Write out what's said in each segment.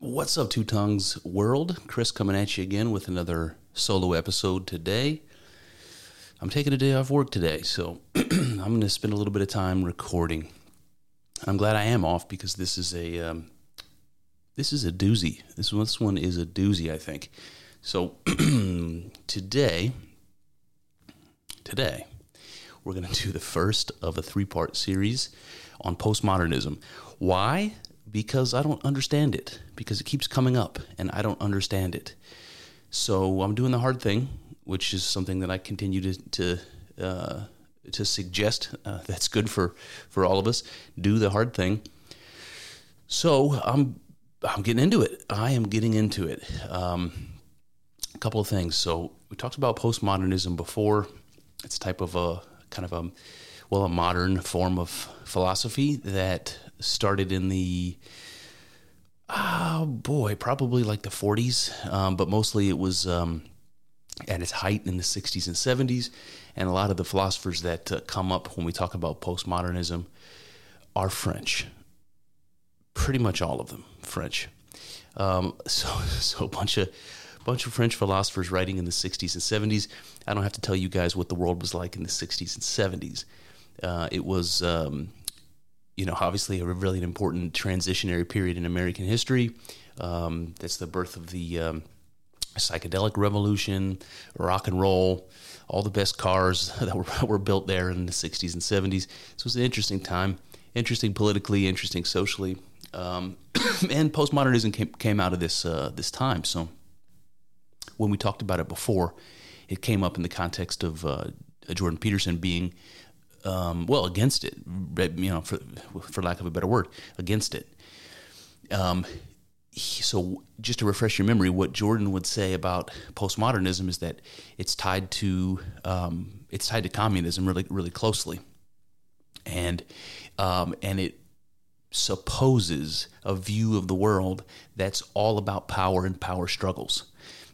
What's up, Two Tongues world? Chris coming at you again with another solo episode today. I'm taking a day off work today, so I'm going to spend a little bit of time recording. I'm glad I am off because this is a um, this is a doozy. This one, this one is a doozy, I think. So today, today we're going to do the first of a three part series on postmodernism. Why? Because I don't understand it, because it keeps coming up and I don't understand it. So I'm doing the hard thing, which is something that I continue to, to uh, to suggest uh, that's good for for all of us. Do the hard thing. So I'm I'm getting into it. I am getting into it. Um, a couple of things. So we talked about postmodernism before. It's a type of a kind of a well a modern form of philosophy that started in the oh boy probably like the 40s um, but mostly it was um, at its height in the 60s and 70s and a lot of the philosophers that uh, come up when we talk about postmodernism are french pretty much all of them french um, so so a bunch of bunch of French philosophers writing in the 60s and 70s. I don't have to tell you guys what the world was like in the 60s and 70s. Uh, it was, um, you know, obviously a really important transitionary period in American history. Um, that's the birth of the um, psychedelic revolution, rock and roll, all the best cars that were, were built there in the 60s and 70s. So it was an interesting time, interesting politically, interesting socially. Um, and postmodernism came, came out of this uh, this time. So when we talked about it before, it came up in the context of uh, Jordan Peterson being, um, well, against it, you know, for, for lack of a better word, against it. Um, he, so, just to refresh your memory, what Jordan would say about postmodernism is that it's tied to um, it's tied to communism really, really closely, and um, and it supposes a view of the world that's all about power and power struggles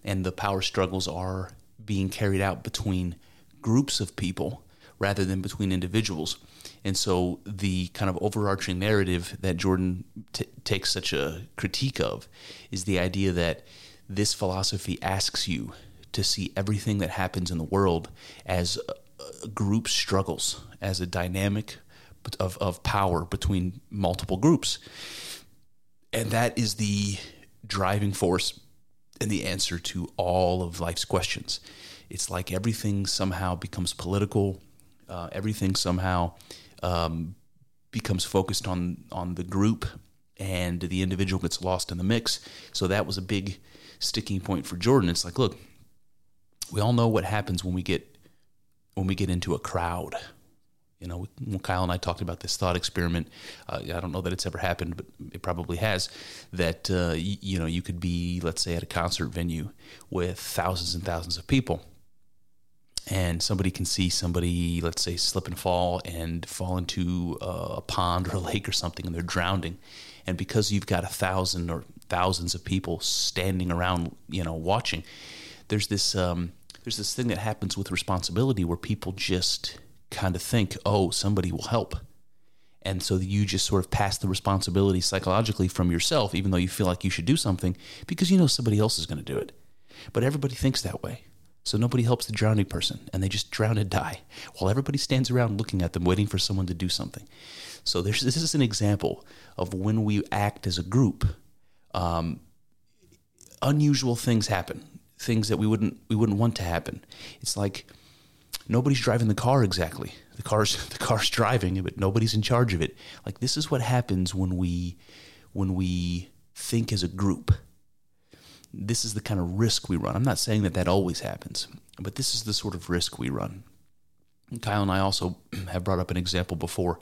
and the power struggles are being carried out between groups of people rather than between individuals. And so the kind of overarching narrative that Jordan t- takes such a critique of is the idea that this philosophy asks you to see everything that happens in the world as a, a group struggles, as a dynamic of, of power between multiple groups. And that is the driving force and the answer to all of life's questions. It's like everything somehow becomes political. Uh, everything somehow um, becomes focused on on the group, and the individual gets lost in the mix. So that was a big sticking point for Jordan. It's like, look, we all know what happens when we get when we get into a crowd. You know, Kyle and I talked about this thought experiment. Uh, I don't know that it's ever happened, but it probably has. That uh, you know, you could be, let's say, at a concert venue with thousands and thousands of people, and somebody can see somebody, let's say, slip and fall and fall into a pond or a lake or something, and they're drowning. And because you've got a thousand or thousands of people standing around, you know, watching, there's this um, there's this thing that happens with responsibility where people just kind of think, oh, somebody will help. And so you just sort of pass the responsibility psychologically from yourself, even though you feel like you should do something, because you know somebody else is going to do it. But everybody thinks that way. So nobody helps the drowning person, and they just drown and die, while everybody stands around looking at them, waiting for someone to do something. So this is an example of when we act as a group. Um, unusual things happen, things that we wouldn't we wouldn't want to happen. It's like nobody's driving the car exactly. The car's the car's driving, but nobody's in charge of it. Like this is what happens when we when we think as a group. This is the kind of risk we run. I'm not saying that that always happens, but this is the sort of risk we run. Kyle and I also have brought up an example before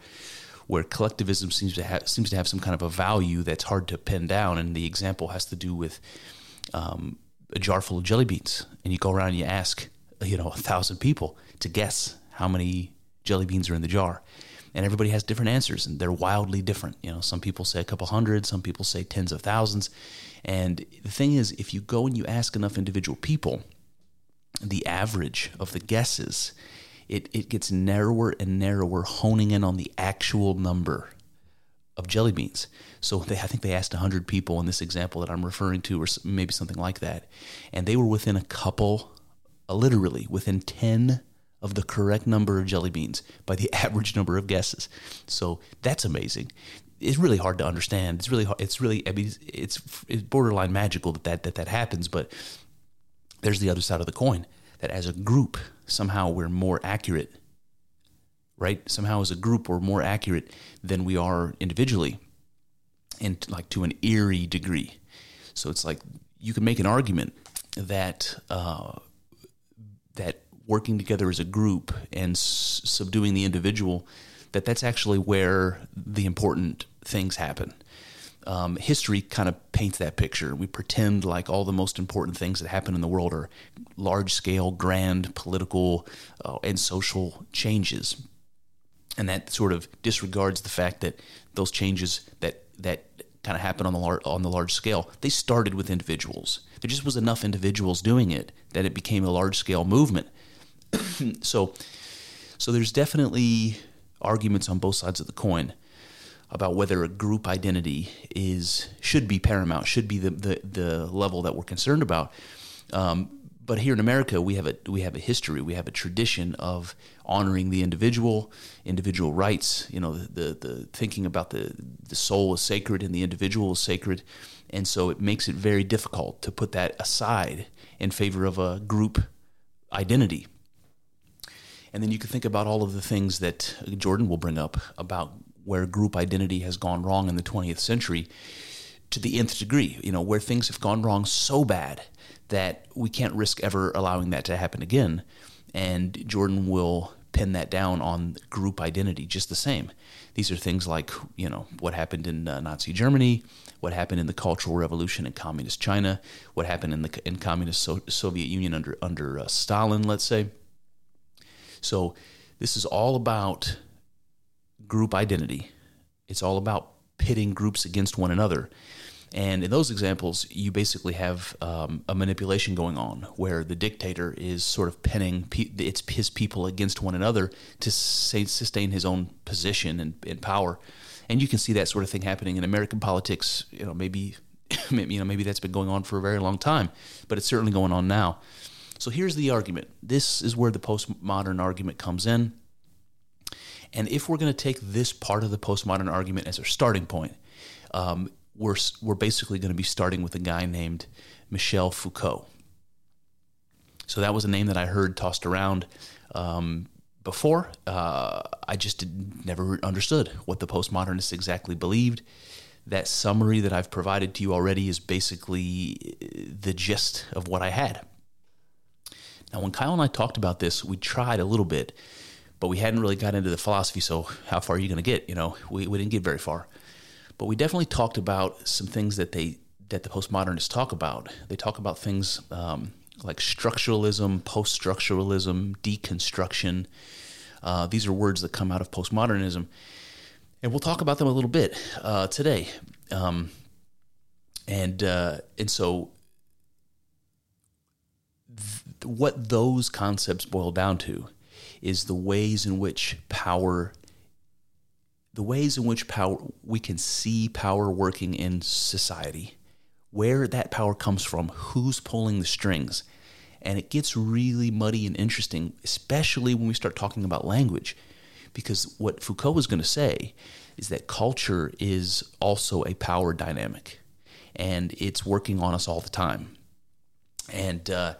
where collectivism seems to have seems to have some kind of a value that's hard to pin down, and the example has to do with um, a jar full of jelly beans, and you go around and you ask, you know, a thousand people to guess how many jelly beans are in the jar, and everybody has different answers, and they're wildly different. You know, some people say a couple hundred, some people say tens of thousands, and the thing is, if you go and you ask enough individual people, the average of the guesses it, it gets narrower and narrower, honing in on the actual number of jelly beans. So they, I think they asked 100 people in this example that I'm referring to, or maybe something like that. And they were within a couple, uh, literally within 10 of the correct number of jelly beans by the average number of guesses. So that's amazing. It's really hard to understand. It's really hard. It's really, I mean, it's, it's borderline magical that that, that that happens. But there's the other side of the coin that as a group, somehow we're more accurate, right? Somehow as a group, we're more accurate than we are individually, and like to an eerie degree. So it's like you can make an argument that uh, that working together as a group and s- subduing the individual, that that's actually where the important things happen um, history kind of paints that picture. We pretend like all the most important things that happen in the world are large scale, grand political uh, and social changes. And that sort of disregards the fact that those changes that, that kind of happen on the, lar- on the large scale, they started with individuals. There just was enough individuals doing it that it became a large scale movement. so, so there's definitely arguments on both sides of the coin about whether a group identity is should be paramount, should be the the, the level that we're concerned about. Um, but here in America, we have a we have a history, we have a tradition of honoring the individual, individual rights. You know, the the, the thinking about the the soul is sacred and the individual is sacred, and so it makes it very difficult to put that aside in favor of a group identity. And then you can think about all of the things that Jordan will bring up about where group identity has gone wrong in the 20th century to the nth degree, you know, where things have gone wrong so bad that we can't risk ever allowing that to happen again. And Jordan will pin that down on group identity just the same. These are things like, you know, what happened in uh, Nazi Germany, what happened in the Cultural Revolution in Communist China, what happened in the in Communist so- Soviet Union under under uh, Stalin, let's say. So this is all about group identity. It's all about pitting groups against one another. And in those examples, you basically have um, a manipulation going on where the dictator is sort of pinning pe- its his people against one another to say, sustain his own position and, and, power. And you can see that sort of thing happening in American politics. You know, maybe you know maybe that's been going on for a very long time, but it's certainly going on now. So here's the argument. This is where the postmodern argument comes in. And if we're going to take this part of the postmodern argument as our starting point, um, we're, we're basically going to be starting with a guy named Michel Foucault. So that was a name that I heard tossed around um, before. Uh, I just did, never understood what the postmodernists exactly believed. That summary that I've provided to you already is basically the gist of what I had. Now, when Kyle and I talked about this, we tried a little bit but we hadn't really got into the philosophy. So how far are you going to get? You know, we, we didn't get very far, but we definitely talked about some things that they that the postmodernists talk about. They talk about things um, like structuralism, post-structuralism, deconstruction. Uh, these are words that come out of postmodernism, and we'll talk about them a little bit uh, today. Um, and uh, and so what those concepts boil down to is the ways in which power the ways in which power we can see power working in society where that power comes from who's pulling the strings and it gets really muddy and interesting especially when we start talking about language because what Foucault was going to say is that culture is also a power dynamic and it's working on us all the time. And uh,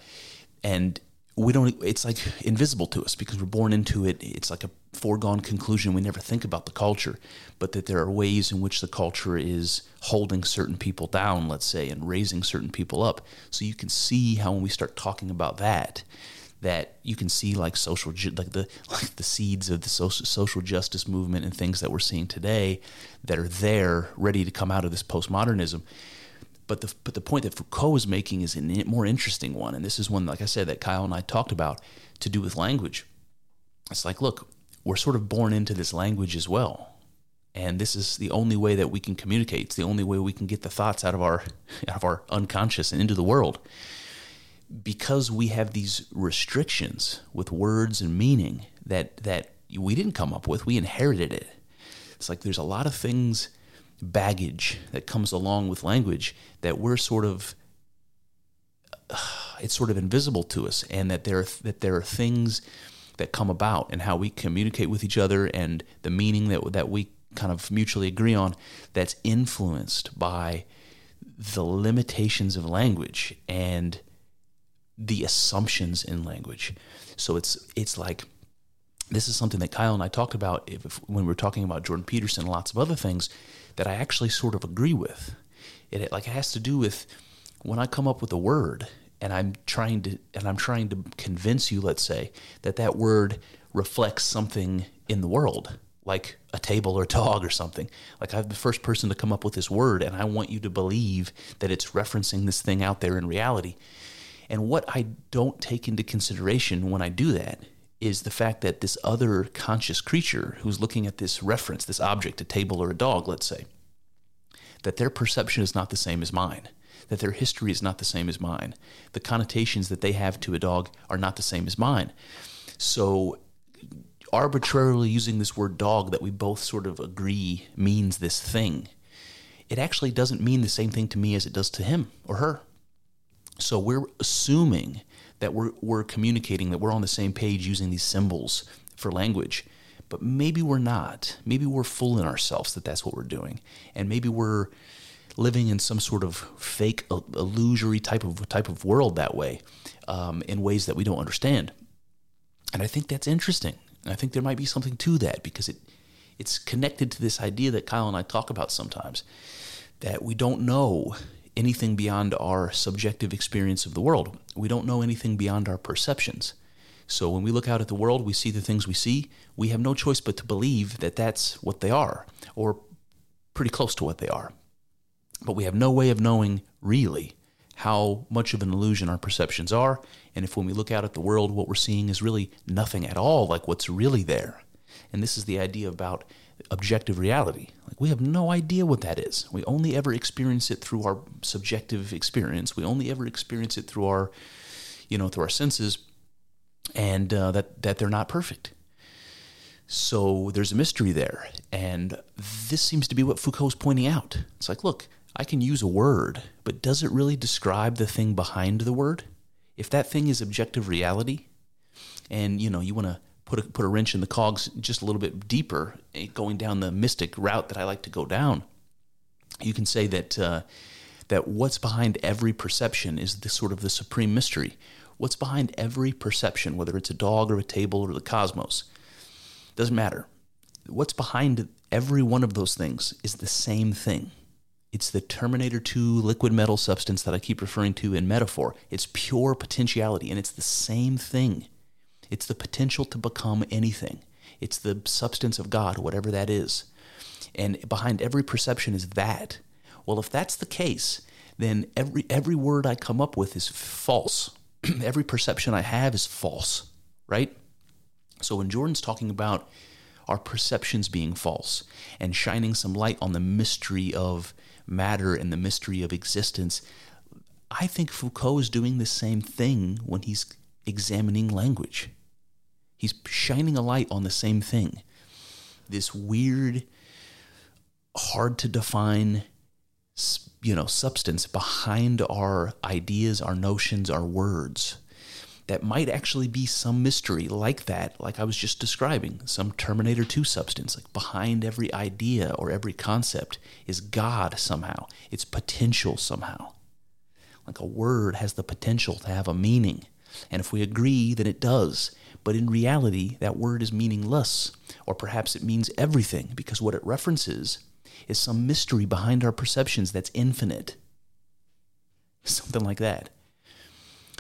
and we don't. It's like invisible to us because we're born into it. It's like a foregone conclusion. We never think about the culture, but that there are ways in which the culture is holding certain people down, let's say, and raising certain people up. So you can see how when we start talking about that, that you can see like social like the like the seeds of the social social justice movement and things that we're seeing today that are there ready to come out of this postmodernism but the but the point that Foucault is making is a more interesting one. And this is one like I said that Kyle and I talked about to do with language. It's like look we're sort of born into this language as well. And this is the only way that we can communicate. It's the only way we can get the thoughts out of our out of our unconscious and into the world. Because we have these restrictions with words and meaning that that we didn't come up with, we inherited it. It's like there's a lot of things baggage that comes along with language that we're sort of it's sort of invisible to us and that there that there are things that come about and how we communicate with each other and the meaning that that we kind of mutually agree on that's influenced by the limitations of language and the assumptions in language. So it's it's like this is something that Kyle and I talked about if, if, when we were talking about Jordan Peterson and lots of other things that I actually sort of agree with. It like it has to do with when I come up with a word and I'm trying to and I'm trying to convince you, let's say, that that word reflects something in the world, like a table or a dog or something. Like I'm the first person to come up with this word, and I want you to believe that it's referencing this thing out there in reality. And what I don't take into consideration when I do that is the fact that this other conscious creature who's looking at this reference, this object, a table or a dog, let's say, that their perception is not the same as mine, that their history is not the same as mine, the connotations that they have to a dog are not the same as mine. So, arbitrarily using this word dog that we both sort of agree means this thing, it actually doesn't mean the same thing to me as it does to him or her. So we're assuming that we're, we're communicating, that we're on the same page using these symbols for language. But maybe we're not. Maybe we're fooling ourselves that that's what we're doing. And maybe we're living in some sort of fake, illusory type of type of world that way, um, in ways that we don't understand. And I think that's interesting. I think there might be something to that because it it's connected to this idea that Kyle and I talk about sometimes that we don't know anything beyond our subjective experience of the world. We don't know anything beyond our perceptions. So when we look out at the world, we see the things we see. We have no choice but to believe that that's what they are, or pretty close to what they are. But we have no way of knowing really how much of an illusion our perceptions are, and if when we look out at the world, what we're seeing is really nothing at all like what's really there. And this is the idea about objective reality. Like we have no idea what that is. We only ever experience it through our subjective experience. We only ever experience it through our, you know, through our senses, and uh, that that they're not perfect. So there's a mystery there, and this seems to be what Foucault's pointing out. It's like, look, I can use a word, but does it really describe the thing behind the word? If that thing is objective reality, and you know, you want to put a, put a wrench in the cogs just a little bit deeper, eh, going down the mystic route that I like to go down, you can say that uh, that what's behind every perception is the sort of the supreme mystery. What's behind every perception, whether it's a dog or a table or the cosmos, doesn't matter. What's behind every one of those things is the same thing. It's the Terminator 2 liquid metal substance that I keep referring to in metaphor. It's pure potentiality, and it's the same thing. It's the potential to become anything. It's the substance of God, whatever that is. And behind every perception is that. Well, if that's the case, then every every word I come up with is false. every perception I have is false, right? So when Jordan's talking about our perceptions being false and shining some light on the mystery of matter and the mystery of existence, I think Foucault is doing the same thing when he's examining language. He's shining a light on the same thing. This weird, hard to define, you know, substance behind our ideas, our notions, our words. that might actually be some mystery like that, like I was just describing, some Terminator 2 substance. Like behind every idea or every concept is God somehow, it's potential somehow. Like a word has the potential to have a meaning. And if we agree, then it does. But in reality, that word is meaningless. Or perhaps it means everything because what it references is some mystery behind our perceptions that's infinite. Something like that.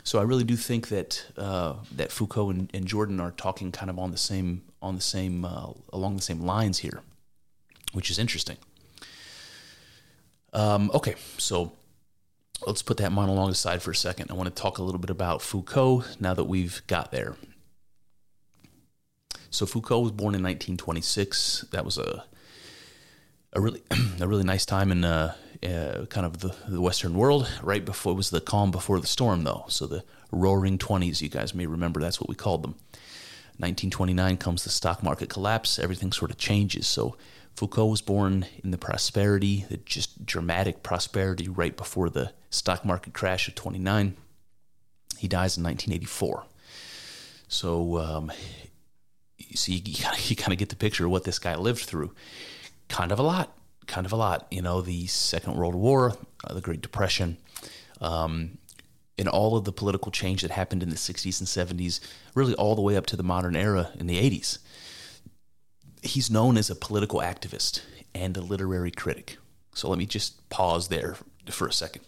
So I really do think that uh, that Foucault and, and, Jordan are talking kind of on the same on the same uh, along the same lines here, which is interesting. Um, okay, so let's put that monologue aside for a second. I want to talk a little bit about Foucault now that we've got there. So Foucault was born in 1926. That was a a really a really nice time in uh, uh, kind of the, the Western world. Right before it was the calm before the storm, though. So the Roaring Twenties, you guys may remember that's what we called them. 1929 comes the stock market collapse. Everything sort of changes. So Foucault was born in the prosperity, the just dramatic prosperity right before the stock market crash of 29. He dies in 1984. So um, see, you, you kind of get the picture of what this guy lived through kind of a lot, kind of a lot. You know, the Second World War, uh, the Great Depression, um, and all of the political change that happened in the 60s and 70s, really all the way up to the modern era in the 80s. He's known as a political activist and a literary critic. So let me just pause there for a second.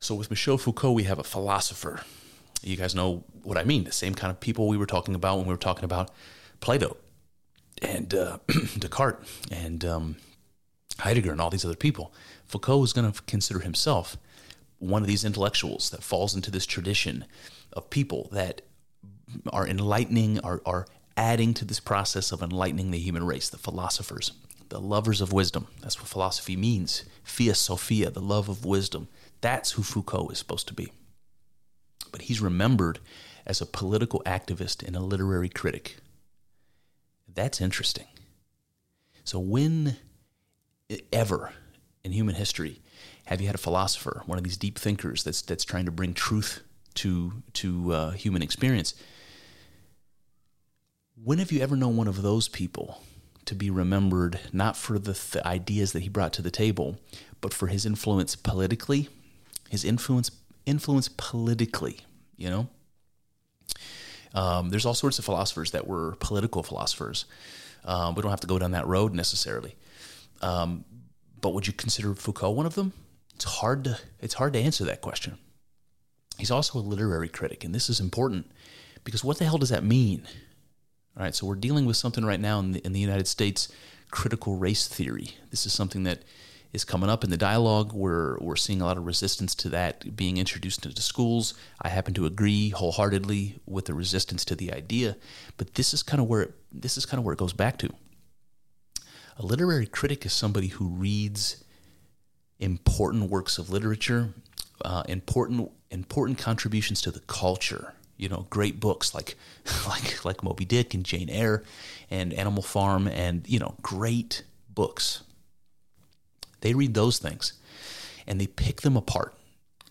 So with Michel Foucault, we have a philosopher. You guys know what I mean, the same kind of people we were talking about when we were talking about Plato and uh, Descartes and um, Heidegger and all these other people. Foucault is going to consider himself one of these intellectuals that falls into this tradition of people that are enlightening, are, are adding to this process of enlightening the human race, the philosophers, the lovers of wisdom. That's what philosophy means. Philosophia, the love of wisdom. That's who Foucault is supposed to be. But he's remembered as a political activist and a literary critic. That's interesting. So, when ever in human history have you had a philosopher, one of these deep thinkers that's that's trying to bring truth to to uh, human experience? When have you ever known one of those people to be remembered not for the, the ideas that he brought to the table, but for his influence politically, his influence influence politically? You know, um, there's all sorts of philosophers that were political philosophers. Um, we don't have to go down that road necessarily. Um, but would you consider Foucault one of them? It's hard to it's hard to answer that question. He's also a literary critic, and this is important because what the hell does that mean? All right, so we're dealing with something right now in the, in the United States, critical race theory. This is something that is coming up in the dialogue. We're, we're seeing a lot of resistance to that being introduced into schools. I happen to agree wholeheartedly with the resistance to the idea, but this is kind of where it, this is kind of where it goes back to. A literary critic is somebody who reads important works of literature, uh, important important contributions to the culture. You know, great books like like like Moby Dick and Jane Eyre and Animal Farm, and you know, great books they read those things and they pick them apart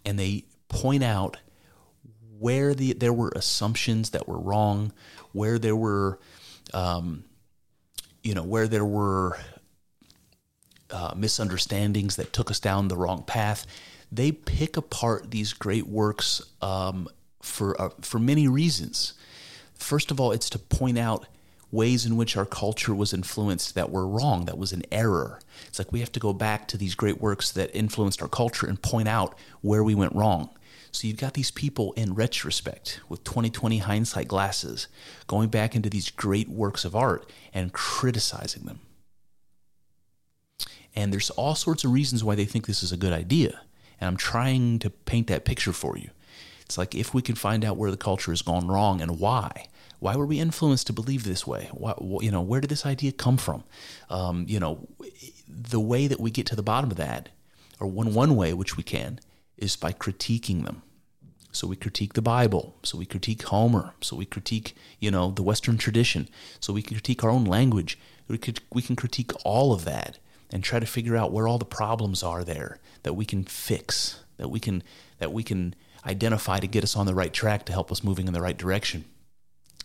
and they point out where the, there were assumptions that were wrong, where there were, um, you know, where there were uh, misunderstandings that took us down the wrong path. They pick apart these great works um, for uh, for many reasons. First of all, it's to point out ways in which our culture was influenced that were wrong, that was an error. It's like we have to go back to these great works that influenced our culture and point out where we went wrong. So you've got these people in retrospect with 2020 hindsight glasses going back into these great works of art and criticizing them. And there's all sorts of reasons why they think this is a good idea. And I'm trying to paint that picture for you. It's like if we can find out where the culture has gone wrong and why, why were we influenced to believe this way? Why, you know, where did this idea come from? Um, you know, the way that we get to the bottom of that, or one one way which we can, is by critiquing them. So we critique the Bible. So we critique Homer. So we critique, you know, the Western tradition. So we can critique our own language. We could we can critique all of that and try to figure out where all the problems are there that we can fix, that we can that we can identify to get us on the right track to help us moving in the right direction.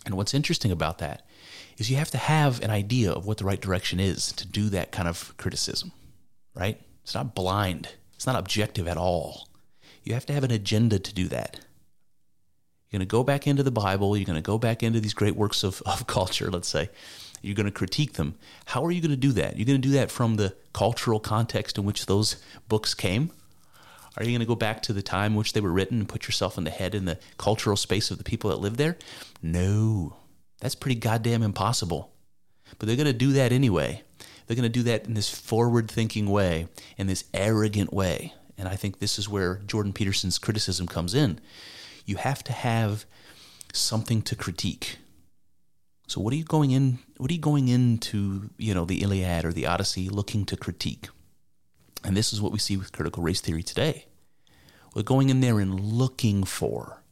And what's interesting about that is you have to have an idea of what the right direction is to do that kind of criticism, right? It's not blind, it's not objective at all. You have to have an agenda to do that. You're going to go back into the Bible, you're going to go back into these great works of, of culture, let's say. You're going to critique them. How are you going to do that? You're going to do that from the cultural context in which those books came? Are you going to go back to the time in which they were written and put yourself in the head in the cultural space of the people that lived there? No. That's pretty goddamn impossible. But they're going to do that anyway. They're going to do that in this forward thinking way, in this arrogant way. And I think this is where Jordan Peterson's criticism comes in. You have to have something to critique. So what are you going in what are you going into, you know, the Iliad or the Odyssey looking to critique? And this is what we see with critical race theory today. We're going in there and looking for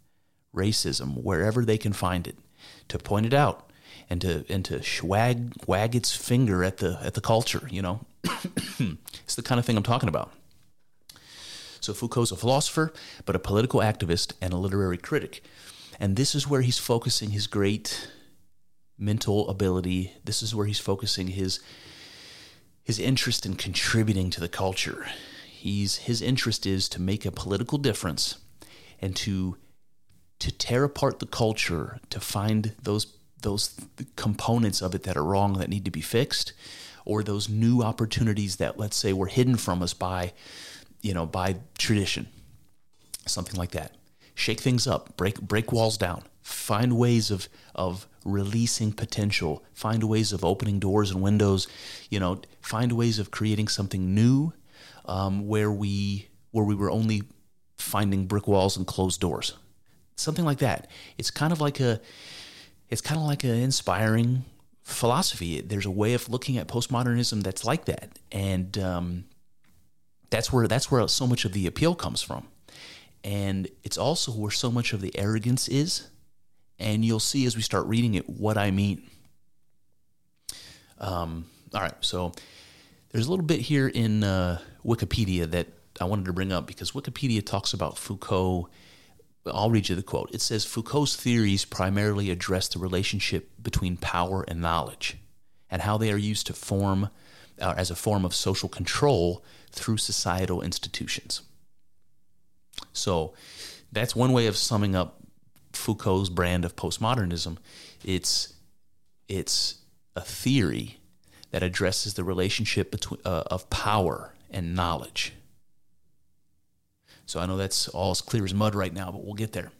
racism wherever they can find it, to point it out and to and to wag wag its finger at the at the culture, you know. it's the kind of thing I'm talking about. So Foucault's a philosopher, but a political activist and a literary critic. And this is where he's focusing his great mental ability. This is where he's focusing his his interest in contributing to the culture. He's his interest is to make a political difference and to to tear apart the culture to find those those components of it that are wrong that need to be fixed or those new opportunities that let's say were hidden from us by you know by tradition something like that. Shake things up. Break break walls down. Find ways of of releasing potential, find ways of opening doors and windows, you know, find ways of creating something new um, where we where we were only finding brick walls and closed doors, something like that. It's kind of like a it's kind of like an inspiring philosophy. There's a way of looking at postmodernism that's like that, and um, that's where that's where so much of the appeal comes from, and it's also where so much of the arrogance is and you'll see as we start reading it what I mean. Um, all right, so there's a little bit here in uh, Wikipedia that I wanted to bring up because Wikipedia talks about Foucault. I'll read you the quote. It says Foucault's theories primarily address the relationship between power and knowledge and how they are used to form uh, as a form of social control through societal institutions. So that's one way of summing up Foucault's brand of postmodernism. It's it's a theory that addresses the relationship between uh, of power and knowledge. So I know that's all as clear as mud right now, but we'll get there.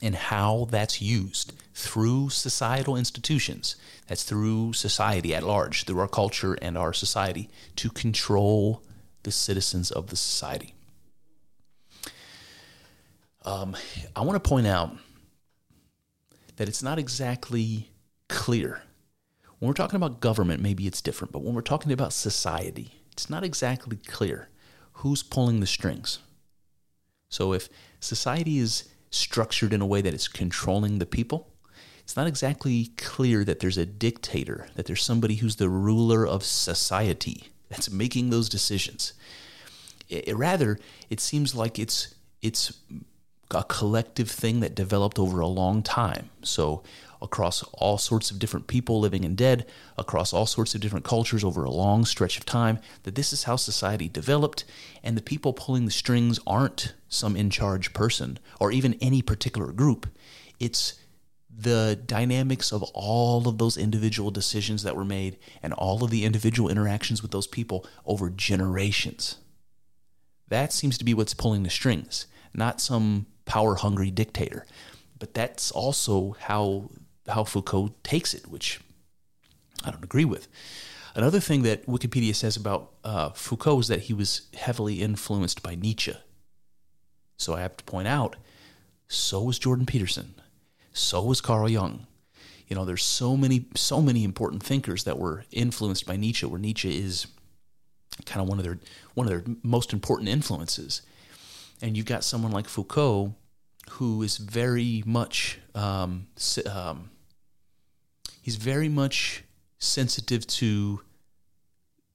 And how that's used through societal institutions, that's through society at large, through our culture and our society, to control the citizens of the society. Um, I want to point out that it's not exactly clear. When we're talking about government, maybe it's different, but when we're talking about society, it's not exactly clear who's pulling the strings. So if society is structured in a way that it's controlling the people, it's not exactly clear that there's a dictator, that there's somebody who's the ruler of society that's making those decisions. It, rather, it seems like it's it's a collective thing that developed over a long time. So, across all sorts of different people living and dead, across all sorts of different cultures over a long stretch of time, that this is how society developed, and the people pulling the strings aren't some in charge person or even any particular group. It's the dynamics of all of those individual decisions that were made and all of the individual interactions with those people over generations. That seems to be what's pulling the strings, not some power hungry dictator. But that's also how how Foucault takes it, which I don't agree with. Another thing that Wikipedia says about uh, Foucault is that he was heavily influenced by Nietzsche. So I have to point out, so was Jordan Peterson, so was Carl Jung. You know, there's so many, so many important thinkers that were influenced by Nietzsche, where Nietzsche is kind of one of their one of their most important influences. And you've got someone like Foucault who is very much um, um, he's very much sensitive to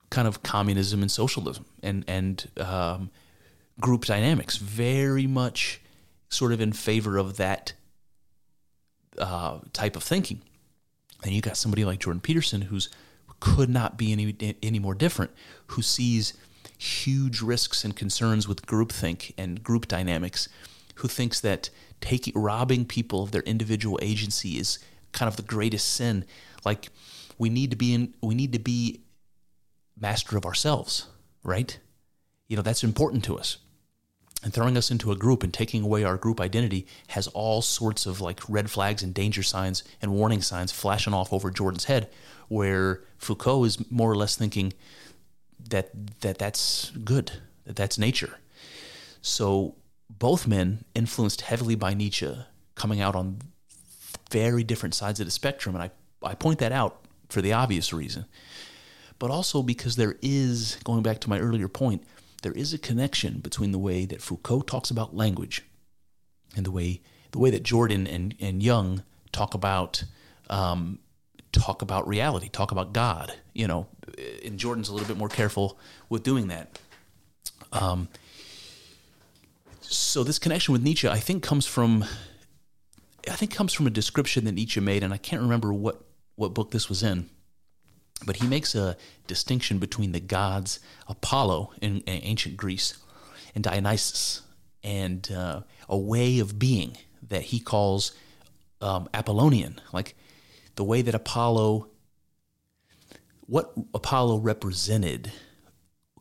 kind of communism and socialism and and um, group dynamics. Very much sort of in favor of that uh, type of thinking. And you got somebody like Jordan Peterson who's could not be any any more different, who sees huge risks and concerns with groupthink and group dynamics, who thinks that taking robbing people of their individual agency is kind of the greatest sin. Like we need to be in we need to be master of ourselves, right? You know, that's important to us and throwing us into a group and taking away our group identity has all sorts of like red flags and danger signs and warning signs flashing off over Jordan's head where Foucault is more or less thinking that that that's good that that's nature so both men influenced heavily by Nietzsche coming out on very different sides of the spectrum and I I point that out for the obvious reason but also because there is going back to my earlier point there is a connection between the way that Foucault talks about language and the way the way that Jordan and, and Jung talk about um, talk about reality, talk about God. You know, and Jordan's a little bit more careful with doing that. Um, so this connection with Nietzsche, I think, comes from I think comes from a description that Nietzsche made, and I can't remember what what book this was in. But he makes a distinction between the gods Apollo in, in ancient Greece and Dionysus, and uh, a way of being that he calls um, Apollonian, like the way that Apollo, what Apollo represented,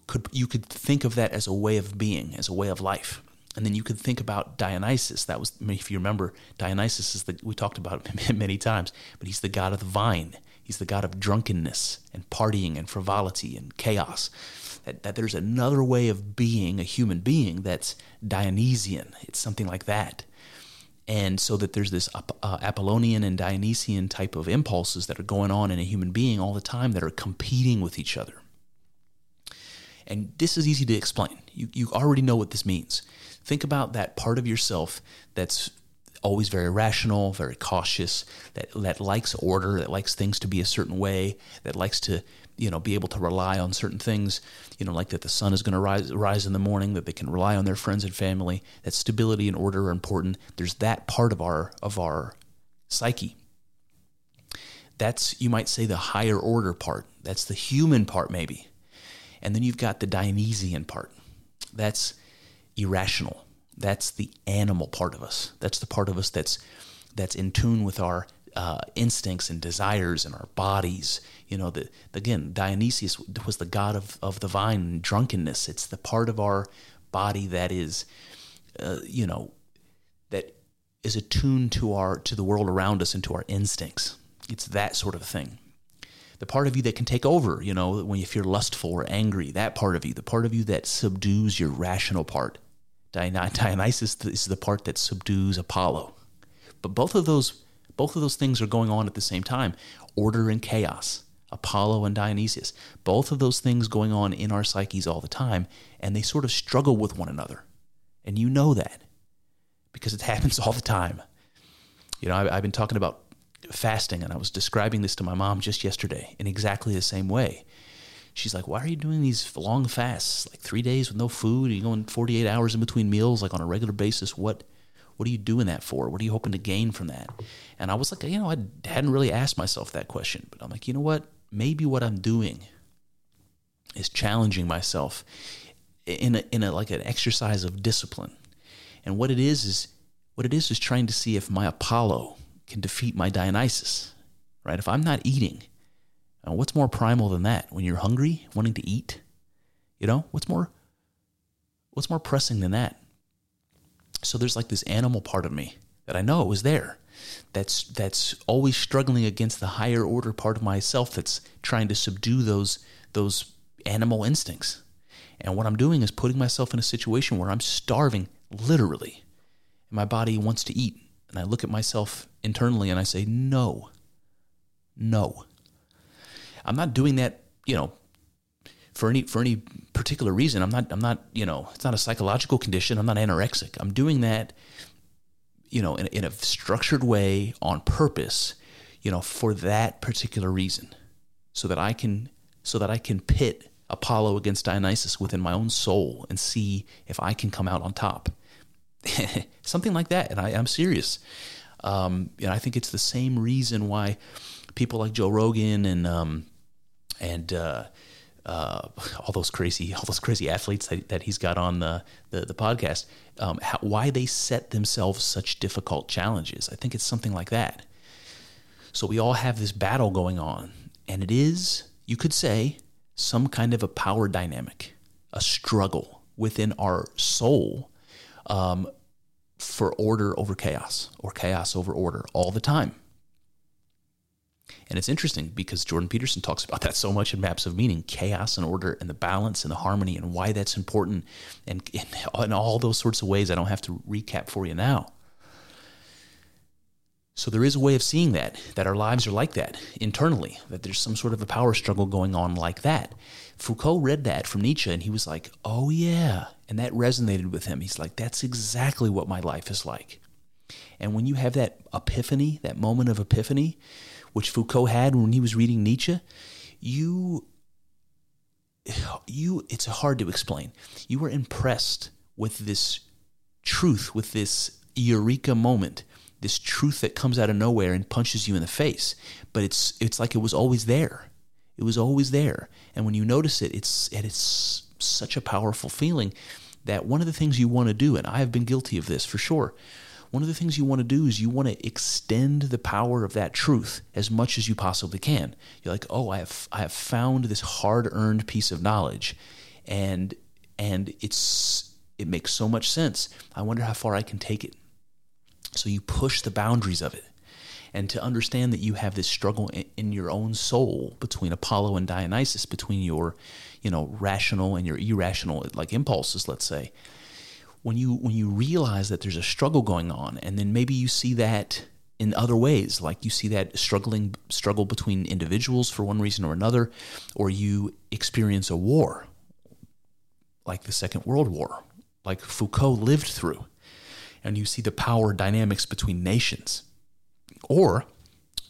could you could think of that as a way of being, as a way of life. And then you could think about Dionysus. That was, if you remember, Dionysus is the we talked about it many times, but he's the god of the vine. He's the god of drunkenness and partying and frivolity and chaos. That, that there's another way of being a human being that's Dionysian. It's something like that. And so that there's this uh, Apollonian and Dionysian type of impulses that are going on in a human being all the time that are competing with each other. And this is easy to explain. You, you already know what this means. Think about that part of yourself that's always very rational, very cautious, that that likes order, that likes things to be a certain way, that likes to you know be able to rely on certain things, you know, like that the sun is going to rise rise in the morning, that they can rely on their friends and family, that stability and order are important. There's that part of our of our psyche. That's you might say the higher order part. That's the human part maybe. And then you've got the Dionysian part. That's irrational that's the animal part of us. That's the part of us that's that's in tune with our uh, instincts and desires in our bodies. You know, the, again, Dionysius was the god of, of the vine and drunkenness. It's the part of our body that is, uh, you know, that is attuned to our to the world around us and to our instincts. It's that sort of thing. The part of you that can take over, you know, when if you're lustful or angry, that part of you, the part of you that subdues your rational part, Dionysus is the part that subdues Apollo. But both of those both of those things are going on at the same time. Order and chaos. Apollo and Dionysius. Both of those things going on in our psyches all the time, and they sort of struggle with one another. And you know that because it happens all the time. You know, I, have been talking about fasting, and I was describing this to my mom just yesterday in exactly the same way she's like, "Why are you doing these long fasts, like three days with no food? Are you going 48 hours in between meals, like on a regular basis? What, what are you doing that for? What are you hoping to gain from that?" And I was like, you know, I hadn't really asked myself that question, but I'm like, you know what? Maybe what I'm doing is challenging myself in a, in a like an exercise of discipline. And what it is is what it is is trying to see if my Apollo can defeat my Dionysus. Right? If I'm not eating, uh, what's more primal than that? When you're hungry, wanting to eat, you know, what's more what's more pressing than that? So there's like this animal part of me that I know is there. That's that's always struggling against the higher order part of myself that's trying to subdue those those animal instincts. And what I'm doing is putting myself in a situation where I'm starving literally. And my body wants to eat. And I look at myself internally and I say, "No. No. I'm not doing that, you know, for any for any particular reason. I'm not I'm not, you know, it's not a psychological condition. I'm not anorexic. I'm doing that, you know, in, in a structured way on purpose, you know, for that particular reason. So that I can so that I can pit Apollo against Dionysus within my own soul and see if I can come out on top. something like that. And I, am serious. Um, and I think it's the same reason why people like Joe Rogan and um, and uh, uh, all those crazy all those crazy athletes that, that he's got on the the, the podcast, um, how, why they set themselves such difficult challenges. I think it's something like that. So we all have this battle going on, and it is you could say some kind of a power dynamic, a struggle within our soul um, for order over chaos or chaos over order all the time. And it's interesting because Jordan Peterson talks about that so much in Maps of Meaning chaos and order and the balance and the harmony and why that's important and in all those sorts of ways. I don't have to recap for you now. So there is a way of seeing that, that our lives are like that internally, that there's some sort of a power struggle going on like that. Foucault read that from Nietzsche and he was like, oh yeah. And that resonated with him. He's like, that's exactly what my life is like. And when you have that epiphany, that moment of epiphany, which Foucault had when he was reading Nietzsche, you you it's hard to explain. You were impressed with this truth, with this eureka moment, this truth that comes out of nowhere and punches you in the face. But it's it's like it was always there. It was always there. And when you notice it, it's it's such a powerful feeling that one of the things you want to do, and I have been guilty of this for sure, one of the things you want to do is you want to extend the power of that truth as much as you possibly can. You're like, oh, I have I have found this hard-earned piece of knowledge, and and it's it makes so much sense. I wonder how far I can take it. So you push the boundaries of it. And to understand that you have this struggle in your own soul between Apollo and Dionysus, between your, you know, rational and your irrational like impulses, let's say, when you when you realize that there's a struggle going on and then maybe you see that in other ways like you see that struggling struggle between individuals for one reason or another or you experience a war like the second world war like Foucault lived through and you see the power dynamics between nations. Or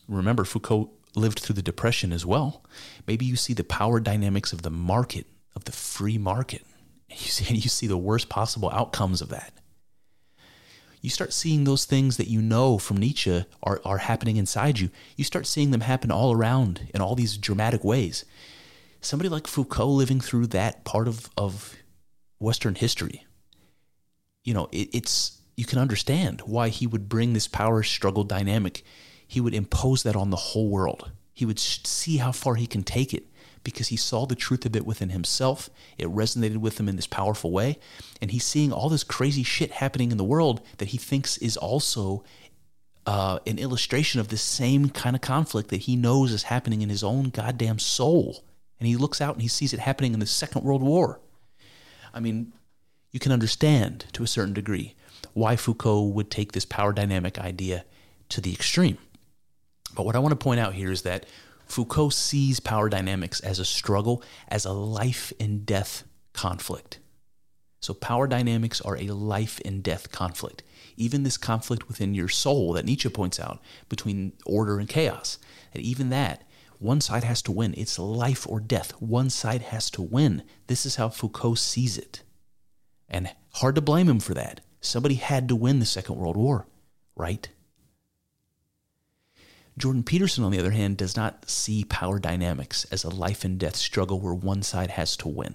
remember Foucault lived through the depression as well. Maybe you see the power dynamics of the market of the free market you see, you see the worst possible outcomes of that. You start seeing those things that you know from Nietzsche are, are happening inside you. You start seeing them happen all around in all these dramatic ways. Somebody like Foucault living through that part of, of Western history, you know, it, it's you can understand why he would bring this power struggle dynamic. He would impose that on the whole world. He would see how far he can take it because he saw the truth of it within himself. It resonated with him in this powerful way. And he's seeing all this crazy shit happening in the world that he thinks is also uh, an illustration of the same kind of conflict that he knows is happening in his own goddamn soul. And he looks out and he sees it happening in the Second World War. I mean, you can understand to a certain degree why Foucault would take this power dynamic idea to the extreme. But what I want to point out here is that Foucault sees power dynamics as a struggle, as a life and death conflict. So, power dynamics are a life and death conflict. Even this conflict within your soul that Nietzsche points out between order and chaos, and even that, one side has to win. It's life or death. One side has to win. This is how Foucault sees it. And hard to blame him for that. Somebody had to win the Second World War, right? Jordan Peterson, on the other hand, does not see power dynamics as a life and death struggle where one side has to win.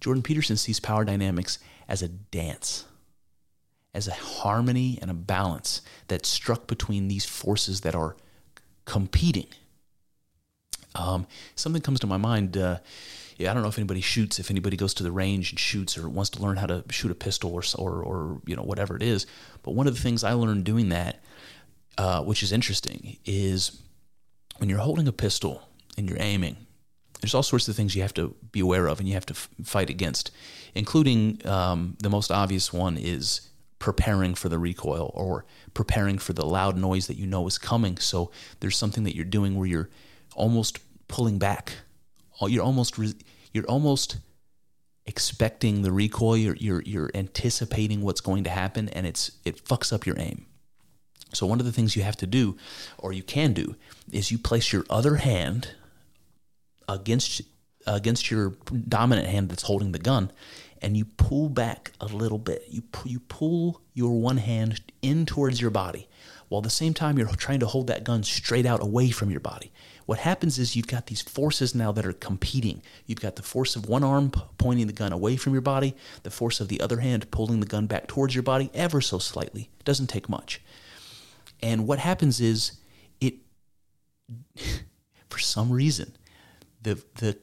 Jordan Peterson sees power dynamics as a dance, as a harmony and a balance that's struck between these forces that are competing. Um, something comes to my mind. Uh, yeah, I don't know if anybody shoots, if anybody goes to the range and shoots or wants to learn how to shoot a pistol or, or, or you know whatever it is. But one of the things I learned doing that uh, which is interesting, is when you're holding a pistol and you're aiming, there's all sorts of things you have to be aware of and you have to f- fight against, including um, the most obvious one is preparing for the recoil or preparing for the loud noise that you know is coming. So there's something that you're doing where you're almost pulling back. You're almost re- you're almost expecting the recoil. You're, you're you're anticipating what's going to happen, and it's it fucks up your aim. So, one of the things you have to do, or you can do, is you place your other hand against against your dominant hand that's holding the gun, and you pull back a little bit. You, you pull your one hand in towards your body while at the same time you're trying to hold that gun straight out away from your body. What happens is you've got these forces now that are competing. You've got the force of one arm pointing the gun away from your body, the force of the other hand pulling the gun back towards your body ever so slightly. It doesn't take much. And what happens is it for some reason the the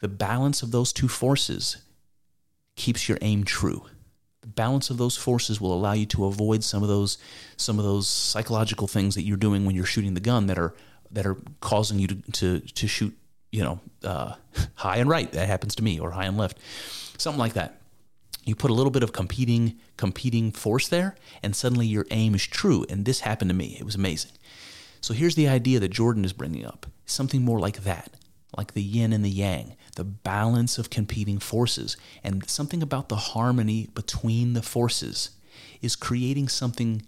the balance of those two forces keeps your aim true. The balance of those forces will allow you to avoid some of those some of those psychological things that you're doing when you're shooting the gun that are that are causing you to to, to shoot you know uh, high and right. That happens to me, or high and left, something like that. You put a little bit of competing competing force there, and suddenly your aim is true. And this happened to me. It was amazing. So here's the idea that Jordan is bringing up: something more like that like the yin and the yang, the balance of competing forces, and something about the harmony between the forces is creating something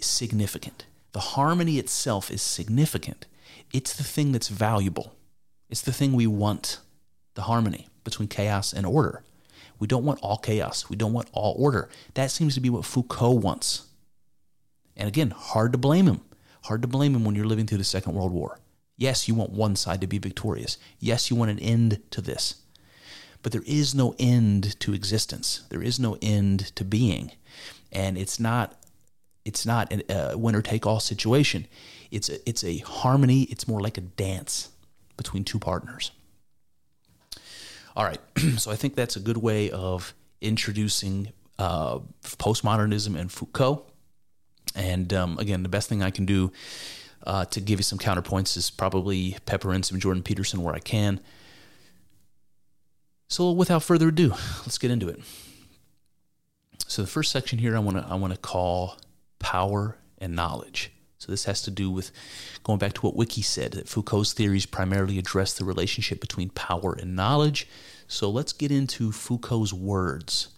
significant. The harmony itself is significant. It's the thing that's valuable. It's the thing we want the harmony between chaos and order. We don't want all chaos. We don't want all order. That seems to be what Foucault wants. And again, hard to blame him. Hard to blame him when you're living through the Second World War. Yes, you want one side to be victorious. Yes, you want an end to this. But there is no end to existence. There is no end to being. And it's not it's not a winner take all situation. It's a, it's a harmony. It's more like a dance between two partners. All right, so I think that's a good way of introducing uh, postmodernism and Foucault. And um, again, the best thing I can do uh, to give you some counterpoints is probably pepper in some Jordan Peterson where I can. So without further ado, let's get into it. So the first section here I want to I want to call power and knowledge. So this has to do with going back to what Wiki said that Foucault's theories primarily address the relationship between power and knowledge. So let's get into Foucault's words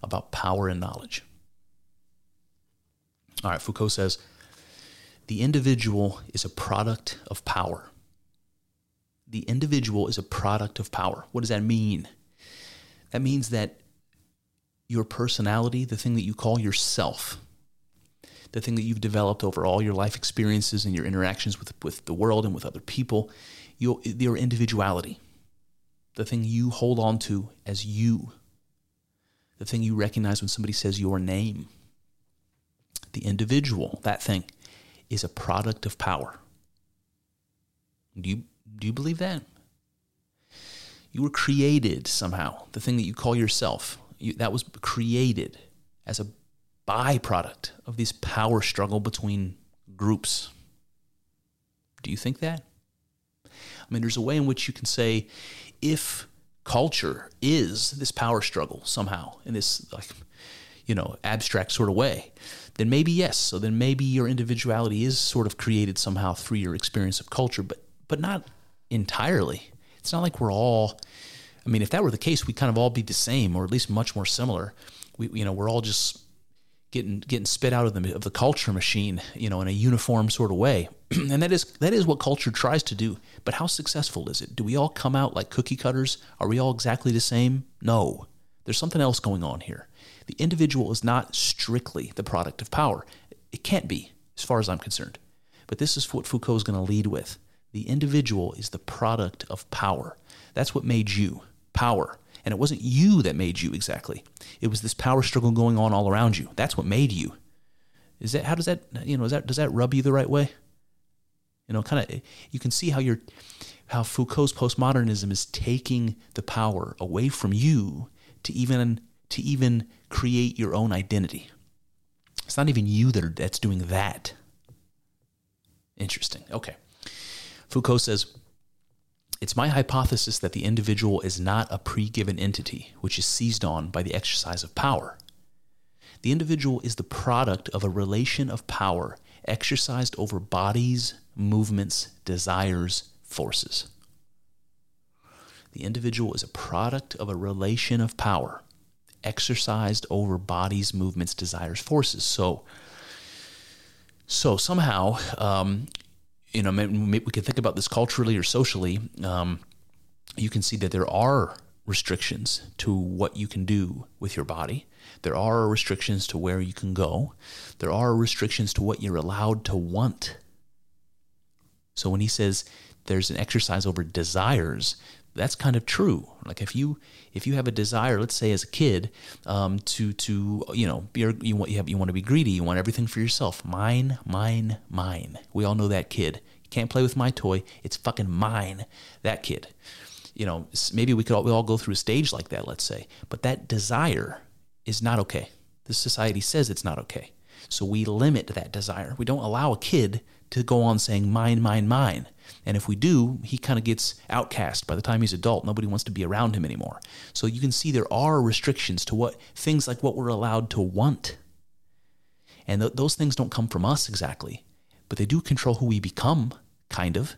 about power and knowledge. All right, Foucault says the individual is a product of power. The individual is a product of power. What does that mean? That means that your personality, the thing that you call yourself, the thing that you've developed over all your life experiences and your interactions with, with the world and with other people, your, your individuality, the thing you hold on to as you, the thing you recognize when somebody says your name, the individual, that thing is a product of power. Do you, do you believe that? You were created somehow. The thing that you call yourself, you, that was created as a byproduct of this power struggle between groups. Do you think that? I mean, there's a way in which you can say if culture is this power struggle somehow in this like you know abstract sort of way then maybe yes. So then maybe your individuality is sort of created somehow through your experience of culture, but but not entirely. It's not like we're all. I mean, if that were the case, we'd kind of all be the same, or at least much more similar. We, you know, we're all just getting getting spit out of the of the culture machine, you know, in a uniform sort of way. and that is that is what culture tries to do. But how successful is it? Do we all come out like cookie cutters? Are we all exactly the same? No. There's something else going on here. The individual is not strictly the product of power. It can't be, as far as I'm concerned. But this is what Foucault is going to lead with. The individual is the product of power. That's what made you power. And it wasn't you that made you exactly. It was this power struggle going on all around you. That's what made you. Is that how does that you know, is that does that rub you the right way? You know, kind of you can see how you're how Foucault's postmodernism is taking the power away from you to even to even create your own identity. It's not even you that are, that's doing that. Interesting. Okay. Foucault says, it's my hypothesis that the individual is not a pre given entity which is seized on by the exercise of power. The individual is the product of a relation of power exercised over bodies, movements, desires, forces. The individual is a product of a relation of power exercised over bodies, movements, desires, forces. So, so somehow, um, you know, we can think about this culturally or socially. Um, you can see that there are restrictions to what you can do with your body. There are restrictions to where you can go. There are restrictions to what you're allowed to want. So when he says there's an exercise over desires, that's kind of true. Like if you if you have a desire, let's say as a kid, um, to to you know you you want you have you want to be greedy, you want everything for yourself. Mine, mine, mine. We all know that kid. You can't play with my toy. It's fucking mine. That kid. You know, maybe we could all, we all go through a stage like that. Let's say, but that desire is not okay. The society says it's not okay. So we limit that desire. We don't allow a kid to go on saying mine, mine, mine. And if we do, he kind of gets outcast by the time he's adult. Nobody wants to be around him anymore. So you can see there are restrictions to what things like what we're allowed to want. And th- those things don't come from us exactly, but they do control who we become, kind of.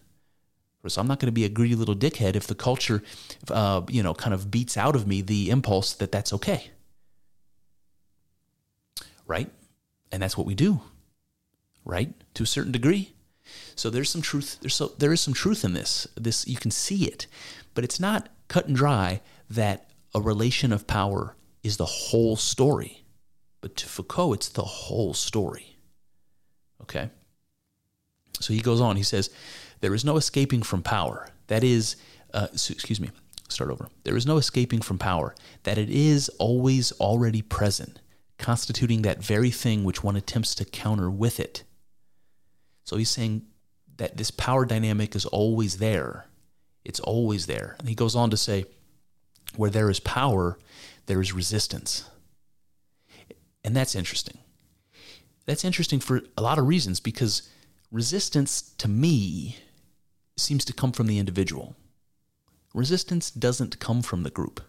So I'm not going to be a greedy little dickhead if the culture, uh, you know, kind of beats out of me the impulse that that's okay. Right? And that's what we do. Right? To a certain degree. So there's some truth. There's so there is some truth in this. This you can see it, but it's not cut and dry that a relation of power is the whole story. But to Foucault, it's the whole story. Okay. So he goes on. He says, "There is no escaping from power. That is, uh, excuse me. Start over. There is no escaping from power. That it is always already present." constituting that very thing which one attempts to counter with it. So he's saying that this power dynamic is always there. It's always there. And he goes on to say, where there is power, there is resistance. And that's interesting. That's interesting for a lot of reasons because resistance to me seems to come from the individual. Resistance doesn't come from the group.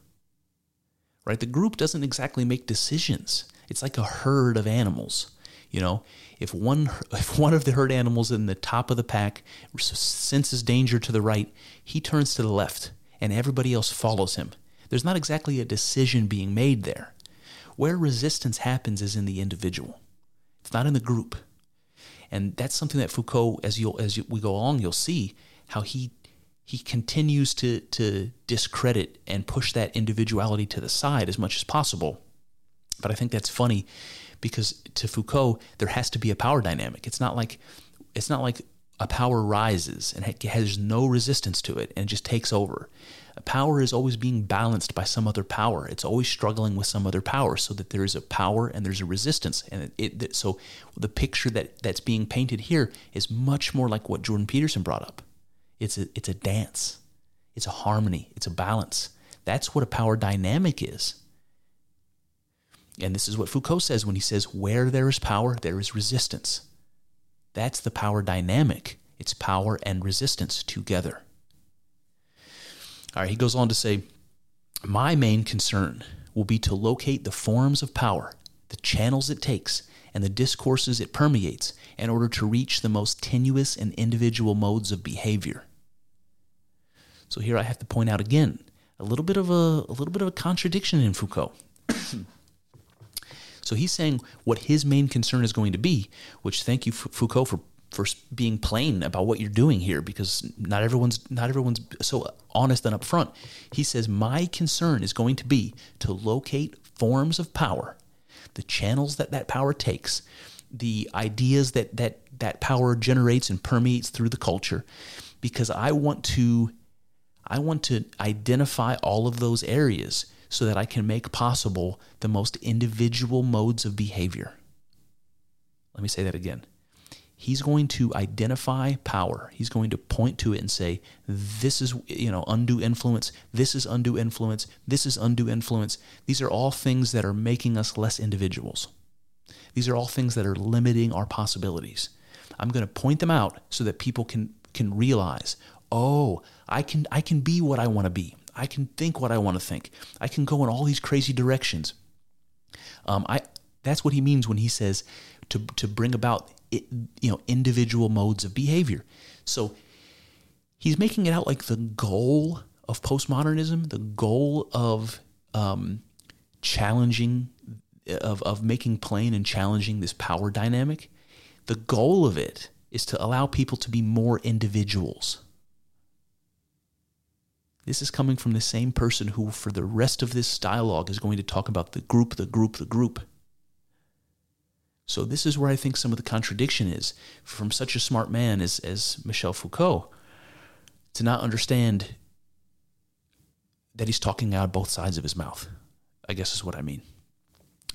Right? The group doesn't exactly make decisions. It's like a herd of animals. You know, if one if one of the herd animals in the top of the pack senses danger to the right, he turns to the left, and everybody else follows him. There's not exactly a decision being made there. Where resistance happens is in the individual. It's not in the group. And that's something that Foucault, as you as you, we go along, you'll see how he he continues to to discredit and push that individuality to the side as much as possible. But I think that's funny because to Foucault there has to be a power dynamic. It's not like it's not like a power rises and has no resistance to it and just takes over. A power is always being balanced by some other power. It's always struggling with some other power, so that there is a power and there's a resistance. And it, it, so the picture that that's being painted here is much more like what Jordan Peterson brought up. It's a it's a dance, it's a harmony, it's a balance. That's what a power dynamic is. And this is what Foucault says when he says, where there is power, there is resistance. That's the power dynamic. It's power and resistance together. All right, he goes on to say, My main concern will be to locate the forms of power, the channels it takes, and the discourses it permeates in order to reach the most tenuous and individual modes of behavior. So here I have to point out again a little bit of a, a little bit of a contradiction in Foucault. So he's saying what his main concern is going to be, which thank you Foucault for for being plain about what you're doing here because not everyone's not everyone's so honest and upfront. He says my concern is going to be to locate forms of power, the channels that that power takes, the ideas that that that power generates and permeates through the culture because I want to I want to identify all of those areas so that I can make possible the most individual modes of behavior. Let me say that again. He's going to identify power. He's going to point to it and say, this is, you know, undue influence. This is undue influence. This is undue influence. These are all things that are making us less individuals. These are all things that are limiting our possibilities. I'm going to point them out so that people can can realize, oh, I can I can be what I want to be. I can think what I want to think. I can go in all these crazy directions. Um, I that's what he means when he says to to bring about it, you know individual modes of behavior. So he's making it out like the goal of postmodernism, the goal of um, challenging, of of making plain and challenging this power dynamic. The goal of it is to allow people to be more individuals This is coming from the same person who, for the rest of this dialogue, is going to talk about the group, the group, the group. So, this is where I think some of the contradiction is from such a smart man as, as Michel Foucault to not understand that he's talking out both sides of his mouth, I guess is what I mean.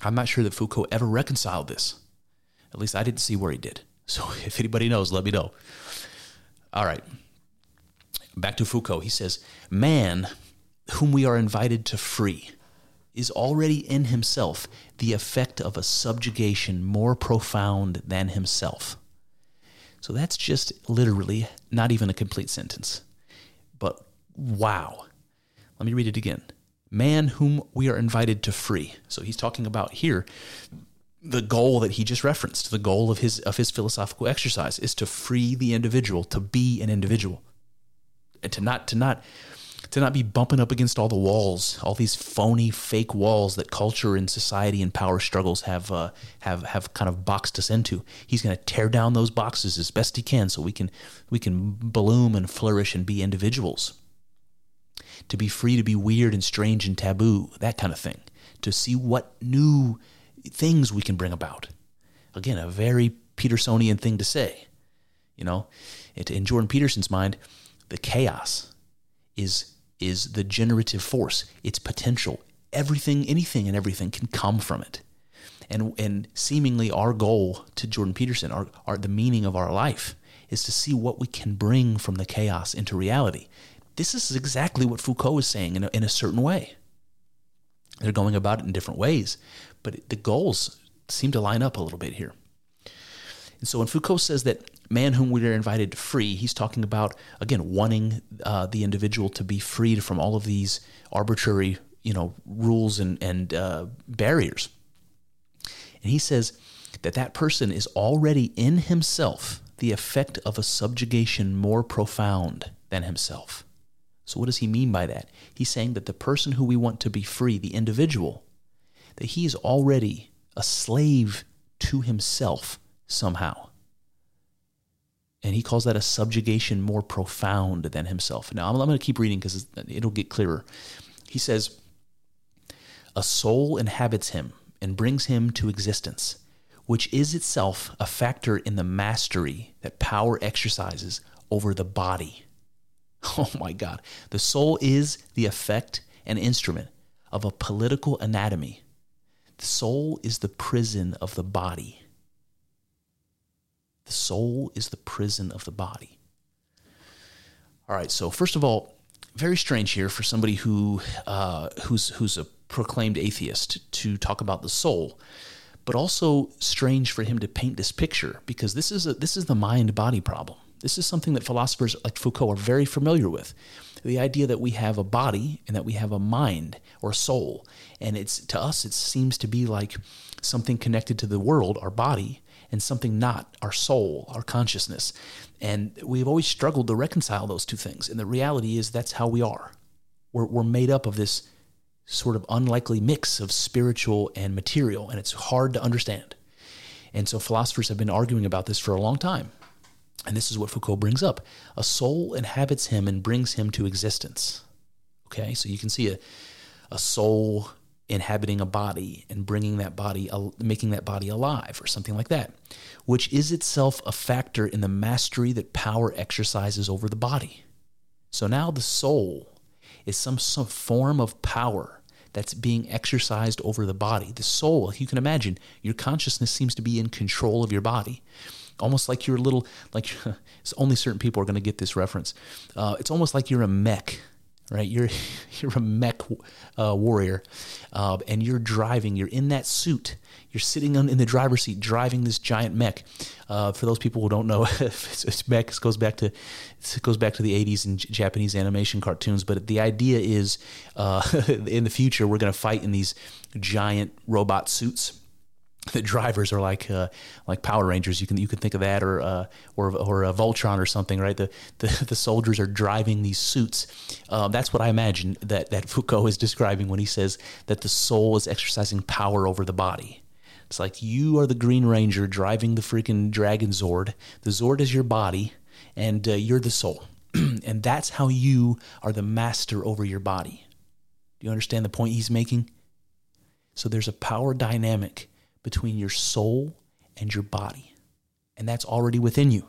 I'm not sure that Foucault ever reconciled this. At least I didn't see where he did. So if anybody knows, let me know. All right. Back to Foucault. He says, Man, whom we are invited to free, is already in himself the effect of a subjugation more profound than himself. So that's just literally not even a complete sentence. But wow. Let me read it again. Man whom we are invited to free. So he's talking about here the goal that he just referenced, the goal of his of his philosophical exercise is to free the individual, to be an individual. To not to not to not be bumping up against all the walls, all these phony, fake walls that culture and society and power struggles have uh, have have kind of boxed us into. He's going to tear down those boxes as best he can, so we can we can bloom and flourish and be individuals to be free to be weird and strange and taboo, that kind of thing, to see what new things we can bring about. Again, a very Petersonian thing to say. You know, in Jordan Peterson's mind, the chaos is is the generative force, its potential. Everything, anything and everything can come from it. And and seemingly our goal to Jordan Peterson, our, our the meaning of our life, is to see what we can bring from the chaos into reality. This is exactly what Foucault is saying in a, in a certain way. They're going about it in different ways, but the goals seem to line up a little bit here. And so when Foucault says that man whom we are invited to free, he's talking about, again, wanting uh, the individual to be freed from all of these arbitrary, you know, rules and, and uh, barriers. And he says that that person is already in himself the effect of a subjugation more profound than himself. So, what does he mean by that? He's saying that the person who we want to be free, the individual, that he is already a slave to himself somehow. And he calls that a subjugation more profound than himself. Now, I'm, I'm going to keep reading because it'll get clearer. He says, A soul inhabits him and brings him to existence, which is itself a factor in the mastery that power exercises over the body Oh my God. The soul is the effect and instrument of a political anatomy. The soul is the prison of the body. The soul is the prison of the body. All right, so first of all, very strange here for somebody who uh, who's who's a proclaimed atheist to talk about the soul, but also strange for him to paint this picture because this is a this is the mind body problem. This is something that philosophers like Foucault are very familiar with. The idea that we have a body and that we have a mind or soul. And it's to us it seems to be like something connected to the world, our body, and something not, our soul, our consciousness. And we've always struggled to reconcile those two things. And the reality is that's how we are. We're, we're made up of this sort of unlikely mix of spiritual and material, and it's hard to understand. And so philosophers have been arguing about this for a long time. And this is what Foucault brings up a soul inhabits him and brings him to existence. Okay, so you can see a, a soul inhabiting a body and bringing that body, making that body alive, or something like that, which is itself a factor in the mastery that power exercises over the body. So now the soul is some, some form of power that's being exercised over the body. The soul, you can imagine, your consciousness seems to be in control of your body almost like you're a little like only certain people are going to get this reference. Uh, it's almost like you're a mech, right? You're you're a mech uh, warrior, uh, and you're driving. You're in that suit. You're sitting in the driver's seat driving this giant mech. Uh, for those people who don't know, it's, it's mech it goes back to it goes back to the 80s in Japanese animation cartoons. But the idea is, uh, in the future, we're going to fight in these giant robot suits the drivers are like uh, like Power Rangers. You can you can think of that, or uh, or or a Voltron or something, right? The the, the soldiers are driving these suits. Um, that's what I imagine that that Foucault is describing when he says that the soul is exercising power over the body. It's like you are the Green Ranger driving the freaking Dragon Zord. The Zord is your body, and uh, you're the soul. and that's how you are the master over your body. Do you understand the point he's making? So there's a power dynamic between your soul and your body, and that's already within you.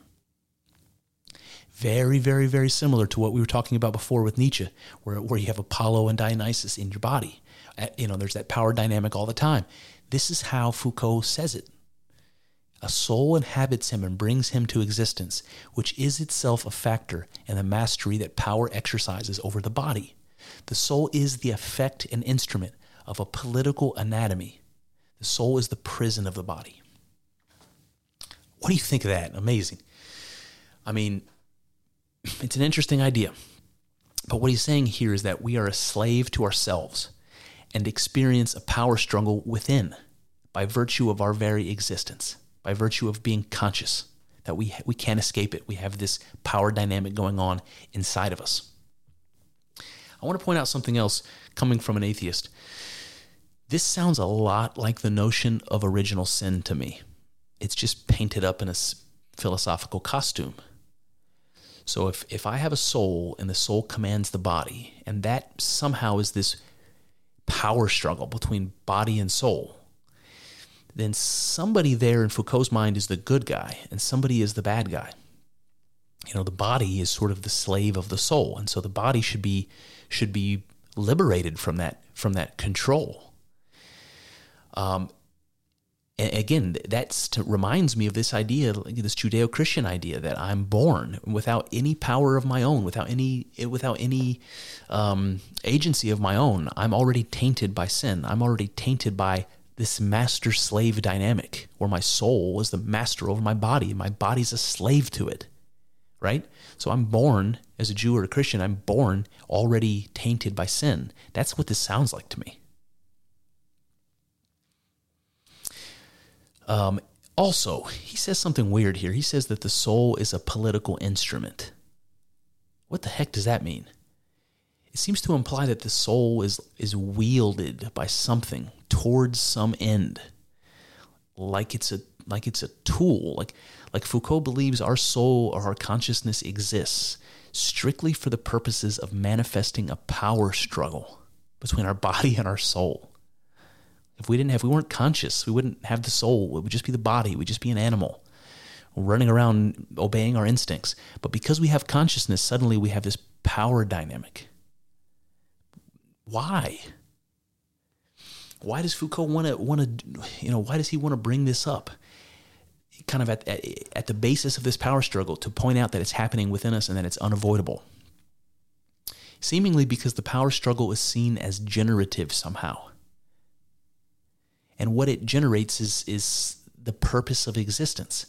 Very, very, very similar to what we were talking about before with Nietzsche, where, where you have Apollo and Dionysus in your body. Uh, you know, there's that power dynamic all the time. This is how Foucault says it. A soul inhabits him and brings him to existence, which is itself a factor in the mastery that power exercises over the body. The soul is the effect and instrument of a political anatomy. The soul is the prison of the body. What do you think of that? Amazing. I mean, it's an interesting idea. But what he's saying here is that we are a slave to ourselves and experience a power struggle within by virtue of our very existence by virtue of being conscious that we we can't escape it. We have this power dynamic going on inside of us. I want to point out something else coming from an atheist. This sounds a lot like the notion of original sin to me. It's just painted up in a philosophical costume. So if if I have a soul and the soul commands the body and that somehow is this power struggle between body and soul, then somebody there in Foucault's mind is the good guy and somebody is the bad guy. You know, the body is sort of the slave of the soul, and so the body should be should be liberated from that from that control. Um, again, that reminds me of this idea, this Judeo-Christian idea that I'm born without any power of my own, without any without any um, agency of my own. I'm already tainted by sin. I'm already tainted by this master slave dynamic where my soul is the master over my body and my body's a slave to it. Right? So I'm born as a Jew or a Christian, I'm born already tainted by sin. That's what this sounds like to me. Um, also, he says something weird here. He says that the soul is a political instrument. What the heck does that mean? It seems to imply that the soul is, is wielded by something towards some end, like it's a like it's a tool. Like like Foucault believes our soul or our consciousness exists strictly for the purposes of manifesting a power struggle between our body and our soul. If we didn't have, if we weren't conscious, we wouldn't have the soul. It would just be the body. We'd just be an animal running around obeying our instincts. But because we have consciousness, suddenly we have this power dynamic. Why? Why does Foucault want to want to you know why does he want to bring this up? Kind of at, at at the basis of this power struggle to point out that it's happening within us and that it's unavoidable. Seemingly because the power struggle is seen as generative somehow. And what it generates is is the purpose of existence.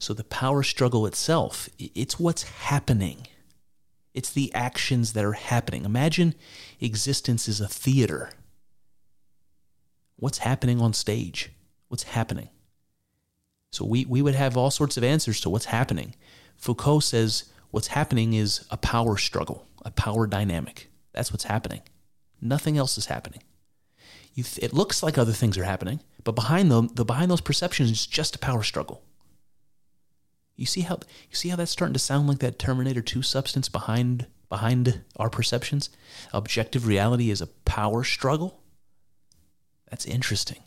So the power struggle itself, it's what's happening. It's the actions that are happening. Imagine existence is a theater. What's happening on stage? What's happening? So we, we would have all sorts of answers to what's happening. Foucault says what's happening is a power struggle, a power dynamic. That's what's happening. Nothing else is happening. Th- it looks like other things are happening, but behind them, the behind those perceptions is just a power struggle. You see how you see how that's starting to sound like that Terminator 2 substance behind behind our perceptions? Objective reality is a power struggle. That's interesting.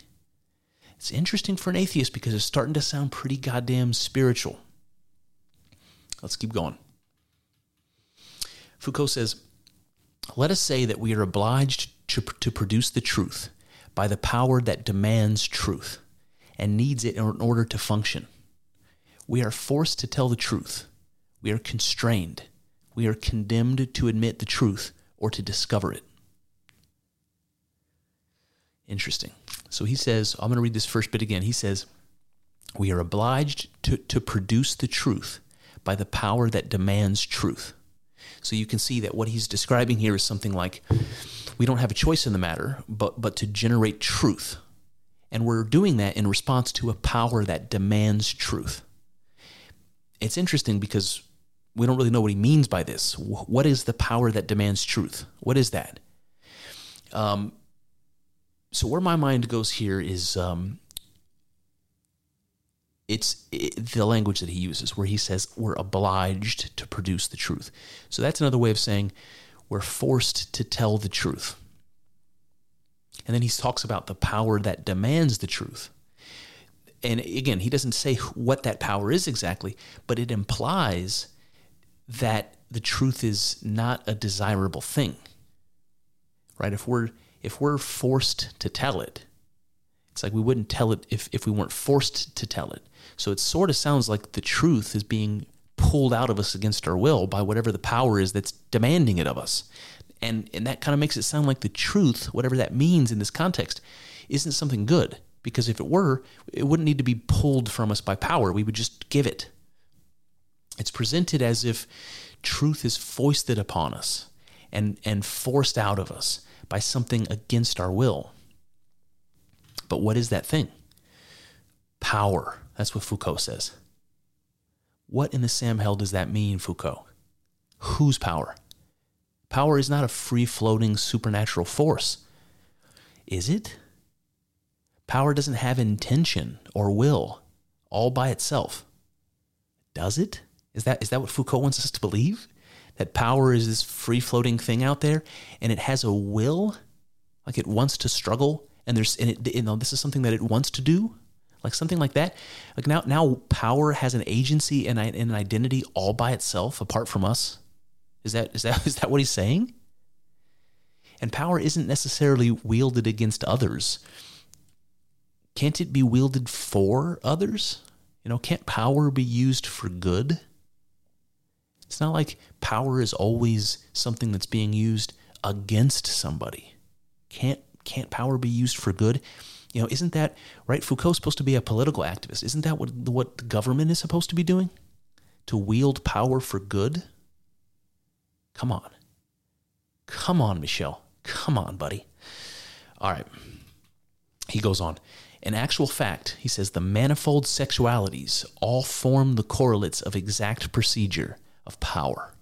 It's interesting for an atheist because it's starting to sound pretty goddamn spiritual. Let's keep going. Foucault says, Let us say that we are obliged to, to produce the truth by the power that demands truth and needs it in order to function. We are forced to tell the truth. We are constrained. We are condemned to admit the truth or to discover it. Interesting. So he says, I'm going to read this first bit again. He says, We are obliged to, to produce the truth by the power that demands truth. So you can see that what he's describing here is something like we don't have a choice in the matter, but, but to generate truth. And we're doing that in response to a power that demands truth it's interesting because we don't really know what he means by this. What is the power that demands truth? What is that? Um, so where my mind goes here is um, it's it, the language that he uses where he says we're obliged to produce the truth. So that's another way of saying we're forced to tell the truth. And then he talks about the power that demands the truth. And again, he doesn't say what that power is exactly, but it implies that the truth is not a desirable thing. Right? If we're if we're forced to tell it, it's like we wouldn't tell it if, if we weren't forced to tell it. So it sort of sounds like the truth is being pulled out of us against our will by whatever the power is that's demanding it of us. And, and that kind of makes it sound like the truth, whatever that means in this context, isn't something good. Because if it were, it wouldn't need to be pulled from us by power. We would just give it. It's presented as if truth is foisted upon us and, and forced out of us by something against our will. But what is that thing? Power. That's what Foucault says. What in the Sam hell does that mean, Foucault? Whose power? Power is not a free floating supernatural force. Is it? Power doesn't have intention or will all by itself. Does it? Is that, is that what Foucault wants us to believe? That power is this free floating thing out there and it has a will? Like it wants to struggle and there's, and it, you know, this is something that it wants to do? Like something like that? Like now, now power has an agency and an identity all by itself apart from us? Is that is that is that what he's saying? And power isn't necessarily wielded against others. Can't it be wielded for others? You know, can't power be used for good? It's not like power is always something that's being used against somebody. Can't can't power be used for good? You know, isn't that right? Foucault's supposed to be a political activist. Isn't that what what the government is supposed to be doing? To wield power for good? Come on. Come on, Michel. Come on, buddy. All right. He goes on. In actual fact, he says the manifold sexualities all form the correlates of exact procedure of power.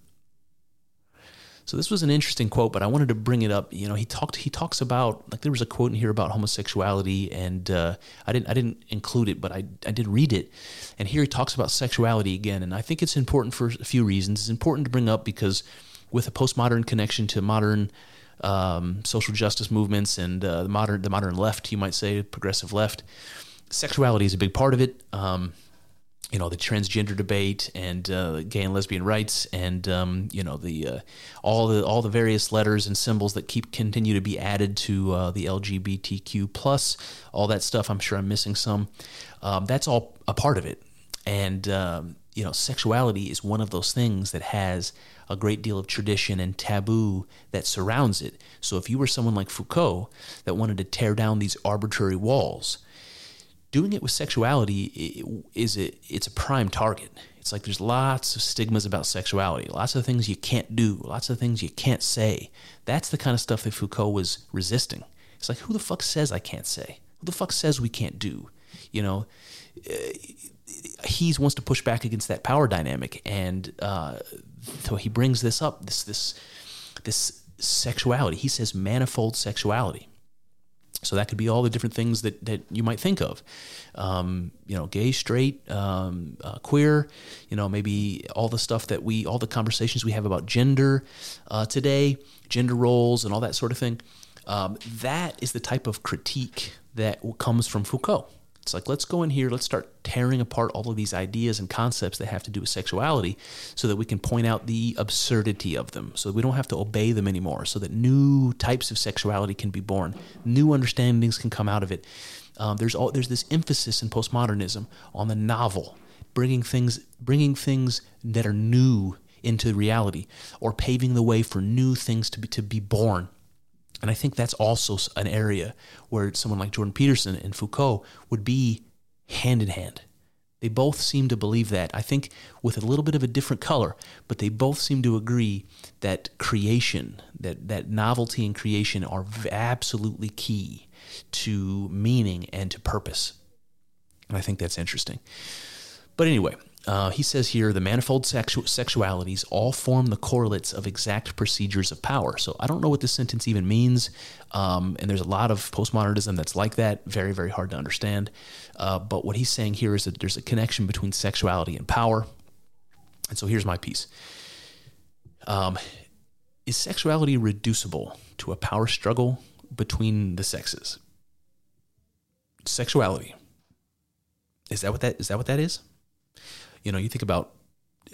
So this was an interesting quote, but I wanted to bring it up. You know, he talked. He talks about like there was a quote in here about homosexuality, and uh, I didn't. I didn't include it, but I I did read it, and here he talks about sexuality again, and I think it's important for a few reasons. It's important to bring up because with a postmodern connection to modern um, social justice movements and uh, the modern the modern left, you might say, progressive left. Sexuality is a big part of it. Um, you know the transgender debate and uh, gay and lesbian rights and um, you know the uh, all the all the various letters and symbols that keep continue to be added to uh, the LGBTQ plus all that stuff. I'm sure I'm missing some. Um, that's all a part of it, and um, you know sexuality is one of those things that has a great deal of tradition and taboo that surrounds it. So if you were someone like Foucault that wanted to tear down these arbitrary walls, doing it with sexuality is a, it's a prime target. It's like there's lots of stigmas about sexuality, lots of things you can't do, lots of things you can't say. That's the kind of stuff that Foucault was resisting. It's like who the fuck says I can't say? Who the fuck says we can't do? You know, he wants to push back against that power dynamic, and uh, so he brings this up this this this sexuality. He says manifold sexuality. So that could be all the different things that, that you might think of, um, you know, gay, straight, um, uh, queer, you know, maybe all the stuff that we, all the conversations we have about gender uh, today, gender roles, and all that sort of thing. Um, that is the type of critique that comes from Foucault. It's like, let's go in here, let's start tearing apart all of these ideas and concepts that have to do with sexuality so that we can point out the absurdity of them, so that we don't have to obey them anymore, so that new types of sexuality can be born, new understandings can come out of it. Um, there's, all, there's this emphasis in postmodernism on the novel, bringing things, bringing things that are new into reality or paving the way for new things to be, to be born and I think that's also an area where someone like Jordan Peterson and Foucault would be hand in hand. They both seem to believe that. I think with a little bit of a different color, but they both seem to agree that creation, that, that novelty and creation are absolutely key to meaning and to purpose. And I think that's interesting. But anyway, uh, he says here the manifold sexu- sexualities all form the correlates of exact procedures of power. So I don't know what this sentence even means. Um, and there's a lot of postmodernism that's like that, very, very hard to understand. Uh, but what he's saying here is that there's a connection between sexuality and power. And so here's my piece um, Is sexuality reducible to a power struggle between the sexes? Sexuality. Is that what that is that what that is? You know, you think about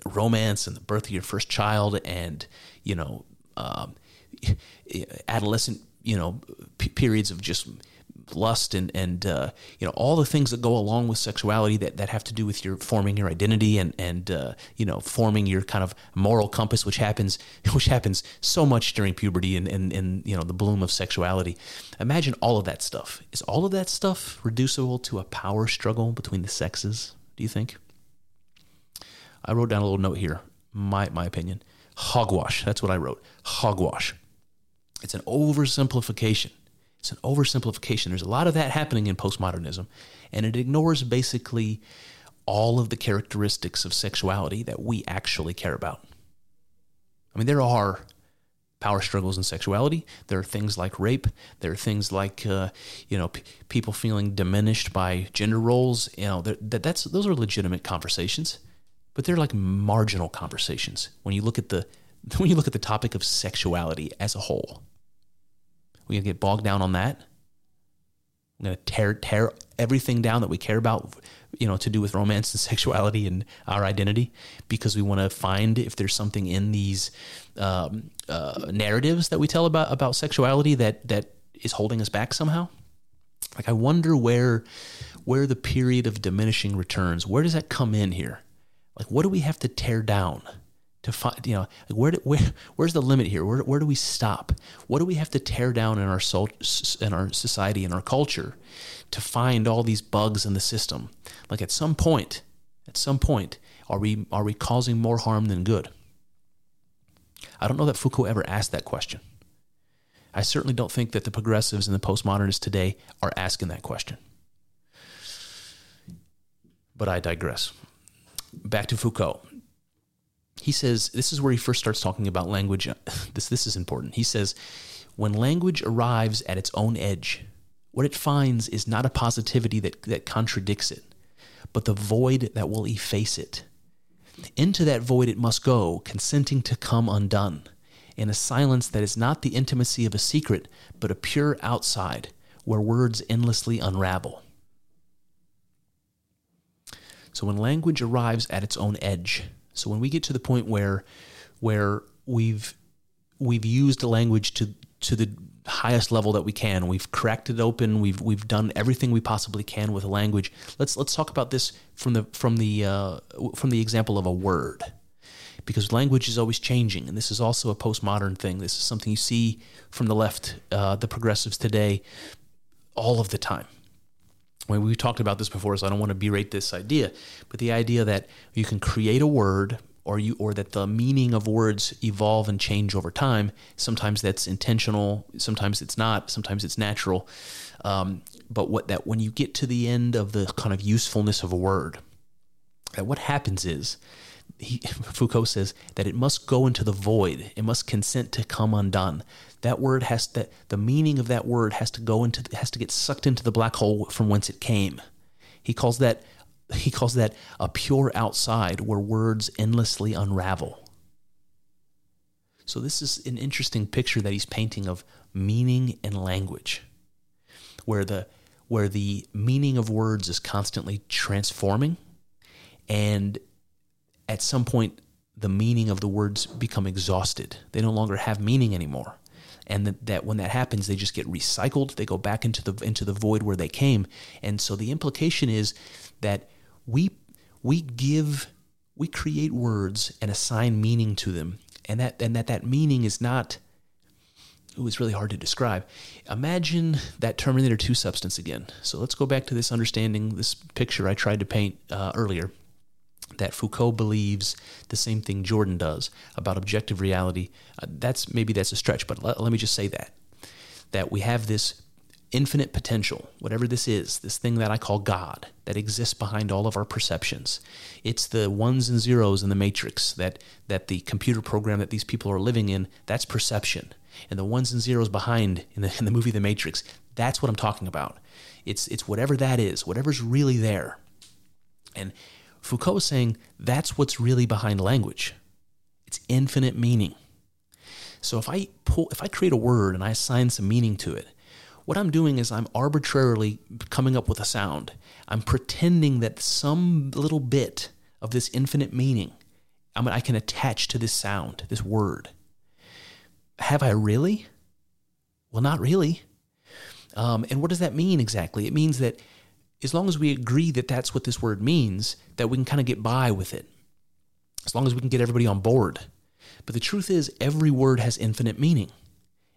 romance and the birth of your first child and, you know, um, adolescent, you know, p- periods of just lust and and uh, you know all the things that go along with sexuality that, that have to do with your forming your identity and and uh, you know forming your kind of moral compass which happens which happens so much during puberty and, and and you know the bloom of sexuality. Imagine all of that stuff. Is all of that stuff reducible to a power struggle between the sexes do you think I wrote down a little note here. My my opinion. Hogwash. That's what I wrote. Hogwash. It's an oversimplification. It's an oversimplification. There's a lot of that happening in postmodernism, and it ignores basically all of the characteristics of sexuality that we actually care about. I mean, there are power struggles in sexuality. There are things like rape. There are things like uh, you know p- people feeling diminished by gender roles. You know, that that's those are legitimate conversations but they're like marginal conversations when you look at the when you look at the topic of sexuality as a whole. We're gonna get bogged down on that. I'm gonna tear tear everything down that we care about, you know, to do with romance and sexuality and our identity, because we want to find if there's something in these um, uh, narratives that we tell about about sexuality that that is holding us back somehow. Like I wonder where where the period of diminishing returns, where does that come in here? Like, what do we have to tear down to find? You know, like where, do, where where's the limit here? Where, where do we stop? What do we have to tear down in our soul, in our society, in our culture, to find all these bugs in the system? Like, at some point, at some point, are we are we causing more harm than good? I don't know that Foucault ever asked that question. I certainly don't think that the progressives and the postmodernists today are asking that question. But I digress back to Foucault. He says this is where he first starts talking about language. This this is important. He says when language arrives at its own edge, what it finds is not a positivity that, that contradicts it, but the void that will efface it. Into that void it must go, consenting to come undone, in a silence that is not the intimacy of a secret, but a pure outside, where words endlessly unravel. So when language arrives at its own edge, so when we get to the point where where we've we've used language to to the highest level that we can, we've cracked it open, we've we've done everything we possibly can with language. Let's let's talk about this from the from the uh, from the example of a word because language is always changing, and this is also a postmodern thing. This is something you see from the left, uh, the progressives today, all of the time mean, we've talked about this before, so I don't want to berate this idea, but the idea that you can create a word or you or that the meaning of words evolve and change over time. Sometimes that's intentional, sometimes it's not, sometimes it's natural. Um, but what that when you get to the end of the kind of usefulness of a word, that what happens is he, Foucault says that it must go into the void. It must consent to come undone. That word has to, the meaning of that word has to go into, has to get sucked into the black hole from whence it came. He calls that, he calls that a pure outside where words endlessly unravel. So this is an interesting picture that he's painting of meaning and language, where the where the meaning of words is constantly transforming, and at some point the meaning of the words become exhausted. They no longer have meaning anymore and that, that when that happens they just get recycled they go back into the into the void where they came and so the implication is that we we give we create words and assign meaning to them and that and that that meaning is not Ooh, it's really hard to describe. Imagine that Terminator 2 substance again. So let's go back to this understanding, this picture I tried to paint uh, earlier that Foucault believes the same thing Jordan does about objective reality. Uh, that's maybe that's a stretch, but let, let me just say that that we have this infinite potential, whatever this is, this thing that I call God, that exists behind all of our perceptions. It's the ones and zeros in the matrix that, that the computer program that these people are living in, that's perception. And the ones and zeros behind in the, in the movie The Matrix, that's what I'm talking about. It's, it's whatever that is, whatever's really there. And Foucault is saying that's what's really behind language. It's infinite meaning. So if I pull, if I create a word and I assign some meaning to it, what I'm doing is I'm arbitrarily coming up with a sound. I'm pretending that some little bit of this infinite meaning I, mean, I can attach to this sound, this word. Have I really? Well, not really. Um, and what does that mean exactly? It means that as long as we agree that that's what this word means, that we can kind of get by with it. As long as we can get everybody on board. But the truth is, every word has infinite meaning.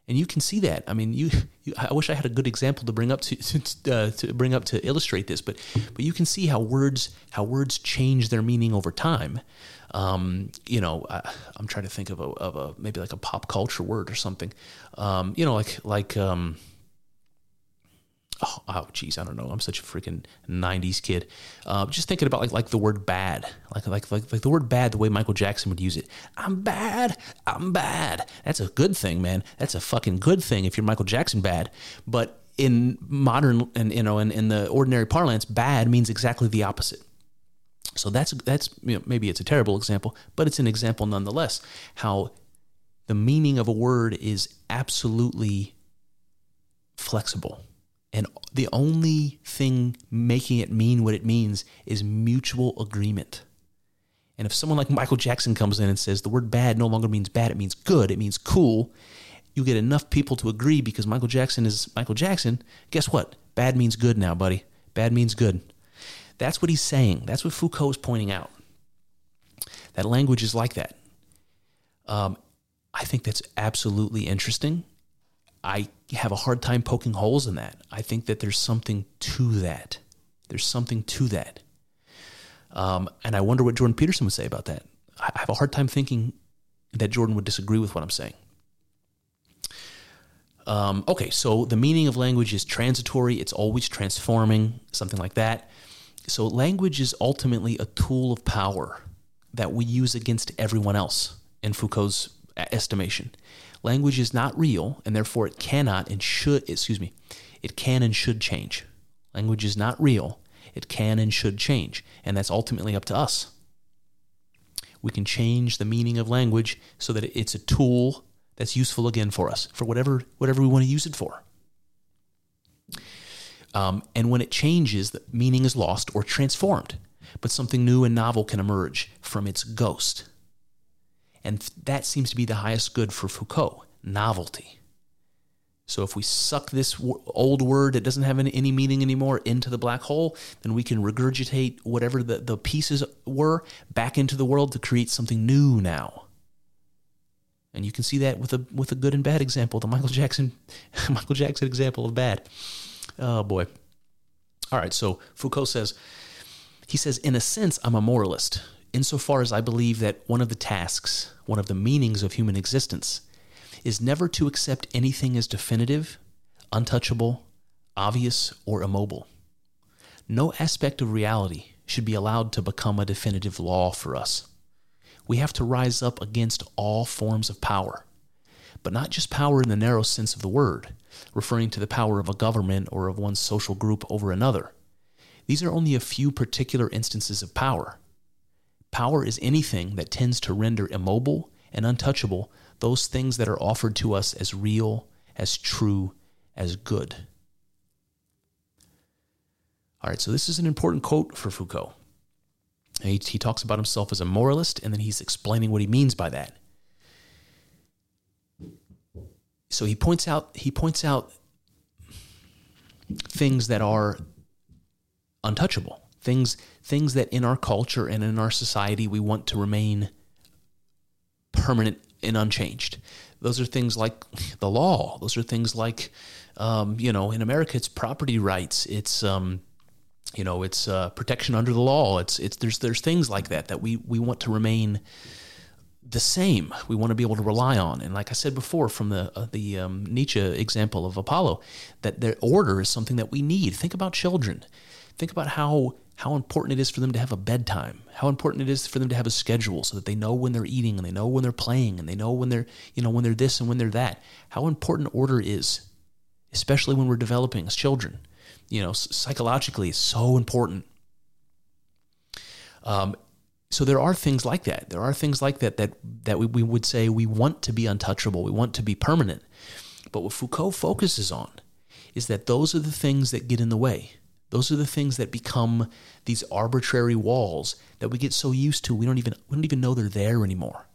And you can see that. I mean, you, you I wish I had a good example to bring up to uh, to bring up to illustrate this, but but you can see how words how words change their meaning over time. Um, you know, I, am trying to think of a, of a maybe like a pop culture word or something. Um, you know, like like um, oh, oh geez, I don't know. I'm such a freaking '90s kid. Uh, just thinking about like like the word bad, like like like like the word bad, the way Michael Jackson would use it. I'm bad. I'm bad. That's a good thing, man. That's a fucking good thing if you're Michael Jackson bad. But in modern and you know in, in the ordinary parlance, bad means exactly the opposite. So that's that's you know, maybe it's a terrible example, but it's an example nonetheless. How the meaning of a word is absolutely flexible and the only thing making it mean what it means is mutual agreement. And if someone like Michael Jackson comes in and says the word bad no longer means bad, it means good, it means cool, you get enough people to agree because Michael Jackson is Michael Jackson. Guess what? Bad means good now, buddy. Bad means good. That's what he's saying. That's what Foucault is pointing out. That language is like that. Um, I think that's absolutely interesting. I have a hard time poking holes in that. I think that there's something to that. There's something to that. Um, and I wonder what Jordan Peterson would say about that. I have a hard time thinking that Jordan would disagree with what I'm saying. Um, okay, so the meaning of language is transitory, it's always transforming, something like that. So language is ultimately a tool of power that we use against everyone else in Foucault's estimation. Language is not real, and therefore it cannot and should, excuse me, it can and should change. Language is not real, it can and should change, and that's ultimately up to us. We can change the meaning of language so that it's a tool that's useful again for us, for whatever, whatever we want to use it for. Um, and when it changes, the meaning is lost or transformed, but something new and novel can emerge from its ghost. And that seems to be the highest good for Foucault novelty. So if we suck this old word that doesn't have any, meaning anymore into the black hole, then we can regurgitate whatever the, the pieces were back into the world to create something new now. And you can see that with a with a good and bad example, the Michael Jackson Michael Jackson example of bad. Oh boy. All right, so Foucault says he says in a sense I'm a moralist insofar as I believe that one of the tasks, one of the meanings of human existence, is never to accept anything as definitive, untouchable, obvious, or immobile. No aspect of reality should be allowed to become a definitive law for us. We have to rise up against all forms of power, but not just power in the narrow sense of the word, referring to the power of a government or of one social group over another. These are only a few particular instances of power. Power is anything that tends to render immobile and untouchable those things that are offered to us as real, as true, as good. All right, so this is an important quote for Foucault. He, he talks about himself as a moralist, and then he's explaining what he means by that. So he points out he points out things that are untouchable things things that in our culture and in our society we want to remain permanent and unchanged. Those are things like the law. Those are things like, um, you know, in America, it's property rights. It's, um, you know, it's uh, protection under the law. It's, it's there's there's things like that that we we want to remain the same. We want to be able to rely on. And like I said before, from the uh, the um, Nietzsche example of Apollo, that their order is something that we need. Think about children. Think about how how important it is for them to have a bedtime. How important it is for them to have a schedule so that they know when they're eating and they know when they're playing and they know when they're you know when they're this and when they're that. How important order is, especially when we're developing as children. You know, psychologically, it's so important. Um, so there are things like that. There are things like that that that we, we would say we want to be untouchable. We want to be permanent. But what Foucault focuses on is that those are the things that get in the way. Those are the things that become these arbitrary walls that we get so used to we don't even we don't even know they're there anymore.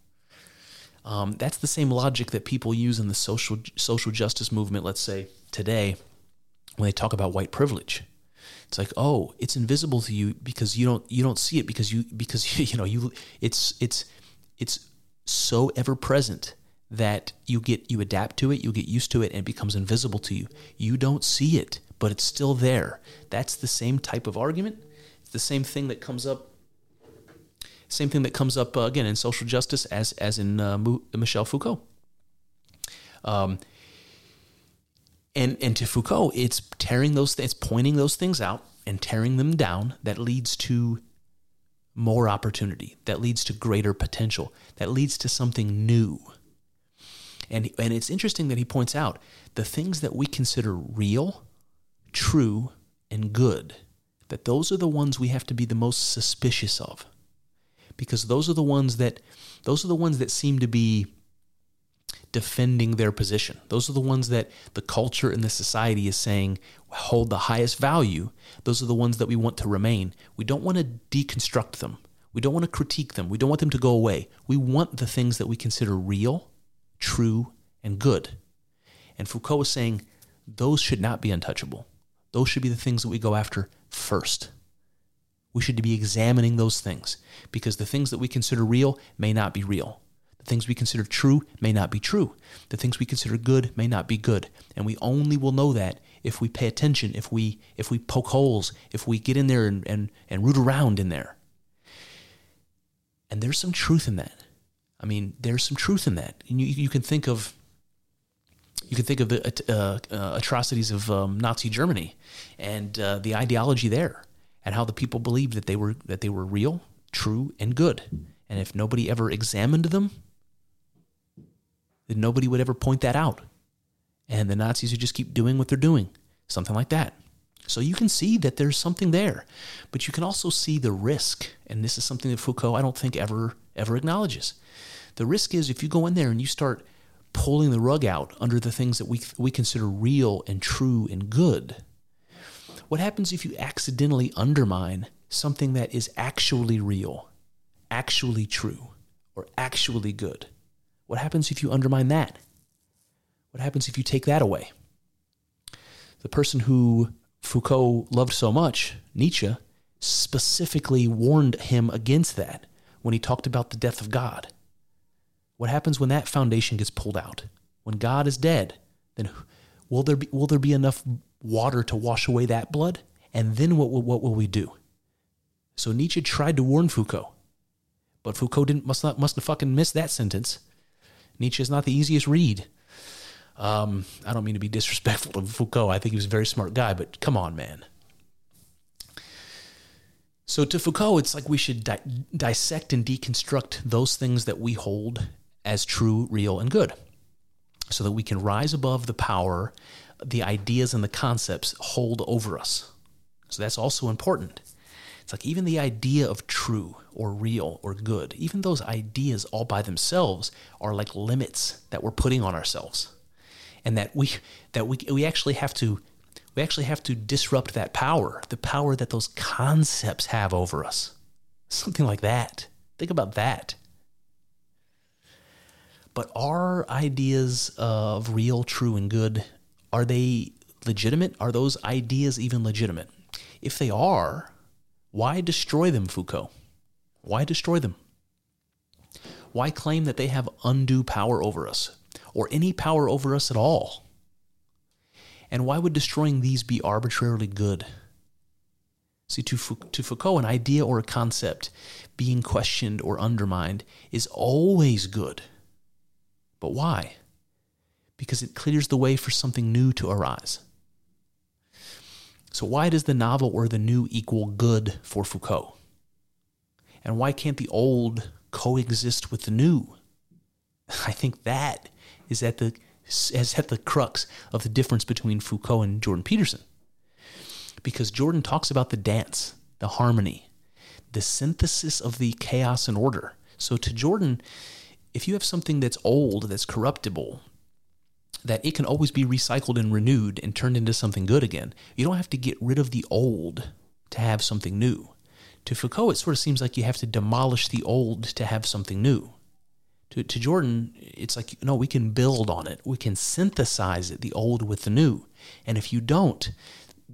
Um, that's the same logic that people use in the social social justice movement. Let's say today, when they talk about white privilege, it's like, oh, it's invisible to you because you don't you don't see it because you because you know you it's it's it's so ever present that you get you adapt to it, you get used to it, and it becomes invisible to you. You don't see it, but it's still there. That's the same type of argument. It's the same thing that comes up. Same thing that comes up uh, again in social justice as as in uh, Michel Foucault. Um, and and to Foucault, it's tearing those it's pointing those things out and tearing them down that leads to more opportunity, that leads to greater potential, that leads to something new. And and it's interesting that he points out the things that we consider real, true, and good, that those are the ones we have to be the most suspicious of. Because those are the ones that those are the ones that seem to be defending their position. Those are the ones that the culture and the society is saying hold the highest value. Those are the ones that we want to remain. We don't want to deconstruct them. We don't want to critique them. We don't want them to go away. We want the things that we consider real, true, and good. And Foucault is saying those should not be untouchable. Those should be the things that we go after first. We should be examining those things because the things that we consider real may not be real The things we consider true may not be true. The things we consider good may not be good. And we only will know that if we pay attention, if we if we poke holes, if we get in there and, and, and root around in there. And there's some truth in that. I mean, there's some truth in that. And you, you can think of you can think of the uh, uh, atrocities of um, Nazi Germany and uh, the ideology there, and how the people believed that they were that they were real, true, and good. And if nobody ever examined them, that nobody would ever point that out. And the Nazis would just keep doing what they're doing, something like that. So you can see that there's something there, but you can also see the risk. And this is something that Foucault, I don't think, ever ever acknowledges. The risk is if you go in there and you start pulling the rug out under the things that we we consider real and true and good. What happens if you accidentally undermine something that is actually real, actually true, or actually good? What happens if you undermine that? What happens if you take that away? The person who Foucault loved so much, Nietzsche, specifically warned him against that when he talked about the death of God. What happens when that foundation gets pulled out? When God is dead, then will there be, will there be enough water to wash away that blood? And then what, what will we do? So Nietzsche tried to warn Foucault, but Foucault didn't must not must have fucking missed that sentence. Nietzsche is not the easiest read. Um, I don't mean to be disrespectful to Foucault. I think he was a very smart guy, but come on, man. So to Foucault, it's like we should di- dissect and deconstruct those things that we hold as true, real, and good, so that we can rise above the power the ideas and the concepts hold over us. So that's also important. It's like even the idea of true or real or good, even those ideas all by themselves are like limits that we're putting on ourselves. And that we that we we actually have to we actually have to disrupt that power, the power that those concepts have over us. Something like that. Think about that. But are ideas of real, true, and good, are they legitimate? Are those ideas even legitimate? If they are, why destroy them, Foucault? Why destroy them? Why claim that they have undue power over us, or any power over us at all? And why would destroying these be arbitrarily good? See, to, to Foucault, an idea or a concept being questioned or undermined is always good. But why? Because it clears the way for something new to arise. So, why does the novel or the new equal good for Foucault? And why can't the old coexist with the new? I think that is at the is at the crux of the difference between Foucault and Jordan Peterson. Because Jordan talks about the dance, the harmony, the synthesis of the chaos and order. So to Jordan, if you have something that's old, that's corruptible, that it can always be recycled and renewed and turned into something good again. You don't have to get rid of the old to have something new. To Foucault, it sort of seems like you have to demolish the old to have something new. To, to Jordan, it's like, no, we can build on it. We can synthesize it, the old with the new. And if you don't,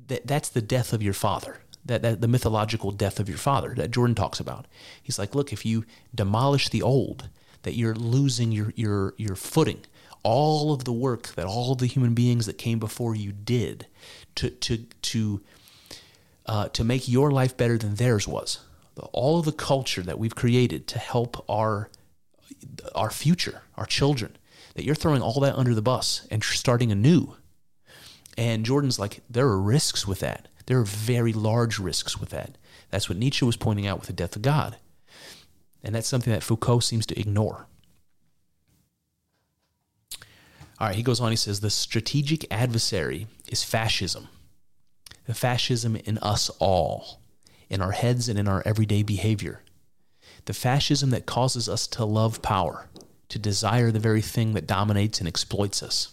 that, that's the death of your father. That, that the mythological death of your father that Jordan talks about. He's like, look, if you demolish the old, that you're losing your your your footing. All of the work that all of the human beings that came before you did to to to uh, to make your life better than theirs was. All of the culture that we've created to help our our future, our children, that you're throwing all that under the bus and starting anew. And Jordan's like, there are risks with that. There are very large risks with that. That's what Nietzsche was pointing out with the death of God. And that's something that Foucault seems to ignore. All right, he goes on, he says, the strategic adversary is fascism. The fascism in us all, in our heads and in our everyday behavior. The fascism that causes us to love power, to desire the very thing that dominates and exploits us.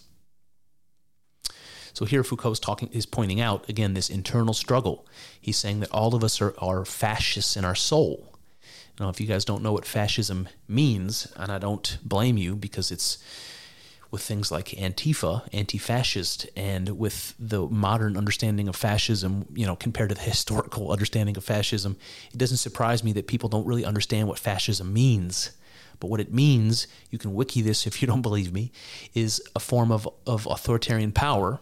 So here Foucault is talking is pointing out again this internal struggle. He's saying that all of us are, are fascists in our soul. Now, if you guys don't know what fascism means, and I don't blame you because it's with things like Antifa, anti-fascist, and with the modern understanding of fascism, you know, compared to the historical understanding of fascism, it doesn't surprise me that people don't really understand what fascism means. But what it means, you can wiki this if you don't believe me, is a form of, of authoritarian power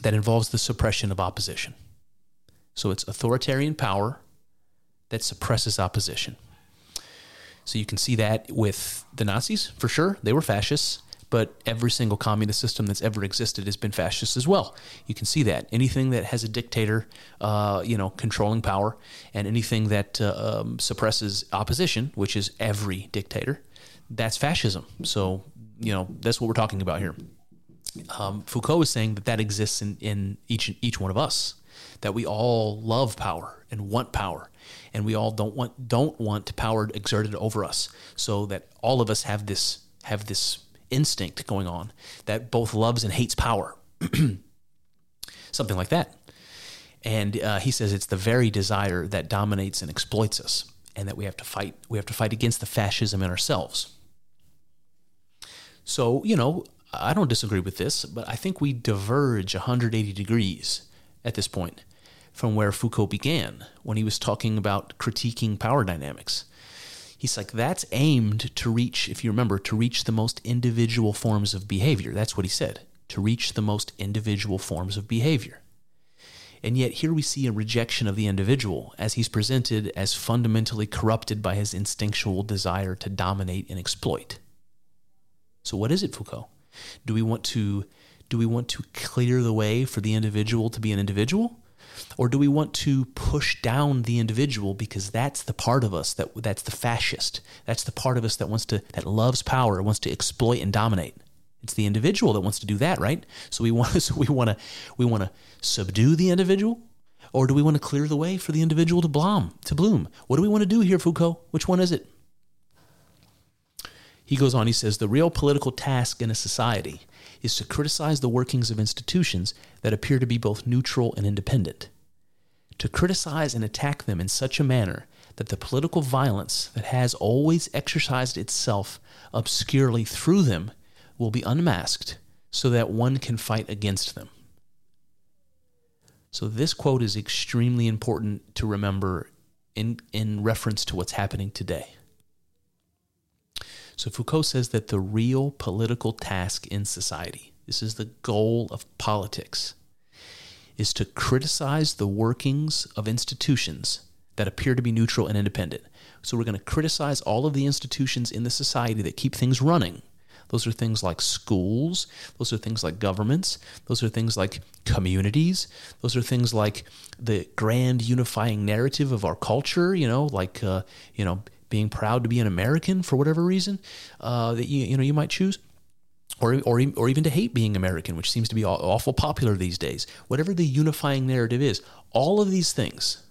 that involves the suppression of opposition. So it's authoritarian power that suppresses opposition. So you can see that with the Nazis, for sure. They were fascists, but every single communist system that's ever existed has been fascist as well. You can see that. Anything that has a dictator, uh, you know, controlling power, and anything that uh, um, suppresses opposition, which is every dictator, that's fascism. So, you know, that's what we're talking about here. Um, Foucault is saying that that exists in, in each each one of us, that we all love power and want power, and we all don't want don't want power exerted over us. So that all of us have this have this instinct going on that both loves and hates power, something like that. And uh, he says it's the very desire that dominates and exploits us, and that we have to fight. We have to fight against the fascism in ourselves. So you know, I don't disagree with this, but I think we diverge 180 degrees at this point from where Foucault began when he was talking about critiquing power dynamics. He's like, that's aimed to reach, if you remember, to reach the most individual forms of behavior. That's what he said, to reach the most individual forms of behavior. And yet, here we see a rejection of the individual as he's presented as fundamentally corrupted by his instinctual desire to dominate and exploit. So, what is it, Foucault? Do we want to do we want to clear the way for the individual to be an individual? Or do we want to push down the individual because that's the part of us that that's the fascist. That's the part of us that wants to that loves power, wants to exploit and dominate. It's the individual that wants to do that, right? So we want so we want to we want to subdue the individual or do we want to clear the way for the individual to bloom, to bloom? What do we want to do here, Foucault? Which one is it? He goes on, he says, the real political task in a society is to criticize the workings of institutions that appear to be both neutral and independent. To criticize and attack them in such a manner that the political violence that has always exercised itself obscurely through them will be unmasked so that one can fight against them. So, this quote is extremely important to remember in, in reference to what's happening today. So Foucault says that the real political task in society, this is the goal of politics, is to criticize the workings of institutions that appear to be neutral and independent. So we're going to criticize all of the institutions in the society that keep things running. Those are things like schools, those are things like governments, those are things like communities, those are things like the grand unifying narrative of our culture, you know, like, uh, you know, being proud to be an American for whatever reason uh, that you, you know you might choose or, or, or even to hate being American, which seems to be awful popular these days. Whatever the unifying narrative is, all of these things,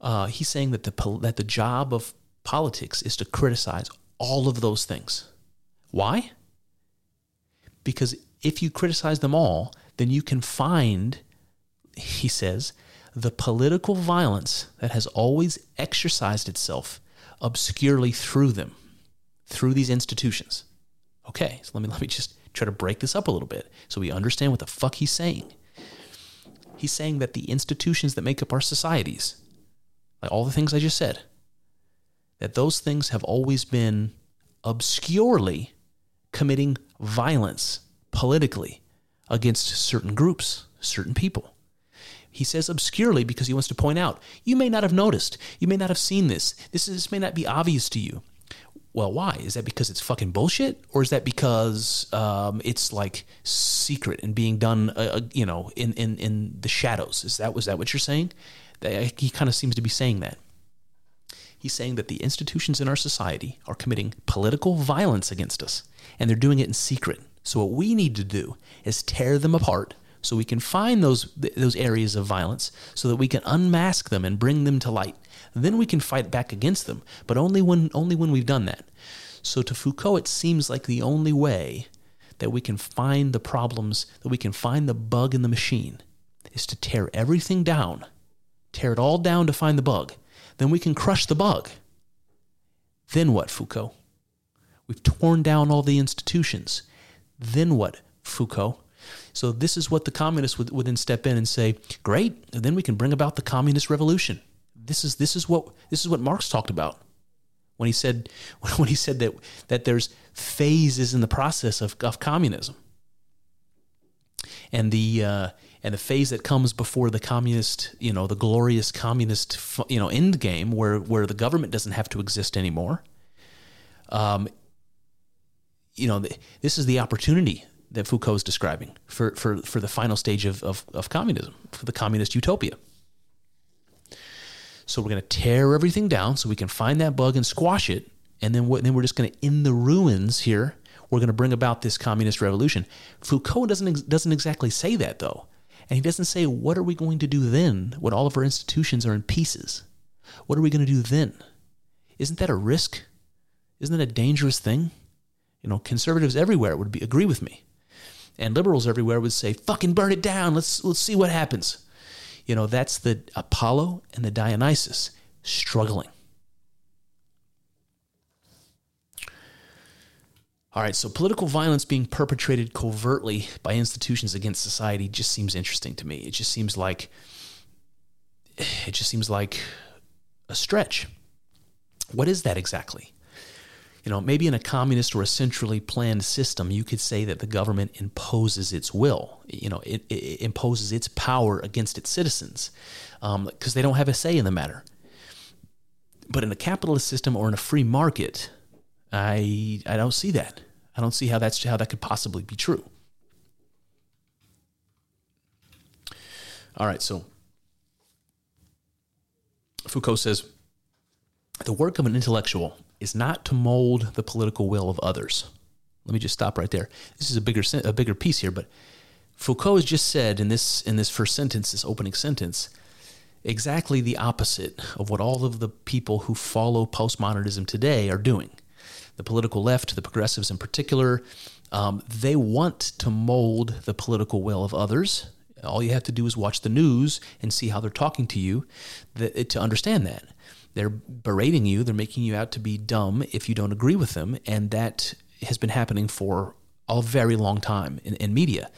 uh, he's saying that the, that the job of politics is to criticize all of those things. Why? Because if you criticize them all, then you can find, he says, the political violence that has always exercised itself obscurely through them, through these institutions. Okay, so let me let me just try to break this up a little bit so we understand what the fuck he's saying. He's saying that the institutions that make up our societies, like all the things I just said, that those things have always been obscurely committing violence politically against certain groups, certain people. He says obscurely because he wants to point out you may not have noticed, you may not have seen this. This, is, this may not be obvious to you. Well, why? Is that because it's fucking bullshit, or is that because um, it's like secret and being done, uh, uh you know, in, in in the shadows? Is that was that what you're saying? He kind of seems to be saying that. He's saying that the institutions in our society are committing political violence against us, and they're doing it in secret. So what we need to do is tear them apart so we can find those those areas of violence so that we can unmask them and bring them to light then we can fight back against them, but only when only when we've done that. So to Foucault, it seems like the only way that we can find the problems, that we can find the bug in the machine, is to tear everything down, tear it all down to find the bug. Then we can crush the bug. Then what, Foucault? We've torn down all the institutions. Then what, Foucault? So this is what the communists would, would then step in and say, great, then we can bring about the communist revolution. This is this is what this is what Marx talked about when he said when he said that that there's phases in the process of, of communism. And the uh, and the phase that comes before the communist you know the glorious communist you know end game where where the government doesn't have to exist anymore um, you know this is the opportunity that Foucault is describing for, for, for the final stage of, of, of communism, for the communist utopia. So we're going to tear everything down so we can find that bug and squash it. And then, then we're just going to, in the ruins here, we're going to bring about this communist revolution. Foucault doesn't, doesn't exactly say that, though. And he doesn't say, what are we going to do then when all of our institutions are in pieces? What are we going to do then? Isn't that a risk? Isn't that a dangerous thing? You know, conservatives everywhere would be, agree with me. And liberals everywhere would say, fucking burn it down. Let's, let's see what happens. You know, that's the Apollo and the Dionysus struggling. All right, so political violence being perpetrated covertly by institutions against society just seems interesting to me. It just seems like it just seems like a stretch. What is that exactly? You know, maybe in a communist or a centrally planned system, you could say that the government imposes its will. You know, it, it imposes its power against its citizens because um, they don't have a say in the matter. But in a capitalist system or in a free market, I I don't see that. I don't see how that's how that could possibly be true. All right, so Foucault says the work of an intellectual is not to mold the political will of others. Let me just stop right there. This is a bigger a bigger piece here, but Foucault has just said in this in this first sentence, this opening sentence, exactly the opposite of what all of the people who follow postmodernism today are doing. The political left, the progressives in particular, um, they want to mold the political will of others. All you have to do is watch the news and see how they're talking to you that, to understand that. They're berating you, they're making you out to be dumb if you don't agree with them, and that has been happening for a very long time in, in media.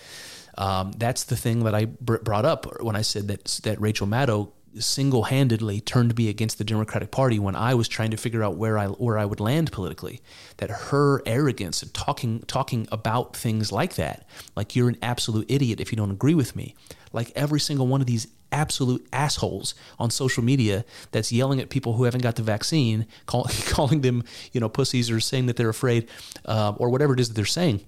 Um, that's the thing that I br- brought up when I said that that Rachel Maddow single handedly turned me against the Democratic Party when I was trying to figure out where I where I would land politically. That her arrogance and talking talking about things like that, like you're an absolute idiot if you don't agree with me, like every single one of these absolute assholes on social media that's yelling at people who haven't got the vaccine, call, calling them you know pussies or saying that they're afraid uh, or whatever it is that they're saying.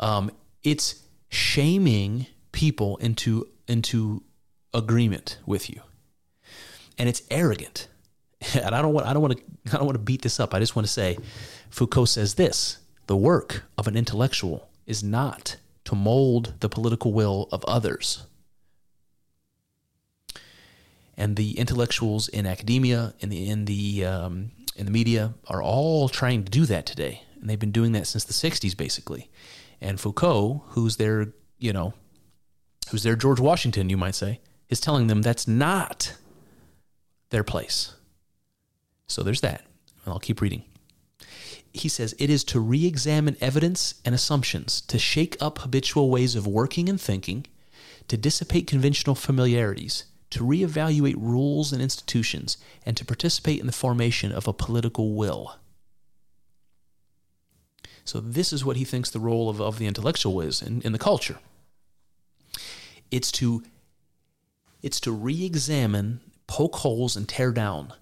Um, it's shaming people into into agreement with you. And it's arrogant. And I don't want I don't want to I don't want to beat this up. I just want to say Foucault says this, the work of an intellectual is not to mold the political will of others. And the intellectuals in academia, in the in the um, in the media, are all trying to do that today, and they've been doing that since the '60s, basically. And Foucault, who's their you know, who's their George Washington, you might say, is telling them that's not their place. So there's that. and I'll keep reading. He says it is to re examine evidence and assumptions, to shake up habitual ways of working and thinking, to dissipate conventional familiarities, to reevaluate rules and institutions, and to participate in the formation of a political will. So, this is what he thinks the role of, of the intellectual is in, in the culture. It's to it's to re-examine, poke holes, and tear down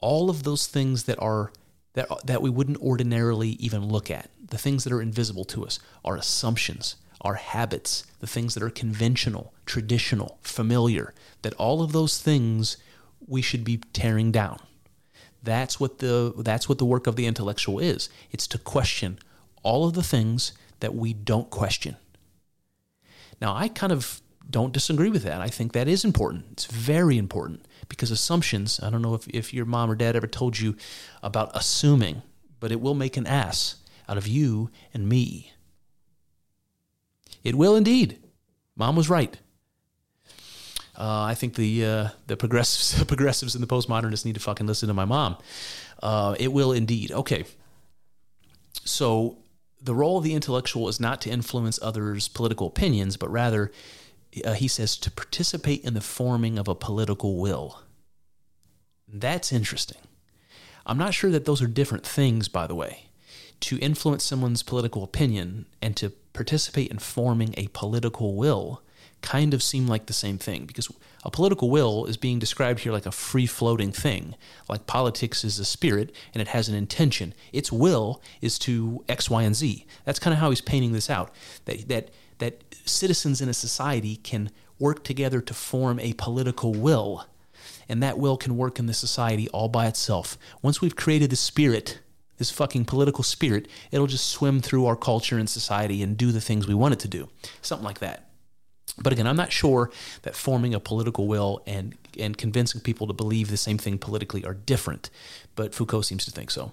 all of those things that are that that we wouldn't ordinarily even look at. The things that are invisible to us, our assumptions, our habits, the things that are conventional, traditional, familiar. That all of those things we should be tearing down. That's what the that's what the work of the intellectual is. It's to question all of the things that we don't question. Now, I kind of don't disagree with that. I think that is important. It's very important because assumptions, I don't know if, if your mom or dad ever told you about assuming, but it will make an ass out of you and me. It will indeed. Mom was right. Uh, I think the uh, the progressives, progressives and the postmodernists need to fucking listen to my mom. Uh, it will indeed. Okay. So the role of the intellectual is not to influence others' political opinions, but rather uh, he says to participate in the forming of a political will. That's interesting. I'm not sure that those are different things, by the way. To influence someone's political opinion and to participate in forming a political will kind of seem like the same thing because a political will is being described here like a free floating thing. Like politics is a spirit and it has an intention. Its will is to X, Y, and Z. That's kind of how he's painting this out. That, that that citizens in a society can work together to form a political will. And that will can work in the society all by itself. Once we've created the spirit, this fucking political spirit, it'll just swim through our culture and society and do the things we want it to do. Something like that. But again, I'm not sure that forming a political will and, and convincing people to believe the same thing politically are different, but Foucault seems to think so.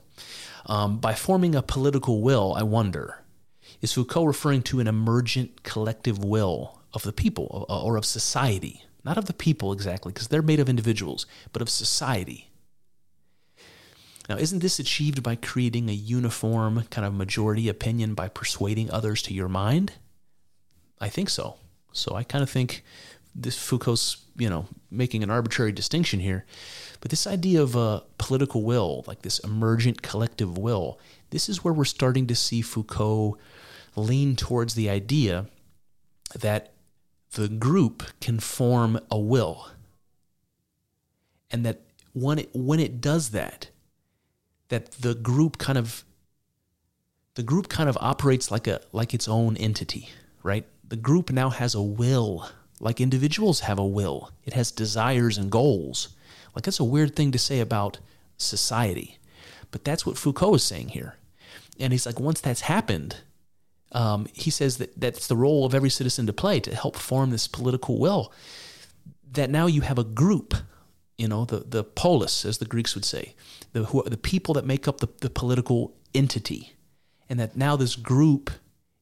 Um, by forming a political will, I wonder is Foucault referring to an emergent collective will of the people or of society? Not of the people exactly, because they're made of individuals, but of society. Now, isn't this achieved by creating a uniform kind of majority opinion by persuading others to your mind? I think so. So I kind of think this Foucault's, you know, making an arbitrary distinction here. But this idea of a political will, like this emergent collective will, this is where we're starting to see Foucault lean towards the idea that the group can form a will. And that when it, when it does that, that the group kind of the group kind of operates like a like its own entity, right? The group now has a will, like individuals have a will. It has desires and goals. Like that's a weird thing to say about society. But that's what Foucault is saying here. And he's like, once that's happened, um, he says that that's the role of every citizen to play to help form this political will. That now you have a group, you know, the, the polis, as the Greeks would say, the, who, the people that make up the, the political entity. And that now this group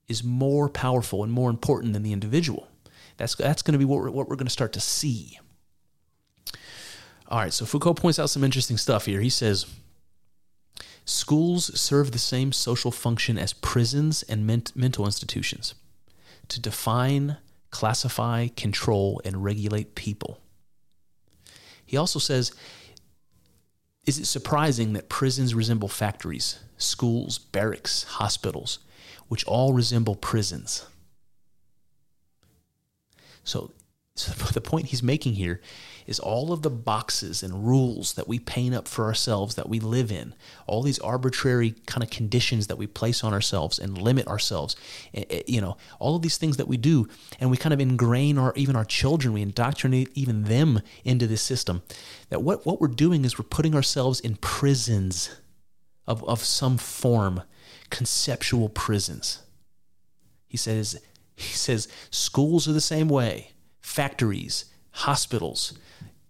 is more powerful and more important than the individual. That's, that's going to be what we're, what we're going to start to see. All right, so Foucault points out some interesting stuff here. He says, Schools serve the same social function as prisons and ment- mental institutions to define, classify, control, and regulate people. He also says, Is it surprising that prisons resemble factories, schools, barracks, hospitals, which all resemble prisons? So, so the point he's making here is all of the boxes and rules that we paint up for ourselves that we live in, all these arbitrary kind of conditions that we place on ourselves and limit ourselves, eh, eh, you know, all of these things that we do, and we kind of ingrain our even our children, we indoctrinate even them into this system. That what what we're doing is we're putting ourselves in prisons of of some form, conceptual prisons. He says he says schools are the same way, factories, hospitals,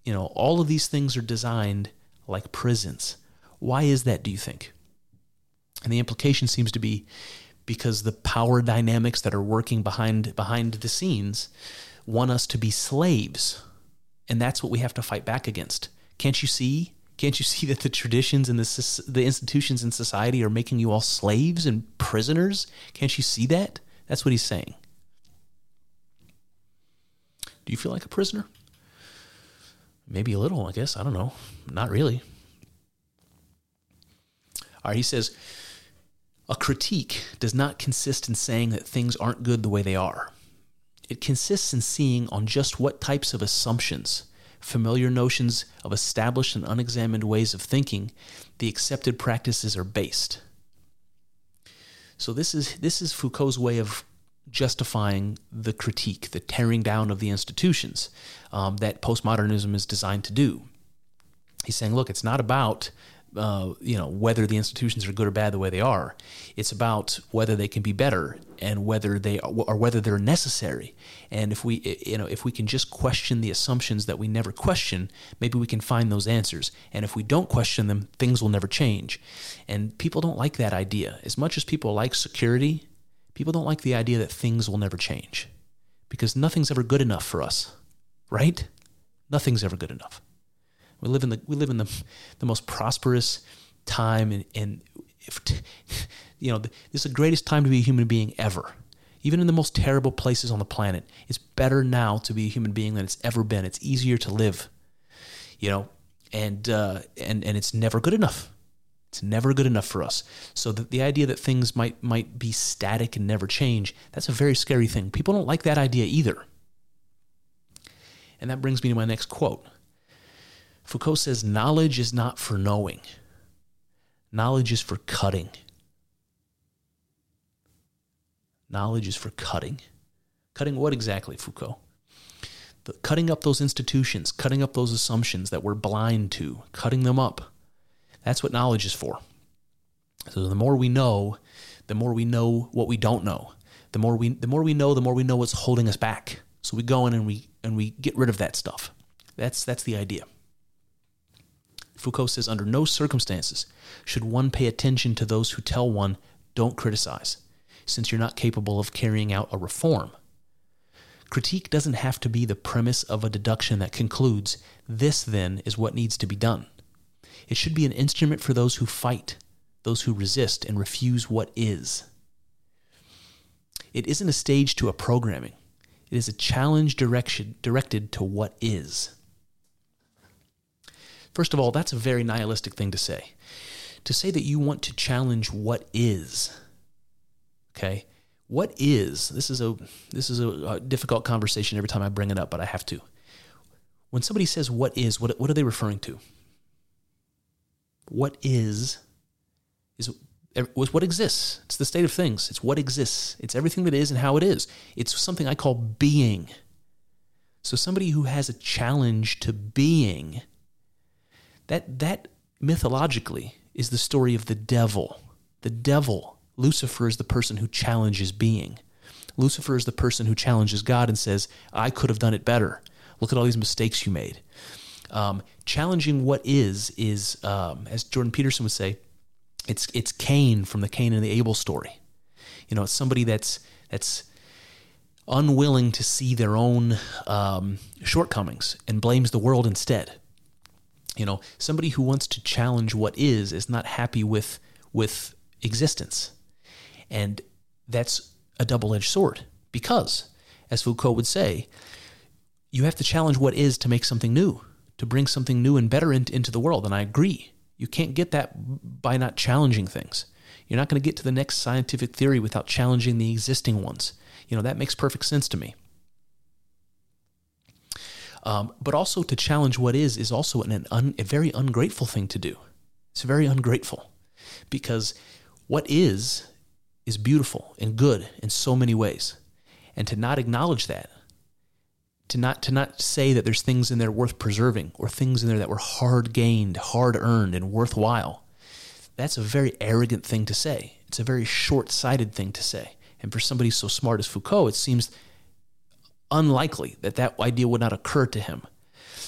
you know, all of these things are designed like prisons. Why is that, do you think? And the implication seems to be because the power dynamics that are working behind behind the scenes want us to be slaves. And that's what we have to fight back against. Can't you see? Can't you see that the traditions and the, the institutions in society are making you all slaves and prisoners? Can't you see that? That's what he's saying. Do you feel like a prisoner? Maybe a little, I guess. I don't know. Not really. All right, he says a critique does not consist in saying that things aren't good the way they are. It consists in seeing on just what types of assumptions, familiar notions of established and unexamined ways of thinking, the accepted practices are based. So this is this is Foucault's way of justifying the critique, the tearing down of the institutions um, that postmodernism is designed to do. He's saying, look, it's not about uh, you know whether the institutions are good or bad the way they are. It's about whether they can be better and whether they are, or whether they're necessary. And if we you know if we can just question the assumptions that we never question, maybe we can find those answers. And if we don't question them, things will never change. And people don't like that idea as much as people like security People don't like the idea that things will never change because nothing's ever good enough for us, right? Nothing's ever good enough. We live in the we live in the the most prosperous time and, and if, you know this is the greatest time to be a human being ever. Even in the most terrible places on the planet, it's better now to be a human being than it's ever been. It's easier to live, you know, and uh, and and it's never good enough. It's never good enough for us. So the, the idea that things might might be static and never change, that's a very scary thing. People don't like that idea either. And that brings me to my next quote. Foucault says, Knowledge is not for knowing, knowledge is for cutting. Knowledge is for cutting. Cutting what exactly, Foucault? The, cutting up those institutions, cutting up those assumptions that we're blind to, cutting them up. That's what knowledge is for. So the more we know, the more we know what we don't know. The more we the more we know, the more we know what's holding us back. So we go in and we and we get rid of that stuff. That's that's the idea. Foucault says under no circumstances should one pay attention to those who tell one don't criticize, since you're not capable of carrying out a reform. Critique doesn't have to be the premise of a deduction that concludes this then is what needs to be done. It should be an instrument for those who fight, those who resist and refuse what is. It isn't a stage to a programming. It is a challenge direction, directed to what is. First of all, that's a very nihilistic thing to say. To say that you want to challenge what is. Okay? What is? This is a this is a, a difficult conversation every time I bring it up, but I have to. When somebody says what is, what what are they referring to? What is is was what exists. It's the state of things. It's what exists. It's everything that is and how it is. It's something I call being. So somebody who has a challenge to being, that that mythologically is the story of the devil. The devil, Lucifer is the person who challenges being. Lucifer is the person who challenges God and says, I could have done it better. Look at all these mistakes you made. Um, challenging what is is, um, as Jordan Peterson would say, it's it's Cain from the Cain and the Abel story. You know, it's somebody that's that's unwilling to see their own um, shortcomings and blames the world instead. You know, somebody who wants to challenge what is is not happy with with existence, and that's a double edged sword because, as Foucault would say, you have to challenge what is to make something new to bring something new and better in, into the world. And I agree. You can't get that by not challenging things. You're not going to get to the next scientific theory without challenging the existing ones. You know, that makes perfect sense to me. Um, but also to challenge what is is also an, an un, a very ungrateful thing to do. It's very ungrateful because what is is beautiful and good in so many ways, and to not acknowledge that, to not to not say that there's things in there worth preserving or things in there that were hard gained, hard earned, and worthwhile, that's a very arrogant thing to say. It's a very short sighted thing to say. And for somebody so smart as Foucault, it seems unlikely that that idea would not occur to him.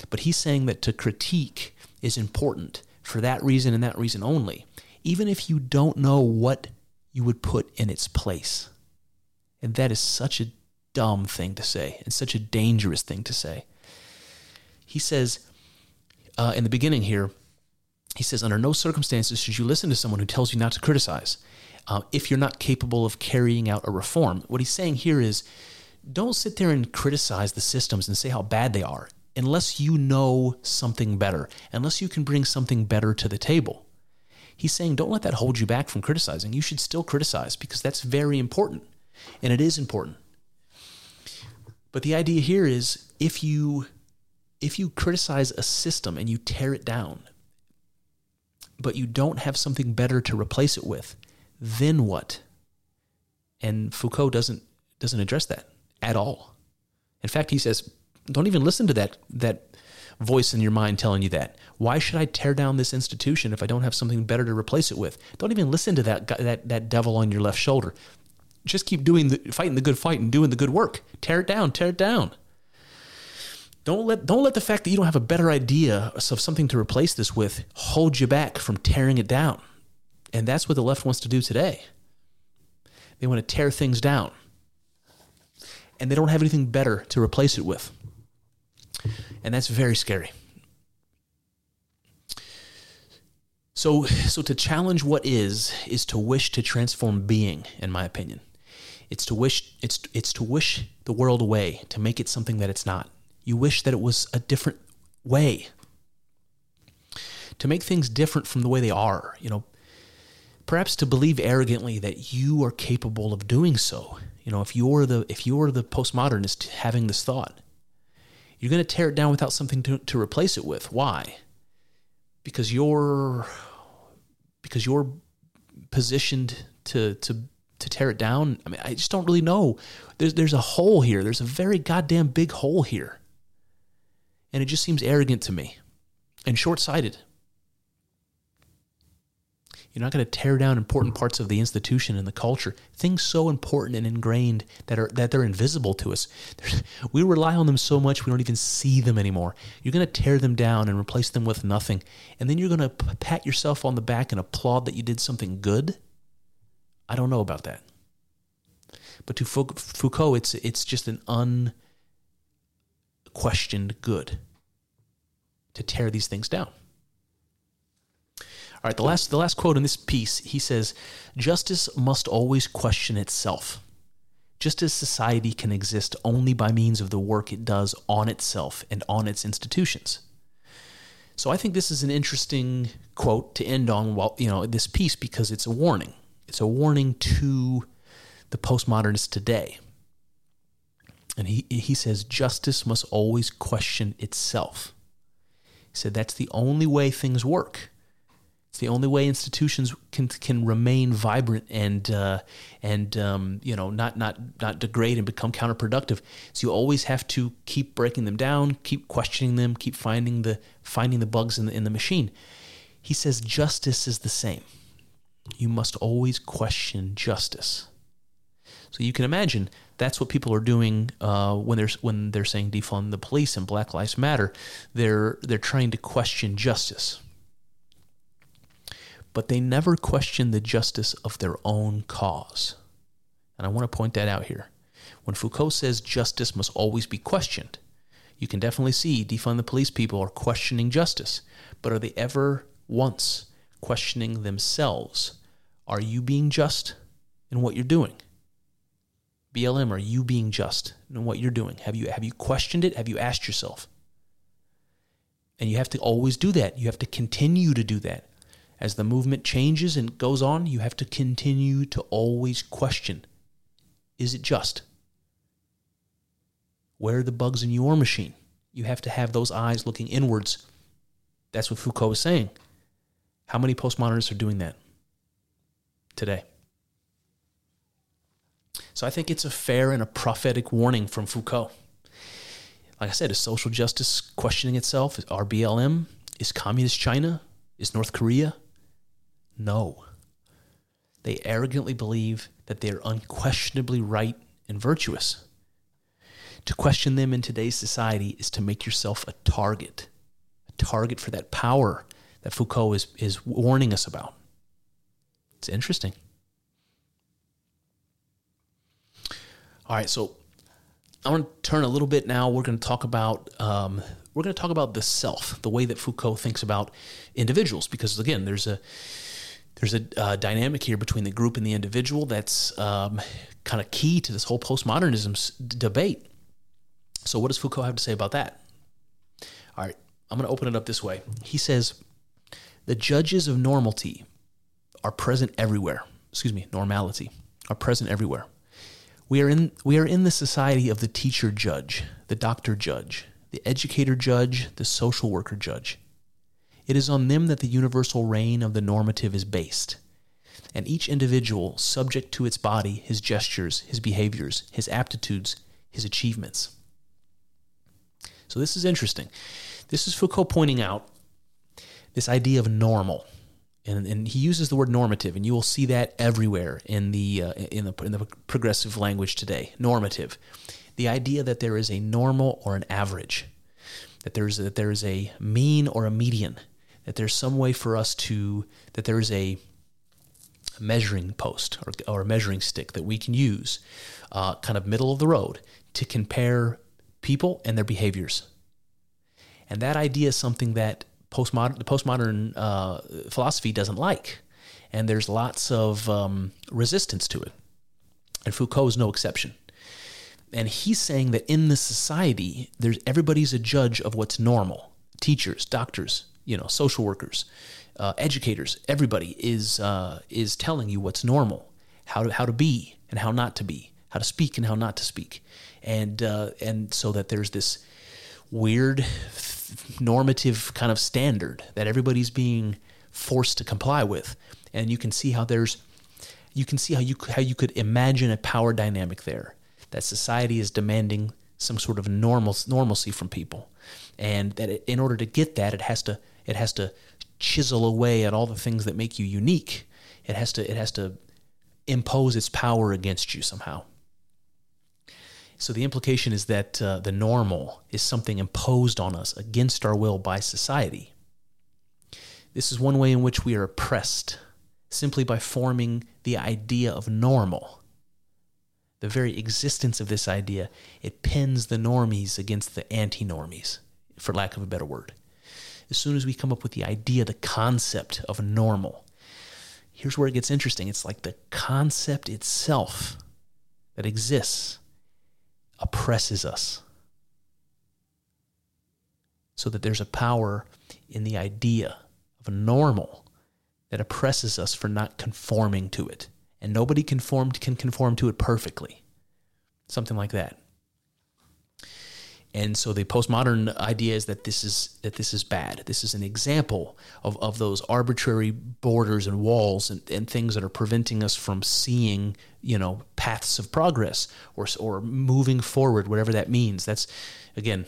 But he's saying that to critique is important for that reason and that reason only, even if you don't know what you would put in its place. And that is such a dumb thing to say and such a dangerous thing to say. He says uh, in the beginning here, he says, under no circumstances should you listen to someone who tells you not to criticize uh, if you're not capable of carrying out a reform. What he's saying here is don't sit there and criticize the systems and say how bad they are unless you know something better, unless you can bring something better to the table. He's saying don't let that hold you back from criticizing. You should still criticize because that's very important. And it is important. But the idea here is if you if you criticize a system and you tear it down, but you don't have something better to replace it with, then what? And Foucault doesn't doesn't address that at all. In fact, he says, don't even listen to that that voice in your mind telling you that. Why should I tear down this institution if I don't have something better to replace it with? Don't even listen to that that that devil on your left shoulder. Just keep doing the fighting the good fight and doing the good work. Tear it down, tear it down. Don't let don't let the fact that you don't have a better idea of something to replace this with hold you back from tearing it down. And that's what the left wants to do today. They want to tear things down. And they don't have anything better to replace it with. And that's very scary. So so to challenge what is is to wish to transform being in my opinion. It's to wish it's it's to wish the world away, to make it something that it's not. You wish that it was a different way. To make things different from the way they are, you know, perhaps to believe arrogantly that you are capable of doing so. You know, if you're the if you're the postmodernist having this thought, you're going to tear it down without something to, to replace it with. Why? Because you're because you're positioned to to to tear it down. I mean, I just don't really know. There's there's a hole here. There's a very goddamn big hole here. And it just seems arrogant to me and short sighted. You're not going to tear down important parts of the institution and the culture, things so important and ingrained that are that they're invisible to us. we rely on them so much we don't even see them anymore. You're going to tear them down and replace them with nothing, and then you're going to pat yourself on the back and applaud that you did something good. I don't know about that. But to Foucault, it's it's just an unquestioned good to tear these things down. All right, the last the last quote in this piece, he says, "Justice must always question itself." Just as society can exist only by means of the work it does on itself and on its institutions. So I think this is an interesting quote to end on while you know this piece because it's a warning. It's a warning to the postmodernists today. And he he says justice must always question itself. He said that's the only way things work. It's the only way institutions can can remain vibrant and uh, and um, you know not not not degrade and become counterproductive. So you always have to keep breaking them down, keep questioning them, keep finding the finding the bugs in the in the machine. He says justice is the same. You must always question justice. So you can imagine that's what people are doing uh, when they're when they're saying defund the police and Black Lives Matter. They're they're trying to question justice but they never question the justice of their own cause. And I want to point that out here. When Foucault says justice must always be questioned, you can definitely see defund the police people are questioning justice, but are they ever once questioning themselves? Are you being just in what you're doing? BLM, are you being just in what you're doing? Have you have you questioned it? Have you asked yourself? And you have to always do that. You have to continue to do that. As the movement changes and goes on, you have to continue to always question is it just? Where are the bugs in your machine? You have to have those eyes looking inwards. That's what Foucault is saying. How many postmodernists are doing that today? So I think it's a fair and a prophetic warning from Foucault. Like I said, is social justice questioning itself? Is RBLM? Is communist China? Is North Korea? No. They arrogantly believe that they are unquestionably right and virtuous. To question them in today's society is to make yourself a target, a target for that power that Foucault is, is warning us about. It's interesting. All right, so I want to turn a little bit now. We're going to talk about um, we're going to talk about the self, the way that Foucault thinks about individuals, because again, there's a there's a uh, dynamic here between the group and the individual that's um, kind of key to this whole postmodernism d- debate. So, what does Foucault have to say about that? All right, I'm going to open it up this way. He says, The judges of normality are present everywhere. Excuse me, normality are present everywhere. We are in we are in the society of the teacher judge, the doctor judge, the educator judge, the social worker judge. It is on them that the universal reign of the normative is based. And each individual, subject to its body, his gestures, his behaviors, his aptitudes, his achievements. So this is interesting. This is Foucault pointing out this idea of normal. And, and he uses the word normative, and you will see that everywhere in the, uh, in, the, in the progressive language today. Normative. The idea that there is a normal or an average, that there is a, that there is a mean or a median, that there's some way for us to, that there is a measuring post or, or a measuring stick that we can use, uh, kind of middle of the road, to compare people and their behaviors. And that idea is something that postmodern, the postmodern uh, philosophy doesn't like. And there's lots of um, resistance to it. And Foucault is no exception. And he's saying that in this society, there's everybody's a judge of what's normal. Teachers, doctors, you know, social workers, uh, educators, everybody is uh, is telling you what's normal, how to how to be and how not to be, how to speak and how not to speak, and uh, and so that there's this weird normative kind of standard that everybody's being forced to comply with, and you can see how there's you can see how you how you could imagine a power dynamic there that society is demanding some sort of normal normalcy from people, and that it, in order to get that, it has to it has to chisel away at all the things that make you unique. It has to it has to impose its power against you somehow. So the implication is that uh, the normal is something imposed on us against our will by society. This is one way in which we are oppressed simply by forming the idea of normal. The very existence of this idea, it pins the normies against the anti-normies, for lack of a better word as soon as we come up with the idea, the concept of normal, here's where it gets interesting. It's like the concept itself that exists oppresses us. So that there's a power in the idea of a normal that oppresses us for not conforming to it. And nobody conformed can conform to it perfectly. Something like that and so the postmodern idea is that this is that this is bad. This is an example of, of those arbitrary borders and walls and, and things that are preventing us from seeing, you know, paths of progress or or moving forward, whatever that means. That's again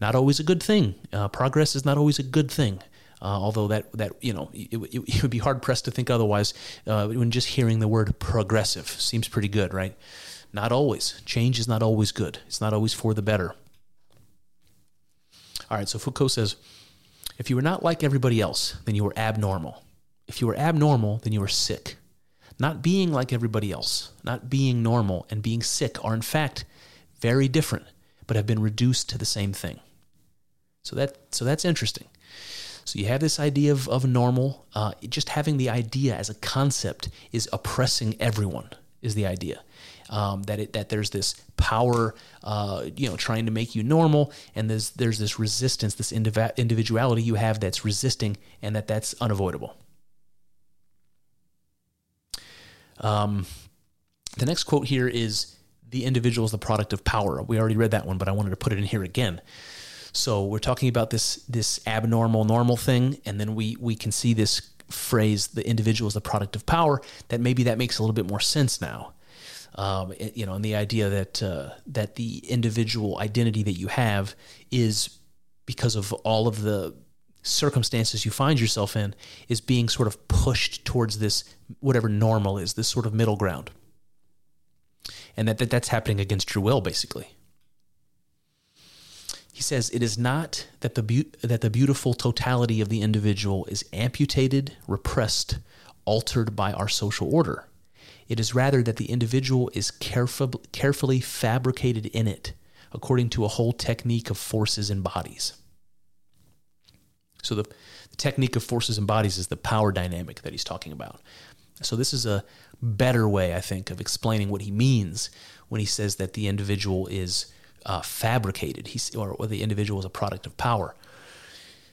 not always a good thing. Uh, progress is not always a good thing. Uh, although that that you know it, it, it, would be hard pressed to think otherwise uh, when just hearing the word progressive seems pretty good, right? Not always. Change is not always good. It's not always for the better. All right, so Foucault says if you were not like everybody else, then you were abnormal. If you were abnormal, then you were sick. Not being like everybody else, not being normal, and being sick are in fact very different, but have been reduced to the same thing. So that so that's interesting. So you have this idea of, of normal. Uh, just having the idea as a concept is oppressing everyone, is the idea. Um, that it, that there's this power, uh, you know, trying to make you normal, and there's there's this resistance, this indiv- individuality you have that's resisting, and that that's unavoidable. Um, the next quote here is the individual is the product of power. We already read that one, but I wanted to put it in here again. So we're talking about this this abnormal normal thing, and then we we can see this phrase the individual is the product of power. That maybe that makes a little bit more sense now. Um, you know, and the idea that uh, that the individual identity that you have is because of all of the circumstances you find yourself in is being sort of pushed towards this whatever normal is, this sort of middle ground and that, that that's happening against your will, basically. He says it is not that the be- that the beautiful totality of the individual is amputated, repressed, altered by our social order. It is rather that the individual is careful, carefully fabricated in it, according to a whole technique of forces and bodies. So the, the technique of forces and bodies is the power dynamic that he's talking about. So this is a better way, I think, of explaining what he means when he says that the individual is uh, fabricated, He's, or, or the individual is a product of power.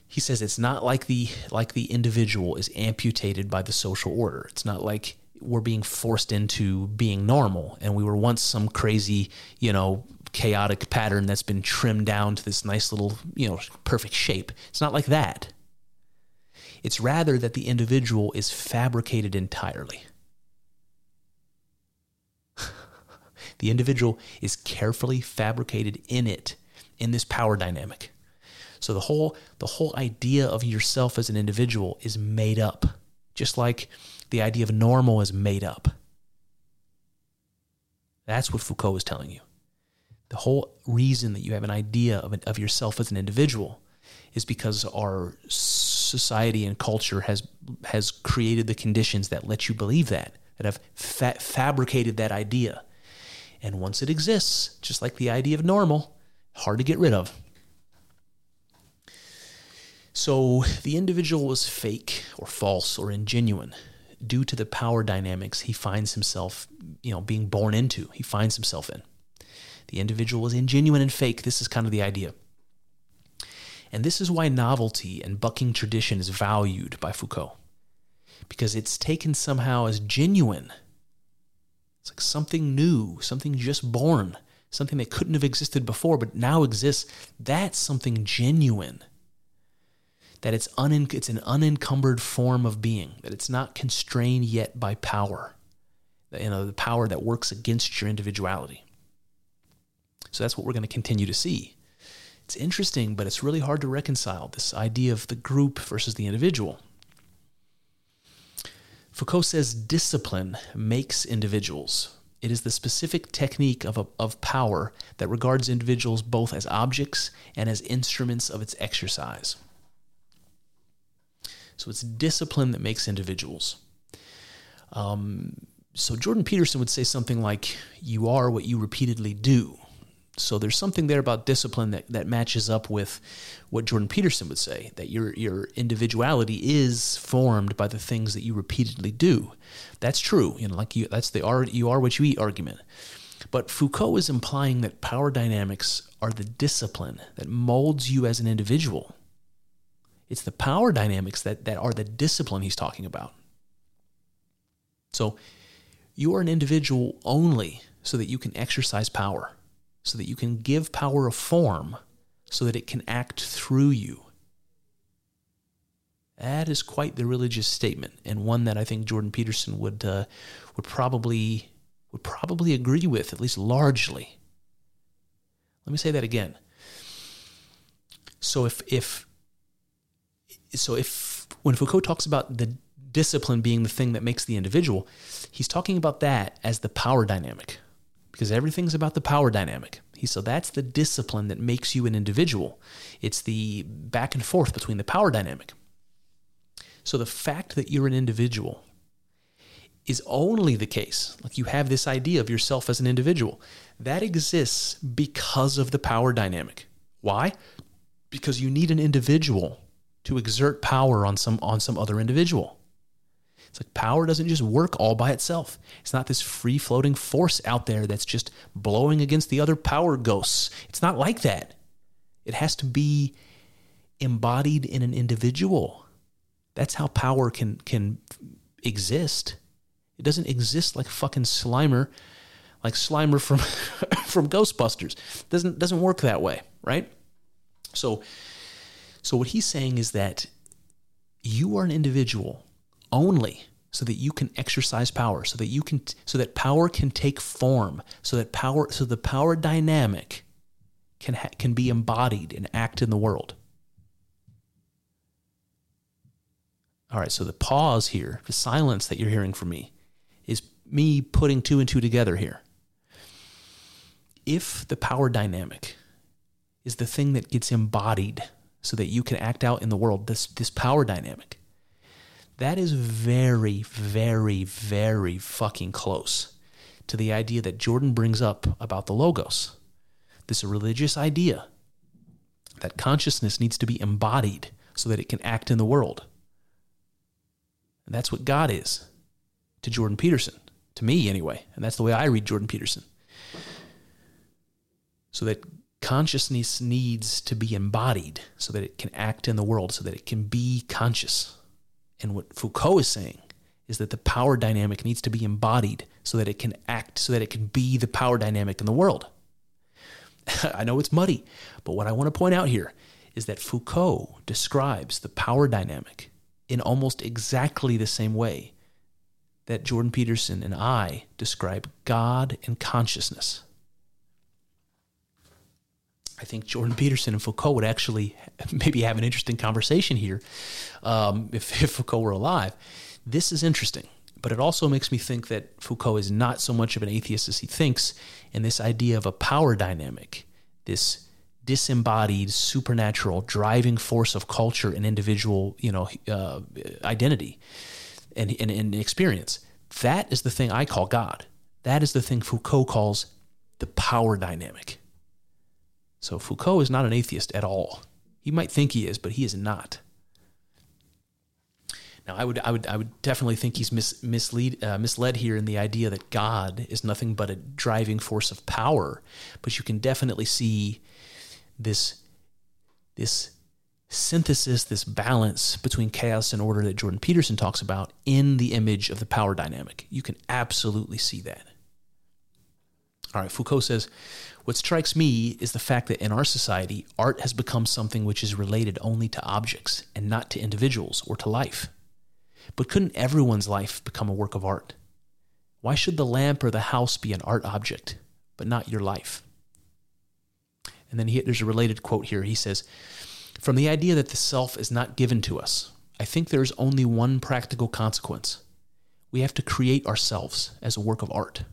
He says it's not like the like the individual is amputated by the social order. It's not like we're being forced into being normal and we were once some crazy, you know, chaotic pattern that's been trimmed down to this nice little, you know, perfect shape. It's not like that. It's rather that the individual is fabricated entirely. the individual is carefully fabricated in it, in this power dynamic. So the whole the whole idea of yourself as an individual is made up, just like the idea of normal is made up. That's what Foucault is telling you. The whole reason that you have an idea of, of yourself as an individual is because our society and culture has has created the conditions that let you believe that that have fa- fabricated that idea and once it exists just like the idea of normal hard to get rid of so the individual was fake or false or ingenuine due to the power dynamics he finds himself you know being born into he finds himself in the individual is ingenuine and fake this is kind of the idea and this is why novelty and bucking tradition is valued by Foucault, because it's taken somehow as genuine. It's like something new, something just born, something that couldn't have existed before but now exists. That's something genuine. That it's, unen- it's an unencumbered form of being, that it's not constrained yet by power, you know, the power that works against your individuality. So that's what we're going to continue to see it's interesting, but it's really hard to reconcile this idea of the group versus the individual. Foucault says discipline makes individuals. It is the specific technique of, a, of power that regards individuals both as objects and as instruments of its exercise. So it's discipline that makes individuals. Um, so Jordan Peterson would say something like, You are what you repeatedly do. So there's something there about discipline that, that matches up with what Jordan Peterson would say that your your individuality is formed by the things that you repeatedly do. That's true. You know, like you that's the are you are what you eat argument. But Foucault is implying that power dynamics are the discipline that molds you as an individual. It's the power dynamics that, that are the discipline he's talking about. So you are an individual only so that you can exercise power so that you can give power a form so that it can act through you. That is quite the religious statement, and one that I think Jordan Peterson would uh, would probably would probably agree with, at least largely. Let me say that again. So if if so if when Foucault talks about the discipline being the thing that makes the individual, he's talking about that as the power dynamic because everything's about the power dynamic. He so that's the discipline that makes you an individual. It's the back and forth between the power dynamic. So the fact that you're an individual is only the case. Like you have this idea of yourself as an individual. That exists because of the power dynamic. Why? Because you need an individual to exert power on some on some other individual. It's like power doesn't just work all by itself. It's not this free floating force out there that's just blowing against the other power ghosts. It's not like that. It has to be embodied in an individual. That's how power can can exist. It doesn't exist like fucking Slimer, like Slimer from from Ghostbusters. Doesn't doesn't work that way, right? So so what he's saying is that you are an individual only so that you can exercise power, so that you can so that power can take form, so that power so the power dynamic can ha- can be embodied and act in the world. All right, so the pause here, the silence that you're hearing from me is me putting two and two together here. If the power dynamic is the thing that gets embodied so that you can act out in the world, this this power dynamic that is very, very, very fucking close to the idea that Jordan brings up about the Logos. This religious idea that consciousness needs to be embodied so that it can act in the world. And that's what God is to Jordan Peterson, to me anyway. And that's the way I read Jordan Peterson. So that consciousness needs to be embodied so that it can act in the world, so that it can be conscious. And what Foucault is saying is that the power dynamic needs to be embodied so that it can act, so that it can be the power dynamic in the world. I know it's muddy, but what I want to point out here is that Foucault describes the power dynamic in almost exactly the same way that Jordan Peterson and I describe God and consciousness. I think Jordan Peterson and Foucault would actually maybe have an interesting conversation here um, if, if Foucault were alive. This is interesting, but it also makes me think that Foucault is not so much of an atheist as he thinks, and this idea of a power dynamic, this disembodied, supernatural driving force of culture and individual, you know, uh, identity and, and, and experience. That is the thing I call God. That is the thing Foucault calls the power dynamic. So Foucault is not an atheist at all. He might think he is, but he is not. Now, I would, I would, I would definitely think he's mis, mislead, uh, misled here in the idea that God is nothing but a driving force of power. But you can definitely see this, this synthesis, this balance between chaos and order that Jordan Peterson talks about in the image of the power dynamic. You can absolutely see that. All right, Foucault says, What strikes me is the fact that in our society, art has become something which is related only to objects and not to individuals or to life. But couldn't everyone's life become a work of art? Why should the lamp or the house be an art object, but not your life? And then he, there's a related quote here. He says, From the idea that the self is not given to us, I think there is only one practical consequence. We have to create ourselves as a work of art.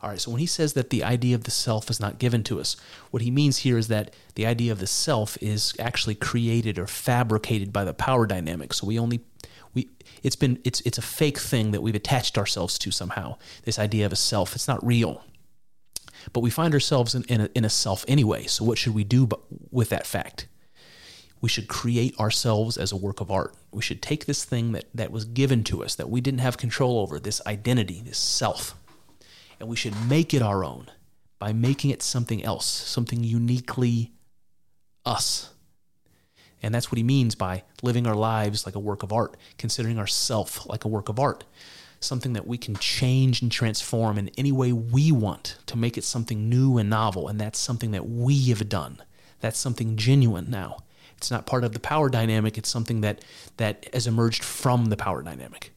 All right, so when he says that the idea of the self is not given to us, what he means here is that the idea of the self is actually created or fabricated by the power dynamic. So we only we it's been it's it's a fake thing that we've attached ourselves to somehow. This idea of a self, it's not real. But we find ourselves in, in, a, in a self anyway. So what should we do but with that fact? We should create ourselves as a work of art. We should take this thing that, that was given to us, that we didn't have control over, this identity, this self, and we should make it our own by making it something else, something uniquely us. And that's what he means by living our lives like a work of art, considering ourself like a work of art, something that we can change and transform in any way we want to make it something new and novel. And that's something that we have done. That's something genuine now. It's not part of the power dynamic, it's something that, that has emerged from the power dynamic.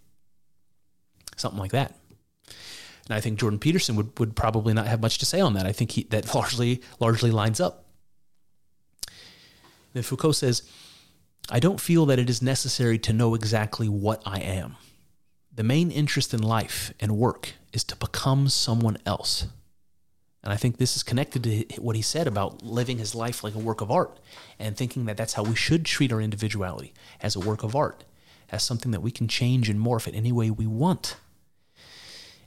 Something like that. And I think Jordan Peterson would, would probably not have much to say on that. I think he, that largely largely lines up. Then Foucault says, I don't feel that it is necessary to know exactly what I am. The main interest in life and work is to become someone else. And I think this is connected to what he said about living his life like a work of art and thinking that that's how we should treat our individuality as a work of art, as something that we can change and morph it any way we want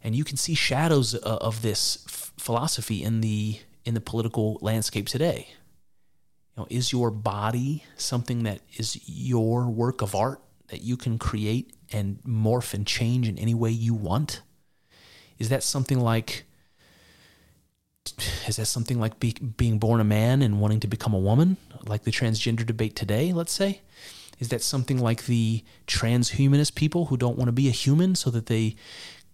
and you can see shadows uh, of this philosophy in the in the political landscape today. You know, is your body something that is your work of art that you can create and morph and change in any way you want? Is that something like is that something like be, being born a man and wanting to become a woman, like the transgender debate today, let's say? Is that something like the transhumanist people who don't want to be a human so that they,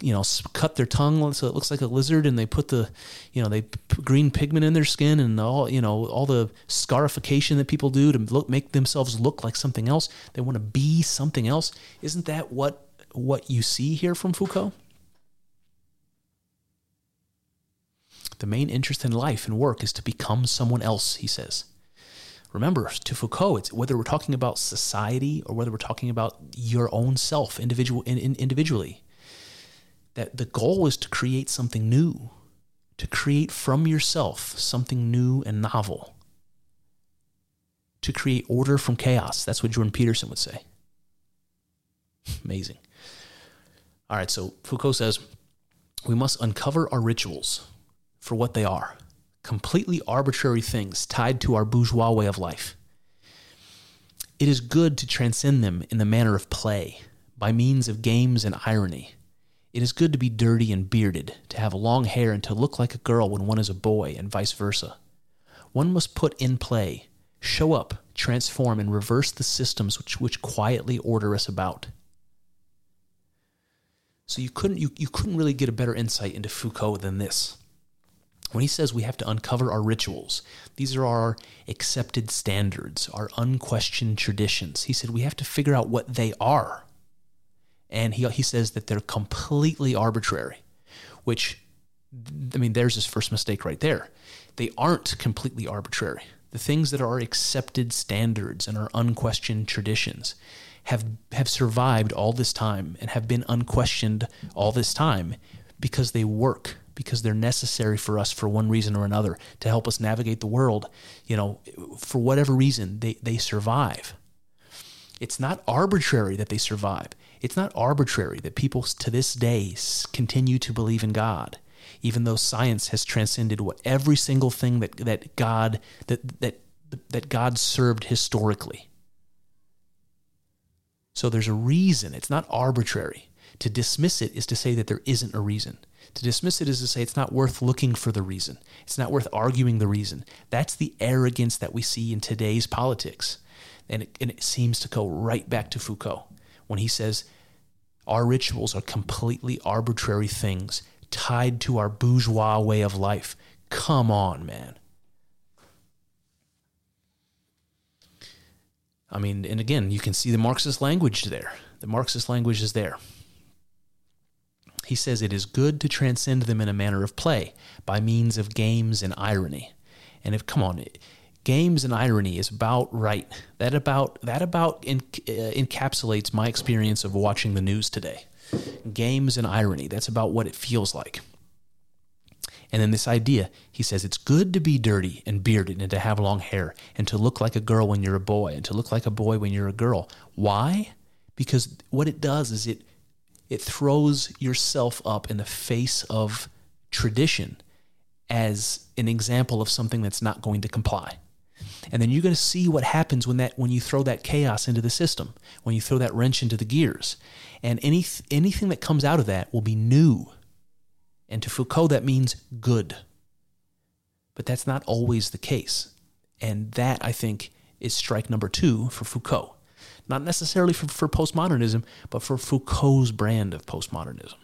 you know, cut their tongue so it looks like a lizard and they put the, you know, they put green pigment in their skin and all, you know, all the scarification that people do to look, make themselves look like something else. They want to be something else. Isn't that what what you see here from Foucault? The main interest in life and work is to become someone else, he says. Remember, to Foucault, it's whether we're talking about society or whether we're talking about your own self individual in, in, individually, that the goal is to create something new, to create from yourself something new and novel, to create order from chaos. That's what Jordan Peterson would say. Amazing. All right, so Foucault says we must uncover our rituals for what they are completely arbitrary things tied to our bourgeois way of life. It is good to transcend them in the manner of play, by means of games and irony. It is good to be dirty and bearded, to have long hair and to look like a girl when one is a boy, and vice versa. One must put in play, show up, transform, and reverse the systems which, which quietly order us about. So you couldn't you, you couldn't really get a better insight into Foucault than this. When he says we have to uncover our rituals, these are our accepted standards, our unquestioned traditions. He said we have to figure out what they are. And he, he says that they're completely arbitrary, which, I mean, there's his first mistake right there. They aren't completely arbitrary. The things that are accepted standards and are unquestioned traditions have, have survived all this time and have been unquestioned all this time because they work because they're necessary for us for one reason or another to help us navigate the world. You know, for whatever reason, they, they survive. It's not arbitrary that they survive. It's not arbitrary that people to this day continue to believe in God, even though science has transcended what every single thing that, that God that that that God served historically. So there's a reason. It's not arbitrary. To dismiss it is to say that there isn't a reason. To dismiss it is to say it's not worth looking for the reason. It's not worth arguing the reason. That's the arrogance that we see in today's politics. And it, and it seems to go right back to Foucault when he says our rituals are completely arbitrary things tied to our bourgeois way of life. Come on, man. I mean, and again, you can see the Marxist language there. The Marxist language is there. He says it is good to transcend them in a manner of play by means of games and irony. And if come on, games and irony is about right. That about that about in, uh, encapsulates my experience of watching the news today. Games and irony. That's about what it feels like. And then this idea, he says it's good to be dirty and bearded and to have long hair and to look like a girl when you're a boy and to look like a boy when you're a girl. Why? Because what it does is it it throws yourself up in the face of tradition as an example of something that's not going to comply. And then you're going to see what happens when that when you throw that chaos into the system, when you throw that wrench into the gears. And any anything that comes out of that will be new. And to Foucault that means good. But that's not always the case. And that I think is strike number 2 for Foucault not necessarily for, for postmodernism, but for Foucault's brand of postmodernism.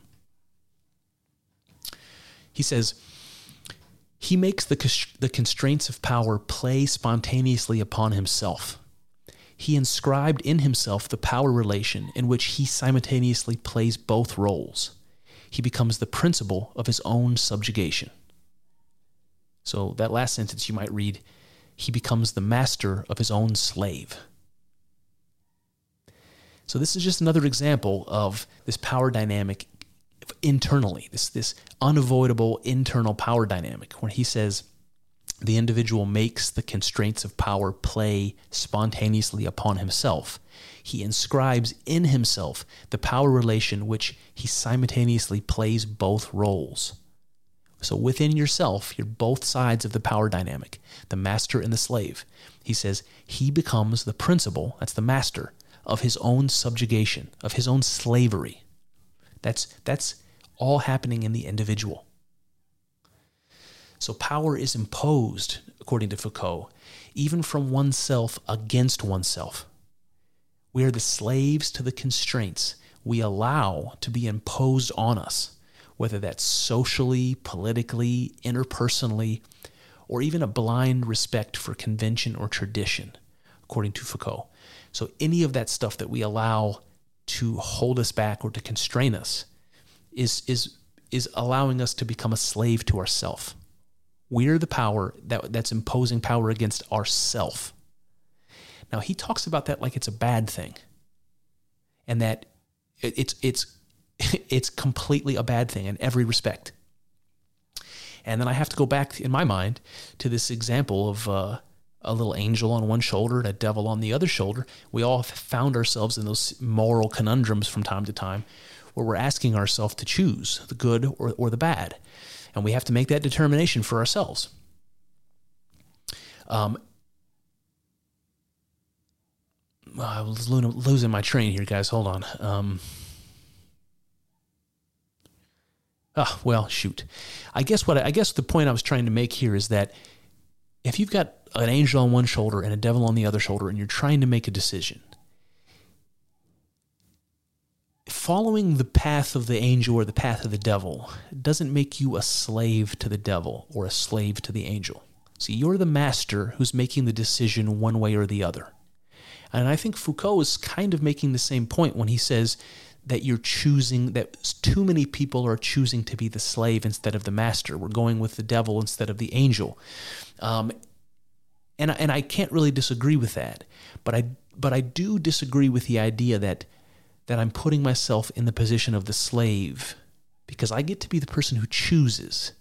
He says, he makes the, the constraints of power play spontaneously upon himself. He inscribed in himself the power relation in which he simultaneously plays both roles. He becomes the principle of his own subjugation. So, that last sentence you might read, he becomes the master of his own slave. So this is just another example of this power dynamic internally, this this unavoidable internal power dynamic when he says the individual makes the constraints of power play spontaneously upon himself. He inscribes in himself the power relation which he simultaneously plays both roles. So within yourself, you're both sides of the power dynamic, the master and the slave. He says he becomes the principle, that's the master, of his own subjugation, of his own slavery. That's, that's all happening in the individual. So power is imposed, according to Foucault, even from oneself against oneself. We are the slaves to the constraints we allow to be imposed on us, whether that's socially, politically, interpersonally, or even a blind respect for convention or tradition, according to Foucault. So, any of that stuff that we allow to hold us back or to constrain us is, is, is allowing us to become a slave to ourself. We're the power that, that's imposing power against ourself. Now, he talks about that like it's a bad thing and that it's, it's, it's completely a bad thing in every respect. And then I have to go back in my mind to this example of uh, a little angel on one shoulder and a devil on the other shoulder. We all have found ourselves in those moral conundrums from time to time where we're asking ourselves to choose the good or, or the bad. And we have to make that determination for ourselves. Um, I was losing my train here, guys. Hold on. Um, Oh, well, shoot. I guess what I, I guess the point I was trying to make here is that if you've got an angel on one shoulder and a devil on the other shoulder and you're trying to make a decision, following the path of the angel or the path of the devil doesn't make you a slave to the devil or a slave to the angel. See, you're the master who's making the decision one way or the other. And I think Foucault is kind of making the same point when he says that you're choosing that too many people are choosing to be the slave instead of the master. We're going with the devil instead of the angel, um, and and I can't really disagree with that. But I but I do disagree with the idea that that I'm putting myself in the position of the slave because I get to be the person who chooses.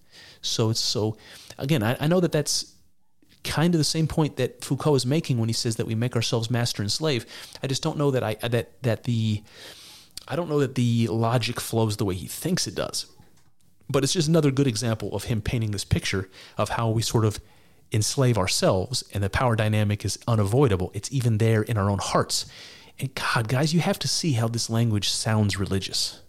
So it's so again I, I know that that's kind of the same point that Foucault is making when he says that we make ourselves master and slave. I just don't know that I that that the I don't know that the logic flows the way he thinks it does. But it's just another good example of him painting this picture of how we sort of enslave ourselves and the power dynamic is unavoidable. It's even there in our own hearts. And God, guys, you have to see how this language sounds religious.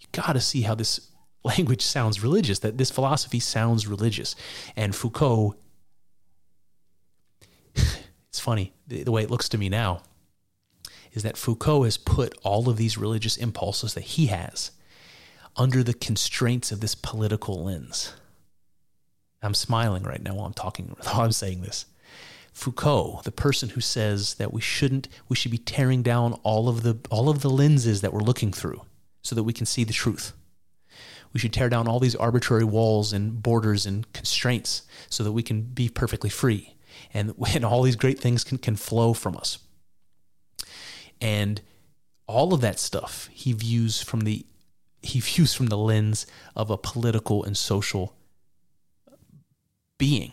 You got to see how this language sounds religious, that this philosophy sounds religious. And Foucault, it's funny the, the way it looks to me now is that Foucault has put all of these religious impulses that he has under the constraints of this political lens. I'm smiling right now while I'm talking, while I'm saying this. Foucault, the person who says that we shouldn't, we should be tearing down all of the all of the lenses that we're looking through, so that we can see the truth. We should tear down all these arbitrary walls and borders and constraints, so that we can be perfectly free, and, and all these great things can, can flow from us. And all of that stuff he views from the he views from the lens of a political and social being.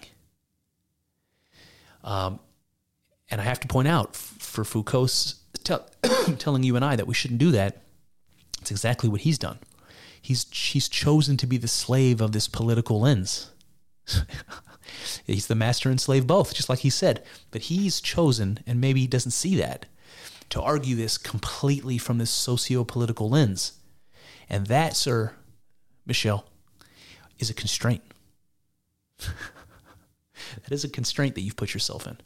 Um, and I have to point out for Foucault's tell, telling you and I that we shouldn't do that. It's exactly what he's done. He's he's chosen to be the slave of this political lens. he's the master and slave both, just like he said. But he's chosen, and maybe he doesn't see that to argue this completely from this socio political lens. And that, sir, Michel, is a constraint. that is a constraint that you've put yourself in.